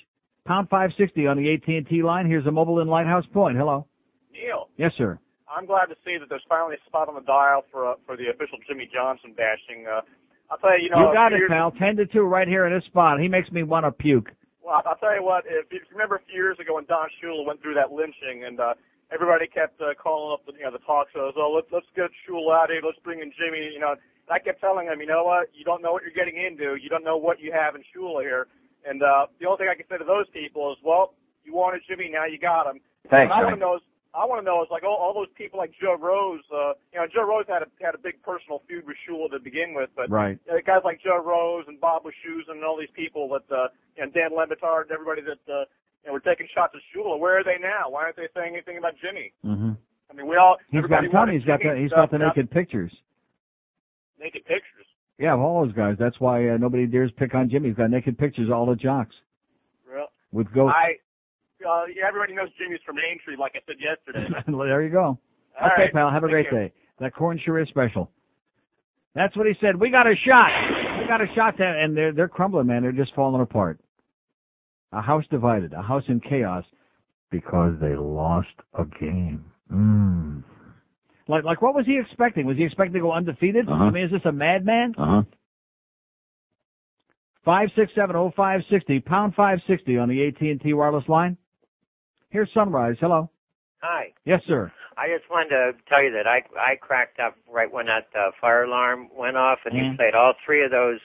Pound five sixty on the AT and T line. Here's a mobile in Lighthouse Point. Hello. Neil, Yes, sir. I'm glad to see that there's finally a spot on the dial for uh, for the official Jimmy Johnson bashing. Uh, I'll tell you, you know, you got it, years- pal. Ten to two, right here in this spot. He makes me want to puke. Well, I'll tell you what. If you remember a few years ago when Don Shula went through that lynching, and uh, everybody kept uh, calling up the you know the talk shows. Oh, let's let's get Shula out of here. Let's bring in Jimmy. You know, I kept telling him, you know what? You don't know what you're getting into. You don't know what you have in Shula here. And uh, the only thing I can say to those people is, well, you wanted Jimmy, now you got him. Thanks, What I want to know is, I want to know is like all, all those people like Joe Rose. Uh, you know, Joe Rose had a had a big personal feud with Shula to begin with, but Right. uh, guys like Joe Rose and Bob Wischusen and all these people that uh, you know, Dan Le Batard and everybody that uh, you know, were taking shots at Shula. Where are they now? Why aren't they saying anything about Jimmy? Mm-hmm. I mean, we all He's got. everybody I'm telling wanted you, he's got the he's got the naked pictures. Naked pictures. Yeah, of all those guys. That's why uh, nobody dares pick on Jimmy. He's got naked pictures of all the jocks Real. with ghosts. I, uh, everybody knows Jimmy's from Aintree, like I said yesterday. *laughs* there you go. All okay, right. pal. Have a Thank great you. day. That corn sure is special. That's what he said. We got a shot. We got a shot, to, and they're they're crumbling, man. They're just falling apart. A house divided, a house in chaos, because they lost a game. Mm. Like like what was he expecting? Was he expecting to go undefeated? Uh-huh. I mean, is this a madman? Uh huh. Five six seven oh five sixty pound five sixty on the AT and T wireless line. Here's Sunrise. Hello. Hi. Yes, sir. I just wanted to tell you that I I cracked up right when that uh, fire alarm went off, and Mhm. you played all three of those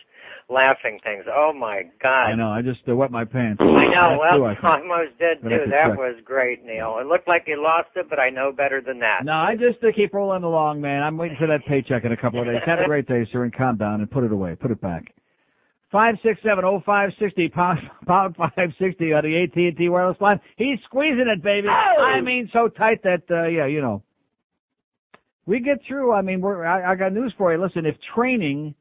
laughing things. Oh my God! I know. I just uh, wet my pants. I know. That Well, I almost did too. That check. was great, Neil. It looked like you lost it, but I know better than that. No, I just uh, keep rolling along, man. I'm waiting for that paycheck in a couple of days. Have a great day, sir, and calm down and put it away. Put it back. Five six seven oh five sixty pound pound five sixty on the AT and T wireless line. He's squeezing it, baby. I mean, so tight that uh, yeah, you know. We get through. I mean, we're. I, I got news for you. Listen, if training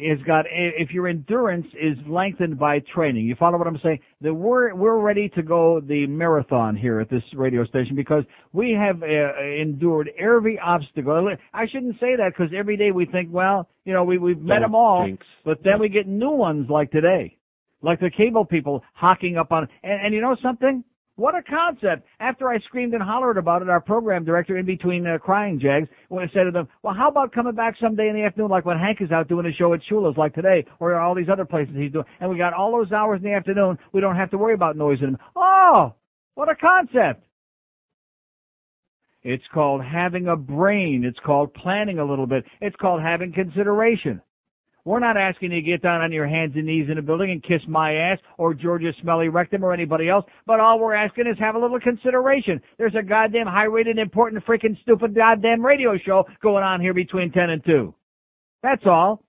is got, if your endurance is lengthened by training, you follow what I'm saying? That we're we're ready to go the marathon here at this radio station because we have uh, endured every obstacle. I shouldn't say that because every day we think, well, you know, we we've met them all, jinx. but then we get new ones like today, like the cable people hocking up on. And, and you know something? What a concept! After I screamed and hollered about it, our program director, in between uh, crying jags, when I said to them, "Well, how about coming back someday in the afternoon, like when Hank is out doing a show at Shula's, like today, or all these other places he's doing, and we got all those hours in the afternoon. We don't have to worry about noise in them. Oh, what a concept! It's called having a brain. It's called planning a little bit. It's called having consideration. We're not asking you to get down on your hands and knees in a building and kiss my ass or George's smelly rectum or anybody else, but all we're asking is have a little consideration. There's a goddamn high rated, important, freaking stupid goddamn radio show going on here between 10 and 2. That's all.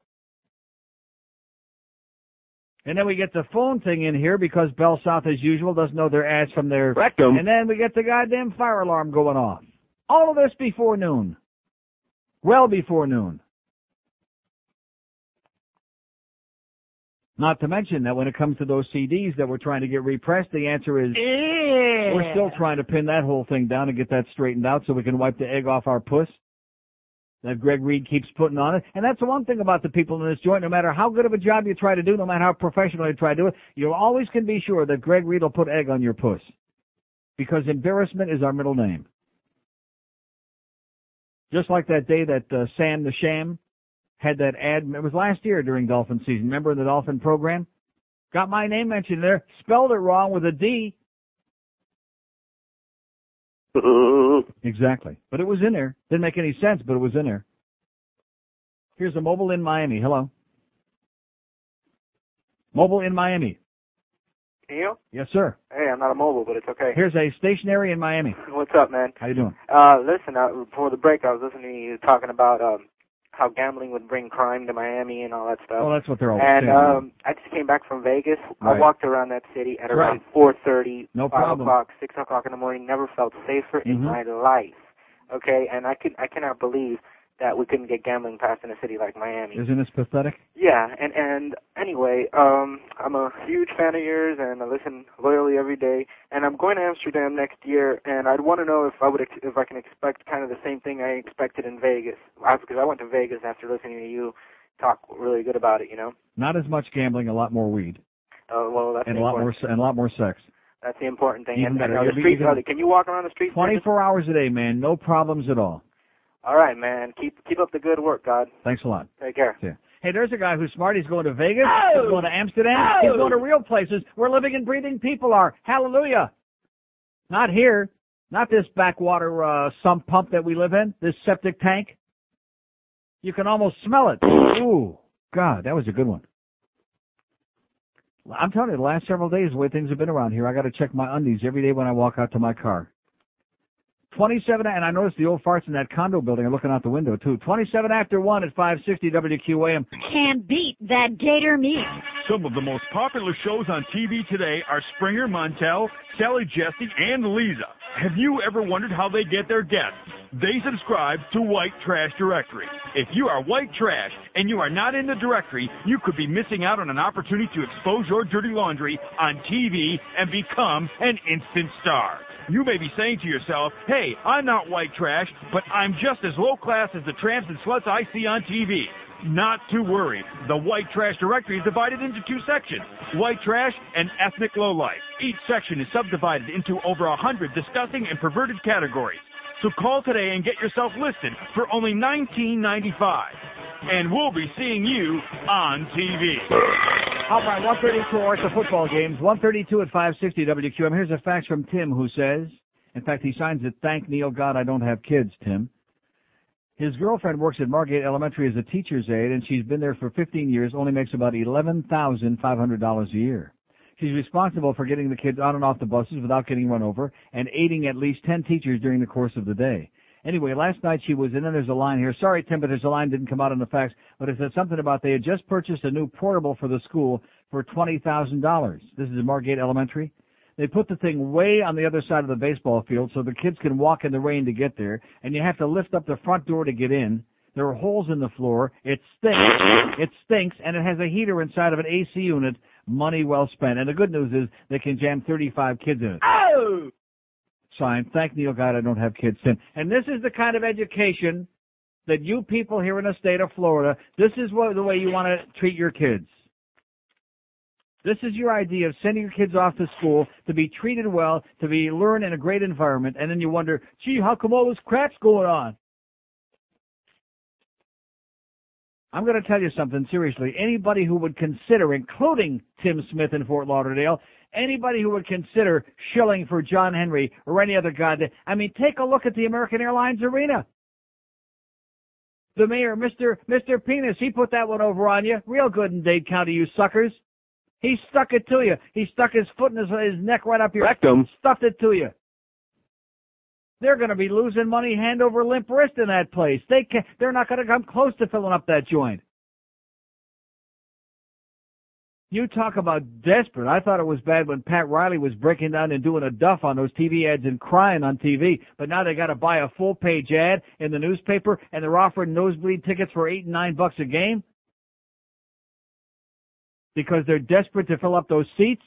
And then we get the phone thing in here because Bell South, as usual, doesn't know their ass from their Rectum. And then we get the goddamn fire alarm going off. All of this before noon. Well before noon. Not to mention that when it comes to those CDs that we're trying to get repressed, the answer is we're still trying to pin that whole thing down and get that straightened out so we can wipe the egg off our puss that Greg Reed keeps putting on it. And that's the one thing about the people in this joint. No matter how good of a job you try to do, no matter how professional you try to do it, you always can be sure that Greg Reed will put egg on your puss. Because embarrassment is our middle name. Just like that day that uh, Sam the Sham had that ad. It was last year during Dolphin season. Remember the Dolphin program? Got my name mentioned there. Spelled it wrong with a D. *laughs* Exactly. But it was in there. Didn't make any sense, but it was in there. Here's a mobile in Miami. Hello. Mobile in Miami. Neil? Yes, sir. Hey, I'm not a mobile, but it's okay. Here's a stationary in Miami. What's up, man? How you doing? Uh, listen, uh, before the break, I was listening to you talking about um, how gambling would bring crime to Miami and all that stuff. Oh, that's what they're always and saying. um, I just came back from Vegas. I walked around that city at Right. around 4:30, No 5 problem. o'clock, 6 o'clock in the morning. Never felt safer in Mhm. my life. Okay, and I can I cannot believe that we couldn't get gambling passed in a city like Miami. Isn't this pathetic? Yeah, and and anyway, um, I'm a huge fan of yours, and I listen loyally every day. And I'm going to Amsterdam next year, and I'd want to know if I would ex- if I can expect kind of the same thing I expected in Vegas, because I went to Vegas after listening to you talk really good about it. You know, Not as much gambling, a lot more weed, uh, well that's and a lot more and a lot more sex. That's the important thing. Even and, and better. are the be streets? even- can you walk around the streets? Twenty-four hours a day, man. No problems at all. All right, man. Keep keep up the good work, God. Thanks a lot. Take care. Yeah. Hey, there's a guy who's smart. He's going to Vegas. Oh! He's going to Amsterdam. Oh! He's going to real places where living and breathing people are. Hallelujah. Not here. Not this backwater uh, sump pump that we live in. This septic tank. You can almost smell it. Ooh, God, that was a good one. I'm telling you, the last several days, the way things have been around here, I got to check my undies every day when I walk out to my car. 27, and I noticed the old farts in that condo building are looking out the window too. 27 after 1 at 560 WQAM. Can't beat that gator meat. Some of the most popular shows on TV today are Springer, Montel, Sally Jessy, and Lisa. Have you ever wondered how they get their guests? They subscribe to White Trash Directory. If you are white trash and you are not in the directory, you could be missing out on an opportunity to expose your dirty laundry on TV and become an instant star. You may be saying to yourself, hey, I'm not white trash, but I'm just as low class as the tramps and sluts I see on TV. Not to worry. The white trash directory is divided into two sections, white trash and ethnic lowlife. Each section is subdivided into over a hundred disgusting and perverted categories. So call today and get yourself listed for only $19.95. And we'll be seeing you on TV. All right, 132 are at the football games. 132 at 560 WQAM. Here's a fax from Tim who says, in fact, he signs it, thank Neil oh God I don't have kids, Tim. His girlfriend works at Margate Elementary as a teacher's aide, and she's been there for 15 years, only makes about $11,500 a year. She's responsible for getting the kids on and off the buses without getting run over, and aiding at least 10 teachers during the course of the day. Anyway, last night she was in, and there's a line here. Sorry, Tim, but there's a line didn't come out on the fax, but it said something about they had just purchased a new portable for the school for $20,000. This is at Margate Elementary. They put the thing way on the other side of the baseball field so the kids can walk in the rain to get there, and you have to lift up the front door to get in. There are holes in the floor. It stinks. It stinks, and it has a heater inside of an AC unit. Money well spent. And the good news is they can jam 35 kids in it. Oh! Signed, thank Neil God I don't have kids, Tim. And this is the kind of education that you people here in the state of Florida, this is what, the way you want to treat your kids. This is your idea of sending your kids off to school to be treated well, to be learn in a great environment, and then you wonder, gee, how come all this crap's going on? I'm going to tell you something seriously. Anybody who would consider, including Tim Smith in Fort Lauderdale, anybody who would consider shilling for John Henry or any other guy, that- I mean, take a look at the American Airlines arena. The mayor, Mr. Mr. Penis, he put that one over on you. Real good in Dade County, you suckers. He stuck it to you. He stuck his foot in his, his neck right up your Rectum. Stuffed it to you. They're going to be losing money hand over limp wrist in that place. They can They're not going to come close to filling up that joint. You talk about desperate. I thought it was bad when Pat Riley was breaking down and doing a duff on those TV ads and crying on TV. But now they got to buy a full page ad in the newspaper and they're offering nosebleed tickets for eight and nine bucks a game because they're desperate to fill up those seats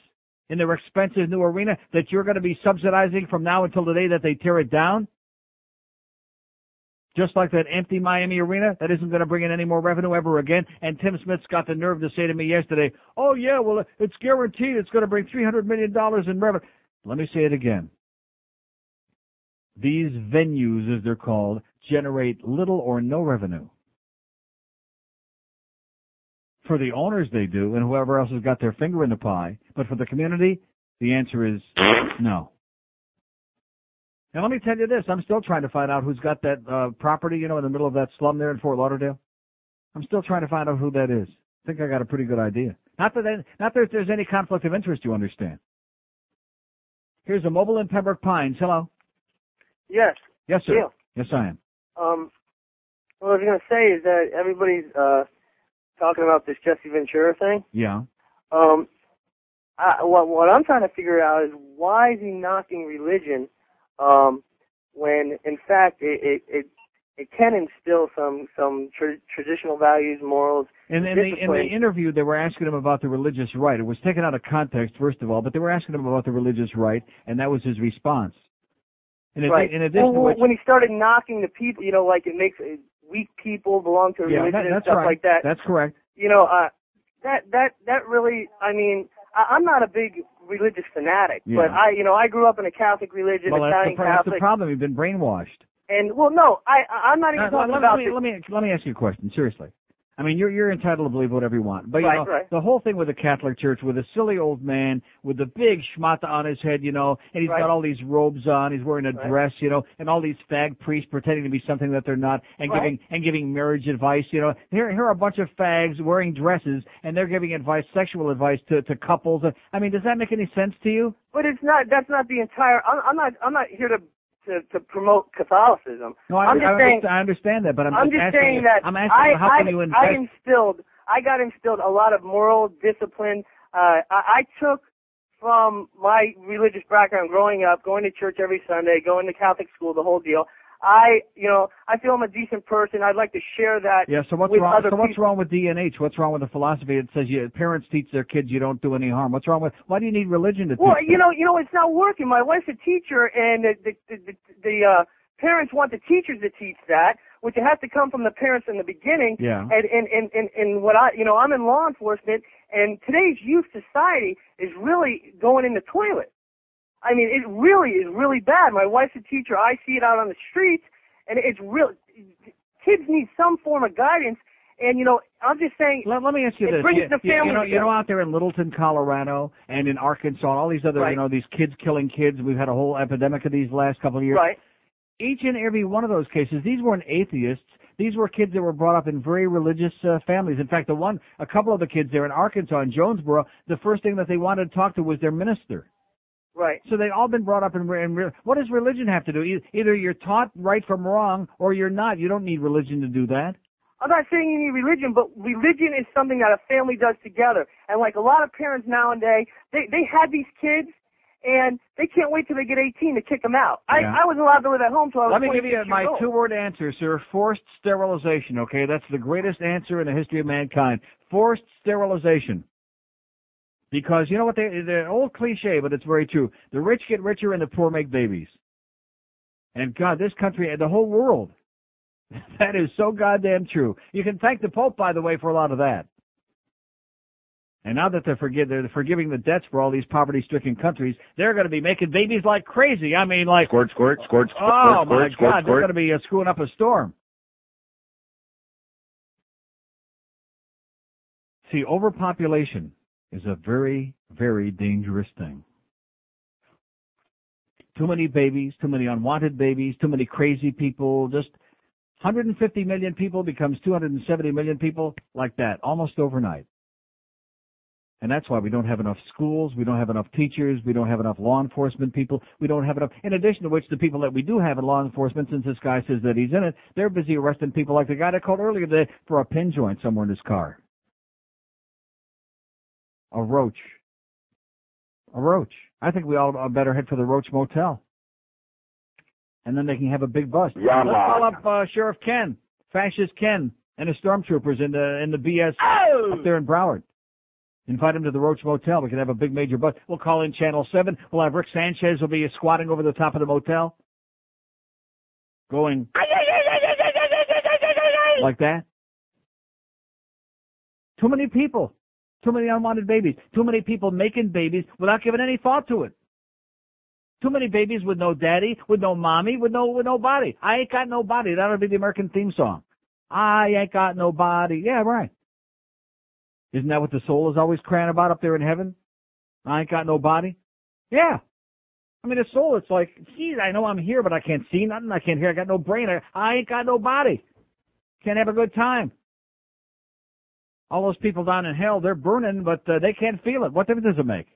in their expensive new arena that you're going to be subsidizing from now until the day that they tear it down. Just like that empty Miami arena, that isn't going to bring in any more revenue ever again. And Tim Smith's got the nerve to say to me yesterday, oh yeah, well, it's guaranteed it's going to bring $300 million in revenue. Let me say it again. These venues, as they're called, generate little or no revenue. For the owners, they do, and whoever else has got their finger in the pie. But for the community, the answer is no. And let me tell you this, I'm still trying to find out who's got that uh, property, you know, in the middle of that slum there in Fort Lauderdale. I'm still trying to find out who that is. I think I got a pretty good idea. Not that they, not that there's any conflict of interest, you understand. Here's a mobile in Pembroke Pines. Hello. Yes. Yes, sir. Neil. Yes, I am. Um, what I was going to say is that everybody's uh, talking about this Jesse Ventura thing. Yeah. Um, I, what, what I'm trying to figure out is why is he knocking religion um, when, in fact, it, it, it, it can instill some some tra- traditional values, morals, And in, the, in the interview, they were asking him about the religious right. It was taken out of context, first of all, but they were asking him about the religious right, and that was his response. In, right. in addition well, to which, when he started knocking the people, you know, like it makes weak people belong to a yeah, religion that, and stuff right. like that. That's correct. you know, uh, that that that really, I mean, I, I'm not a big religious fanatic, Yeah. but I, you know, I grew up in a Catholic religion, Well, that's the, Italian pro- that's the problem. You've been brainwashed. and well, no, I, I'm not even Uh, talking let, about let me, let me let me ask you a question. Seriously, I mean you're you're entitled to believe whatever you want, but you Right, know right. the whole thing with the Catholic Church, with a silly old man with the big schmata on his head, you know, and he's Right. got all these robes on, he's wearing a dress, you know, and all these fag priests pretending to be something that they're not, and giving and giving marriage advice. You know, here here are a bunch of fags wearing dresses, and they're giving advice, sexual advice to to couples. I mean, does that make any sense to you? But it's not. That's not the entire. I'm, I'm not. I'm not here to to, to promote Catholicism. No, I, am just I, saying. I understand that, but I'm, I'm just, just asking saying that I'm asking I, how I, can you invest? I instilled, I got instilled a lot of moral discipline. Uh, I, I took from my religious background growing up, going to church every Sunday, going to Catholic school, the whole deal. I, you know, I feel I'm a decent person. I'd like to share that Yeah, so what's wrong? So what's people. wrong with DNH? What's wrong with the philosophy that says you, parents teach their kids you don't do any harm? What's wrong with? Why do you need religion to Well, teach? you know, you know, it's not working. My wife's a teacher, and the the the, the, the uh, parents want the teachers to teach that, which has to come from the parents in the beginning. Yeah. And and and and, and what I, you know, I'm in law enforcement, and today's youth society is really going in the toilet. I mean, it really is really bad. My wife's a teacher. I see it out on the streets, and it's real. Kids need some form of guidance. And you know, I'm just saying. Let, let me ask you it this: brings you, the you- family you know, you know, out there in Littleton, Colorado, and in Arkansas, and all these other, Right. you know, these kids killing kids. We've had a whole epidemic of these last couple of years. Right. Each and every one of those cases, these weren't atheists. These were kids that were brought up in very religious uh, families. In fact, the one, a couple of the kids there in Arkansas, in Jonesboro, the first thing that they wanted to talk to was their minister. Right. So they've all been brought up in, in re- what does religion have to do? Either you're taught right from wrong, or you're not. You don't need religion to do that. I'm not saying you need religion, but religion is something that a family does together. And like a lot of parents nowadays, they they had these kids, and they can't wait till they get 18 to kick them out. Yeah. I I wasn't allowed to live at home till I was Let me 26 give you my old. two-word answer, sir. Forced sterilization. Okay, that's the greatest answer in the history of mankind. Forced sterilization. Because you know what? They, the old cliche, but it's very true. The rich get richer and the poor make babies. And God, this country and the whole world. *laughs* That is so goddamn true. You can thank the Pope, by the way, for a lot of that. And now that they're forgive, they're forgiving the debts for all these poverty-stricken countries, they're going to be making babies like crazy. I mean, like Squirt, squirt, squirt, squirt, Oh squirt, my squirt, God, they're going to be uh, screwing up a storm. See, overpopulation is a very, very dangerous thing. Too many babies, too many unwanted babies, too many crazy people, just 150 million people becomes 270 million people like that, almost overnight. And that's why we don't have enough schools, we don't have enough teachers, we don't have enough law enforcement people, we don't have enough, in addition to which the people that we do have in law enforcement, since this guy says that he's in it, they're busy arresting people like the guy that called earlier today for a pin joint somewhere in his car. A roach. A roach. I think we all better head for the Roach Motel. And then they can have a big bust. Yeah, Let's call up uh, Sheriff Ken, Fascist Ken, and his stormtroopers in the in the BS up there in Broward. Invite him to the Roach Motel. We can have a big major bust. We'll call in Channel 7. We'll have Rick Sanchez will be squatting over the top of the motel. Going like that. Too many people. Too many unwanted babies. Too many people making babies without giving any thought to it. Too many babies with no daddy, with no mommy, with no with no body. I ain't got no body. That'll be the American theme song. I ain't got no body. Yeah, right. Isn't that what the soul is always crying about up there in heaven? I ain't got no body. Yeah. I mean, the soul, it's like, geez, I know I'm here, but I can't see nothing. I can't hear. I got no brain. I, I ain't got no body. Can't have a good time. All those people down in hell, they're burning, but uh, they can't feel it. What difference does it make?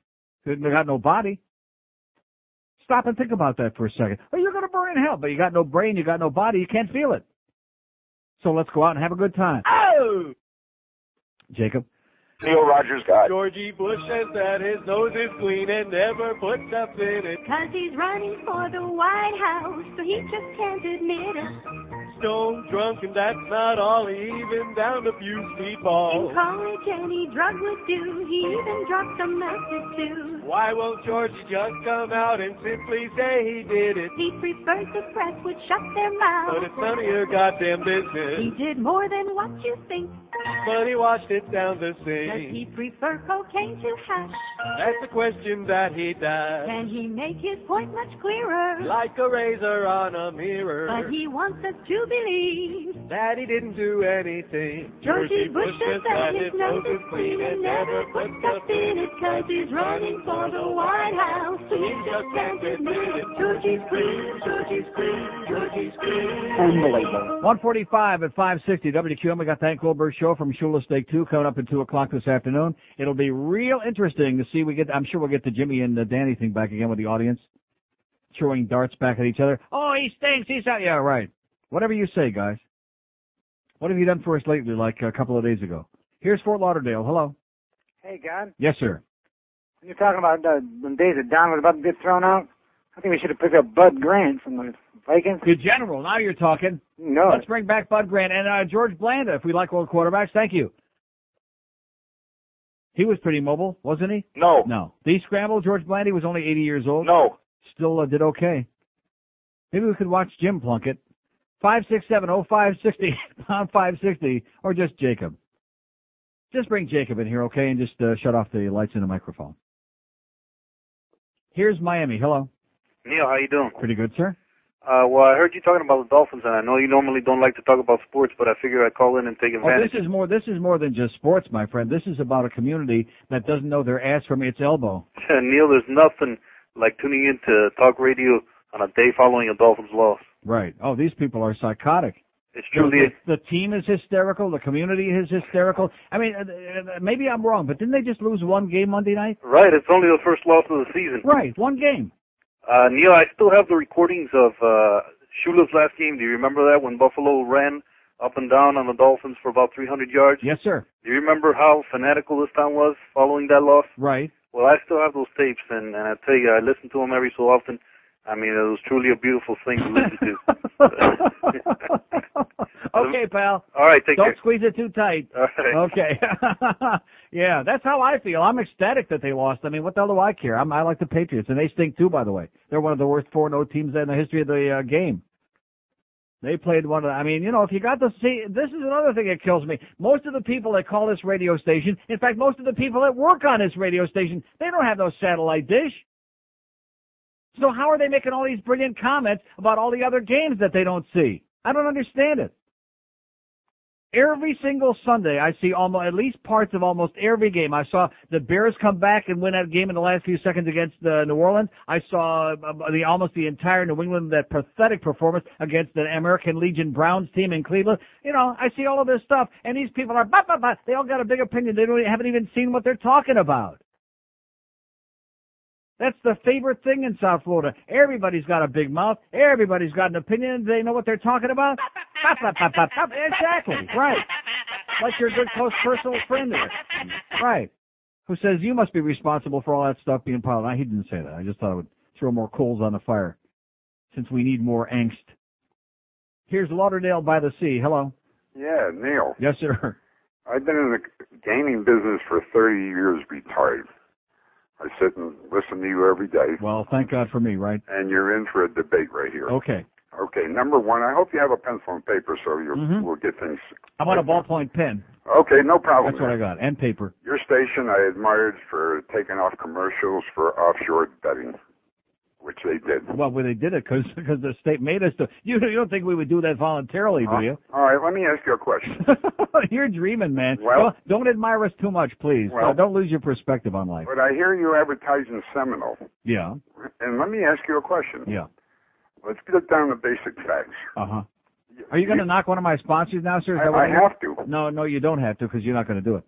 They got no body. Stop and think about that for a second. Well, you're going to burn in hell, but you got no brain, you got no body, you can't feel it. So let's go out and have a good time. Oh! Jacob. Neil Rogers got. Georgie Bush says that his nose is clean and never puts stuff in it. Cause he's running for the White House, so he just can't admit it. Stone drunk and that's not all, he even downed a few In speedballs. college, any drug would do. He even dropped some acid too. Why won't Georgie just come out and simply say he did it? He prefers the press would shut their mouths. But it's none of your goddamn business. He did more than what you think. But he washed it down the sink. Does he prefer cocaine to hash? That's the question that he does. Can he make his point much clearer? Like a razor on a mirror. But he wants us to believe that he didn't do anything. Georgie Bush says that his nose is clean and never puts stuff in it cause he's running for the White House. So he just can't admit it. Georgie's clean, Georgie's clean, Georgie's clean. Unbelievable. 145 at 560 WQAM. We got the Hank Goldberg show from Shula Steak 2 coming up at 2 o'clock this afternoon. It'll be real interesting to see. We get, I'm sure we'll get the Jimmy and the Danny thing back again with the audience. Throwing darts back at each other. Oh, he stinks. He's out. Yeah, right. Whatever you say, guys. What have you done for us lately, like a couple of days ago? Here's Fort Lauderdale. Hello. Hey, God. Yes, sir. When you're talking about uh, the days that Don was about to get thrown out, I think we should have picked up Bud Grant from the Vikings. Good general. Now you're talking. No. Let's bring back Bud Grant and uh, George Blanda if we like old quarterbacks. Thank you. He was pretty mobile, wasn't he? No. No. Did he scramble? George Blanda was only 80 years old. No. Still uh, did okay. Maybe we could watch Jim Plunkett. Five six seven oh five sixty pound *laughs* five sixty or just Jacob. Just bring Jacob in here, okay, and just uh, shut off the lights and the microphone. Here's Miami. Hello. Neil, how you doing? Pretty good, sir. Uh, well, I heard you talking about the Dolphins, and I know you normally don't like to talk about sports, but I figure I'd call in and take Oh, advantage. this is more. This is more than just sports, my friend. This is about a community that doesn't know their ass from its elbow. *laughs* Neil, there's nothing like tuning in to talk radio on a day following a Dolphins loss. Right. Oh, these people are psychotic. It's truly the, the team is hysterical. The community is hysterical. I mean, uh, uh, maybe I'm wrong, but didn't they just lose one game Monday night? right. It's only the first loss of the season. Right, one game. Uh, Neil, I still have the recordings of uh, Shula's last game. Do you remember that when Buffalo ran up and down on the Dolphins for about 300 yards? Yes, sir. Do you remember how fanatical this town was following that loss? Right. Well, I still have those tapes, and, and I tell you, I listen to them every so often. I mean, it was truly a beautiful thing to listen to. *laughs* okay, pal. All right, take Don't care. squeeze it too tight. All right. Okay. *laughs* yeah, that's how I feel. I'm ecstatic that they lost. I mean, what the hell do I care? I'm, I like the Patriots, and they stink too, by the way. They're one of the worst 4-0 teams in the history of the uh, game. They played one of the, I mean, you know, if you got to see, this is another thing that kills me. Most of the people that call this radio station, in fact, most of the people that work on this radio station, they don't have no satellite dish. So how are they making all these brilliant comments about all the other games that they don't see? I don't understand it. Every single Sunday, I see almost at least parts of almost every game. I saw the Bears come back and win that game in the last few seconds against uh, New Orleans. I saw uh, the almost the entire New England that pathetic performance against the American Legion Browns team in Cleveland. You know, I see all of this stuff, and these people are bah, bah, bah. they all got a big opinion. They don't haven't even seen what they're talking about. That's the favorite thing in South Florida. Everybody's got a big mouth. Everybody's got an opinion. They know what they're talking about. exactly. Right. Like your good close personal friend there. Right. Who says you must be responsible for all that stuff being piled on. He didn't say that. I just thought I would throw more coals on the fire since we need more angst. Here's Lauderdale by the Sea. Hello. Yeah, Neil. Yes, sir. I've been in the gaming business for 30 years, retired. I sit and listen to you every day. Well, thank God for me, right? And you're in for a debate right here. Okay. Okay, number one, I hope you have a pencil and paper so you Mhm. will get things. How about a ballpoint pen? Okay, no problem. That's what I got. And paper. Your station I admired for taking off commercials for offshore betting, which they did. Well, well they did it because because *laughs* the state made us to. You, you don't think we would do that voluntarily, do you? All right, let me ask you a question. *laughs* You're dreaming, man. Well- don't, don't admire us too much, please. Well- Uh, don't lose your perspective on life. but I hear you advertising Seminole, Yeah. and let me ask you a question. Yeah. Let's get down to basic facts. Uh huh. Are you going to knock one of my sponsors now, sir? I- I have to. No, no, you don't have to because you're not going to do it.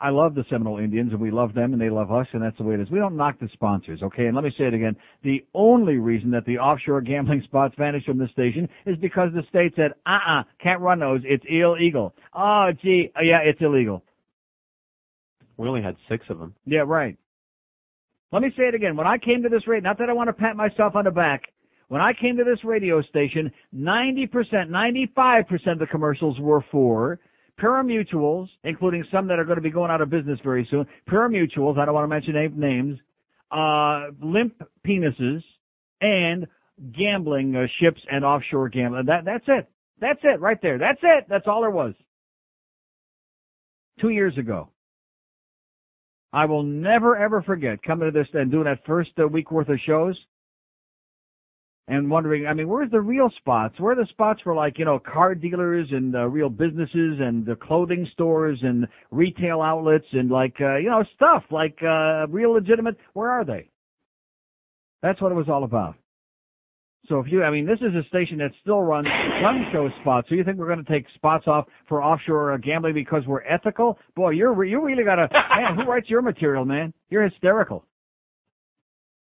I love the Seminole Indians and we love them and they love us and that's the way it is. We don't knock the sponsors, okay? And let me say it again. The only reason that the offshore gambling *laughs* spots vanished from the station is because the state said, uh-uh, can't run those. It's illegal. Oh, gee, uh, yeah, it's illegal. We only had six of them. Yeah, right. Let me say it again. When I came to this rate, not that I want to pat myself on the back, when I came to this radio station, 90%, 95% of the commercials were for pari-mutuels, including some that are going to be going out of business very soon. Pari-mutuels, I don't want to mention names, uh, limp penises, and gambling uh, ships and offshore gambling. That, that's it. That's it right there. That's it. That's all there was. Two years ago. I will never ever forget coming to this and doing that first uh, week worth of shows and wondering, I mean, where's the real spots? Where are the spots for like, you know, car dealers and uh, real businesses and the clothing stores and retail outlets and like, uh, you know, stuff like, uh, real legitimate, where are they? That's what it was all about. So if you, I mean, this is a station that still runs gun show spots. So you think we're going to take spots off for offshore gambling because we're ethical? Boy, you're re- you really got to man. Who writes your material, man? You're hysterical.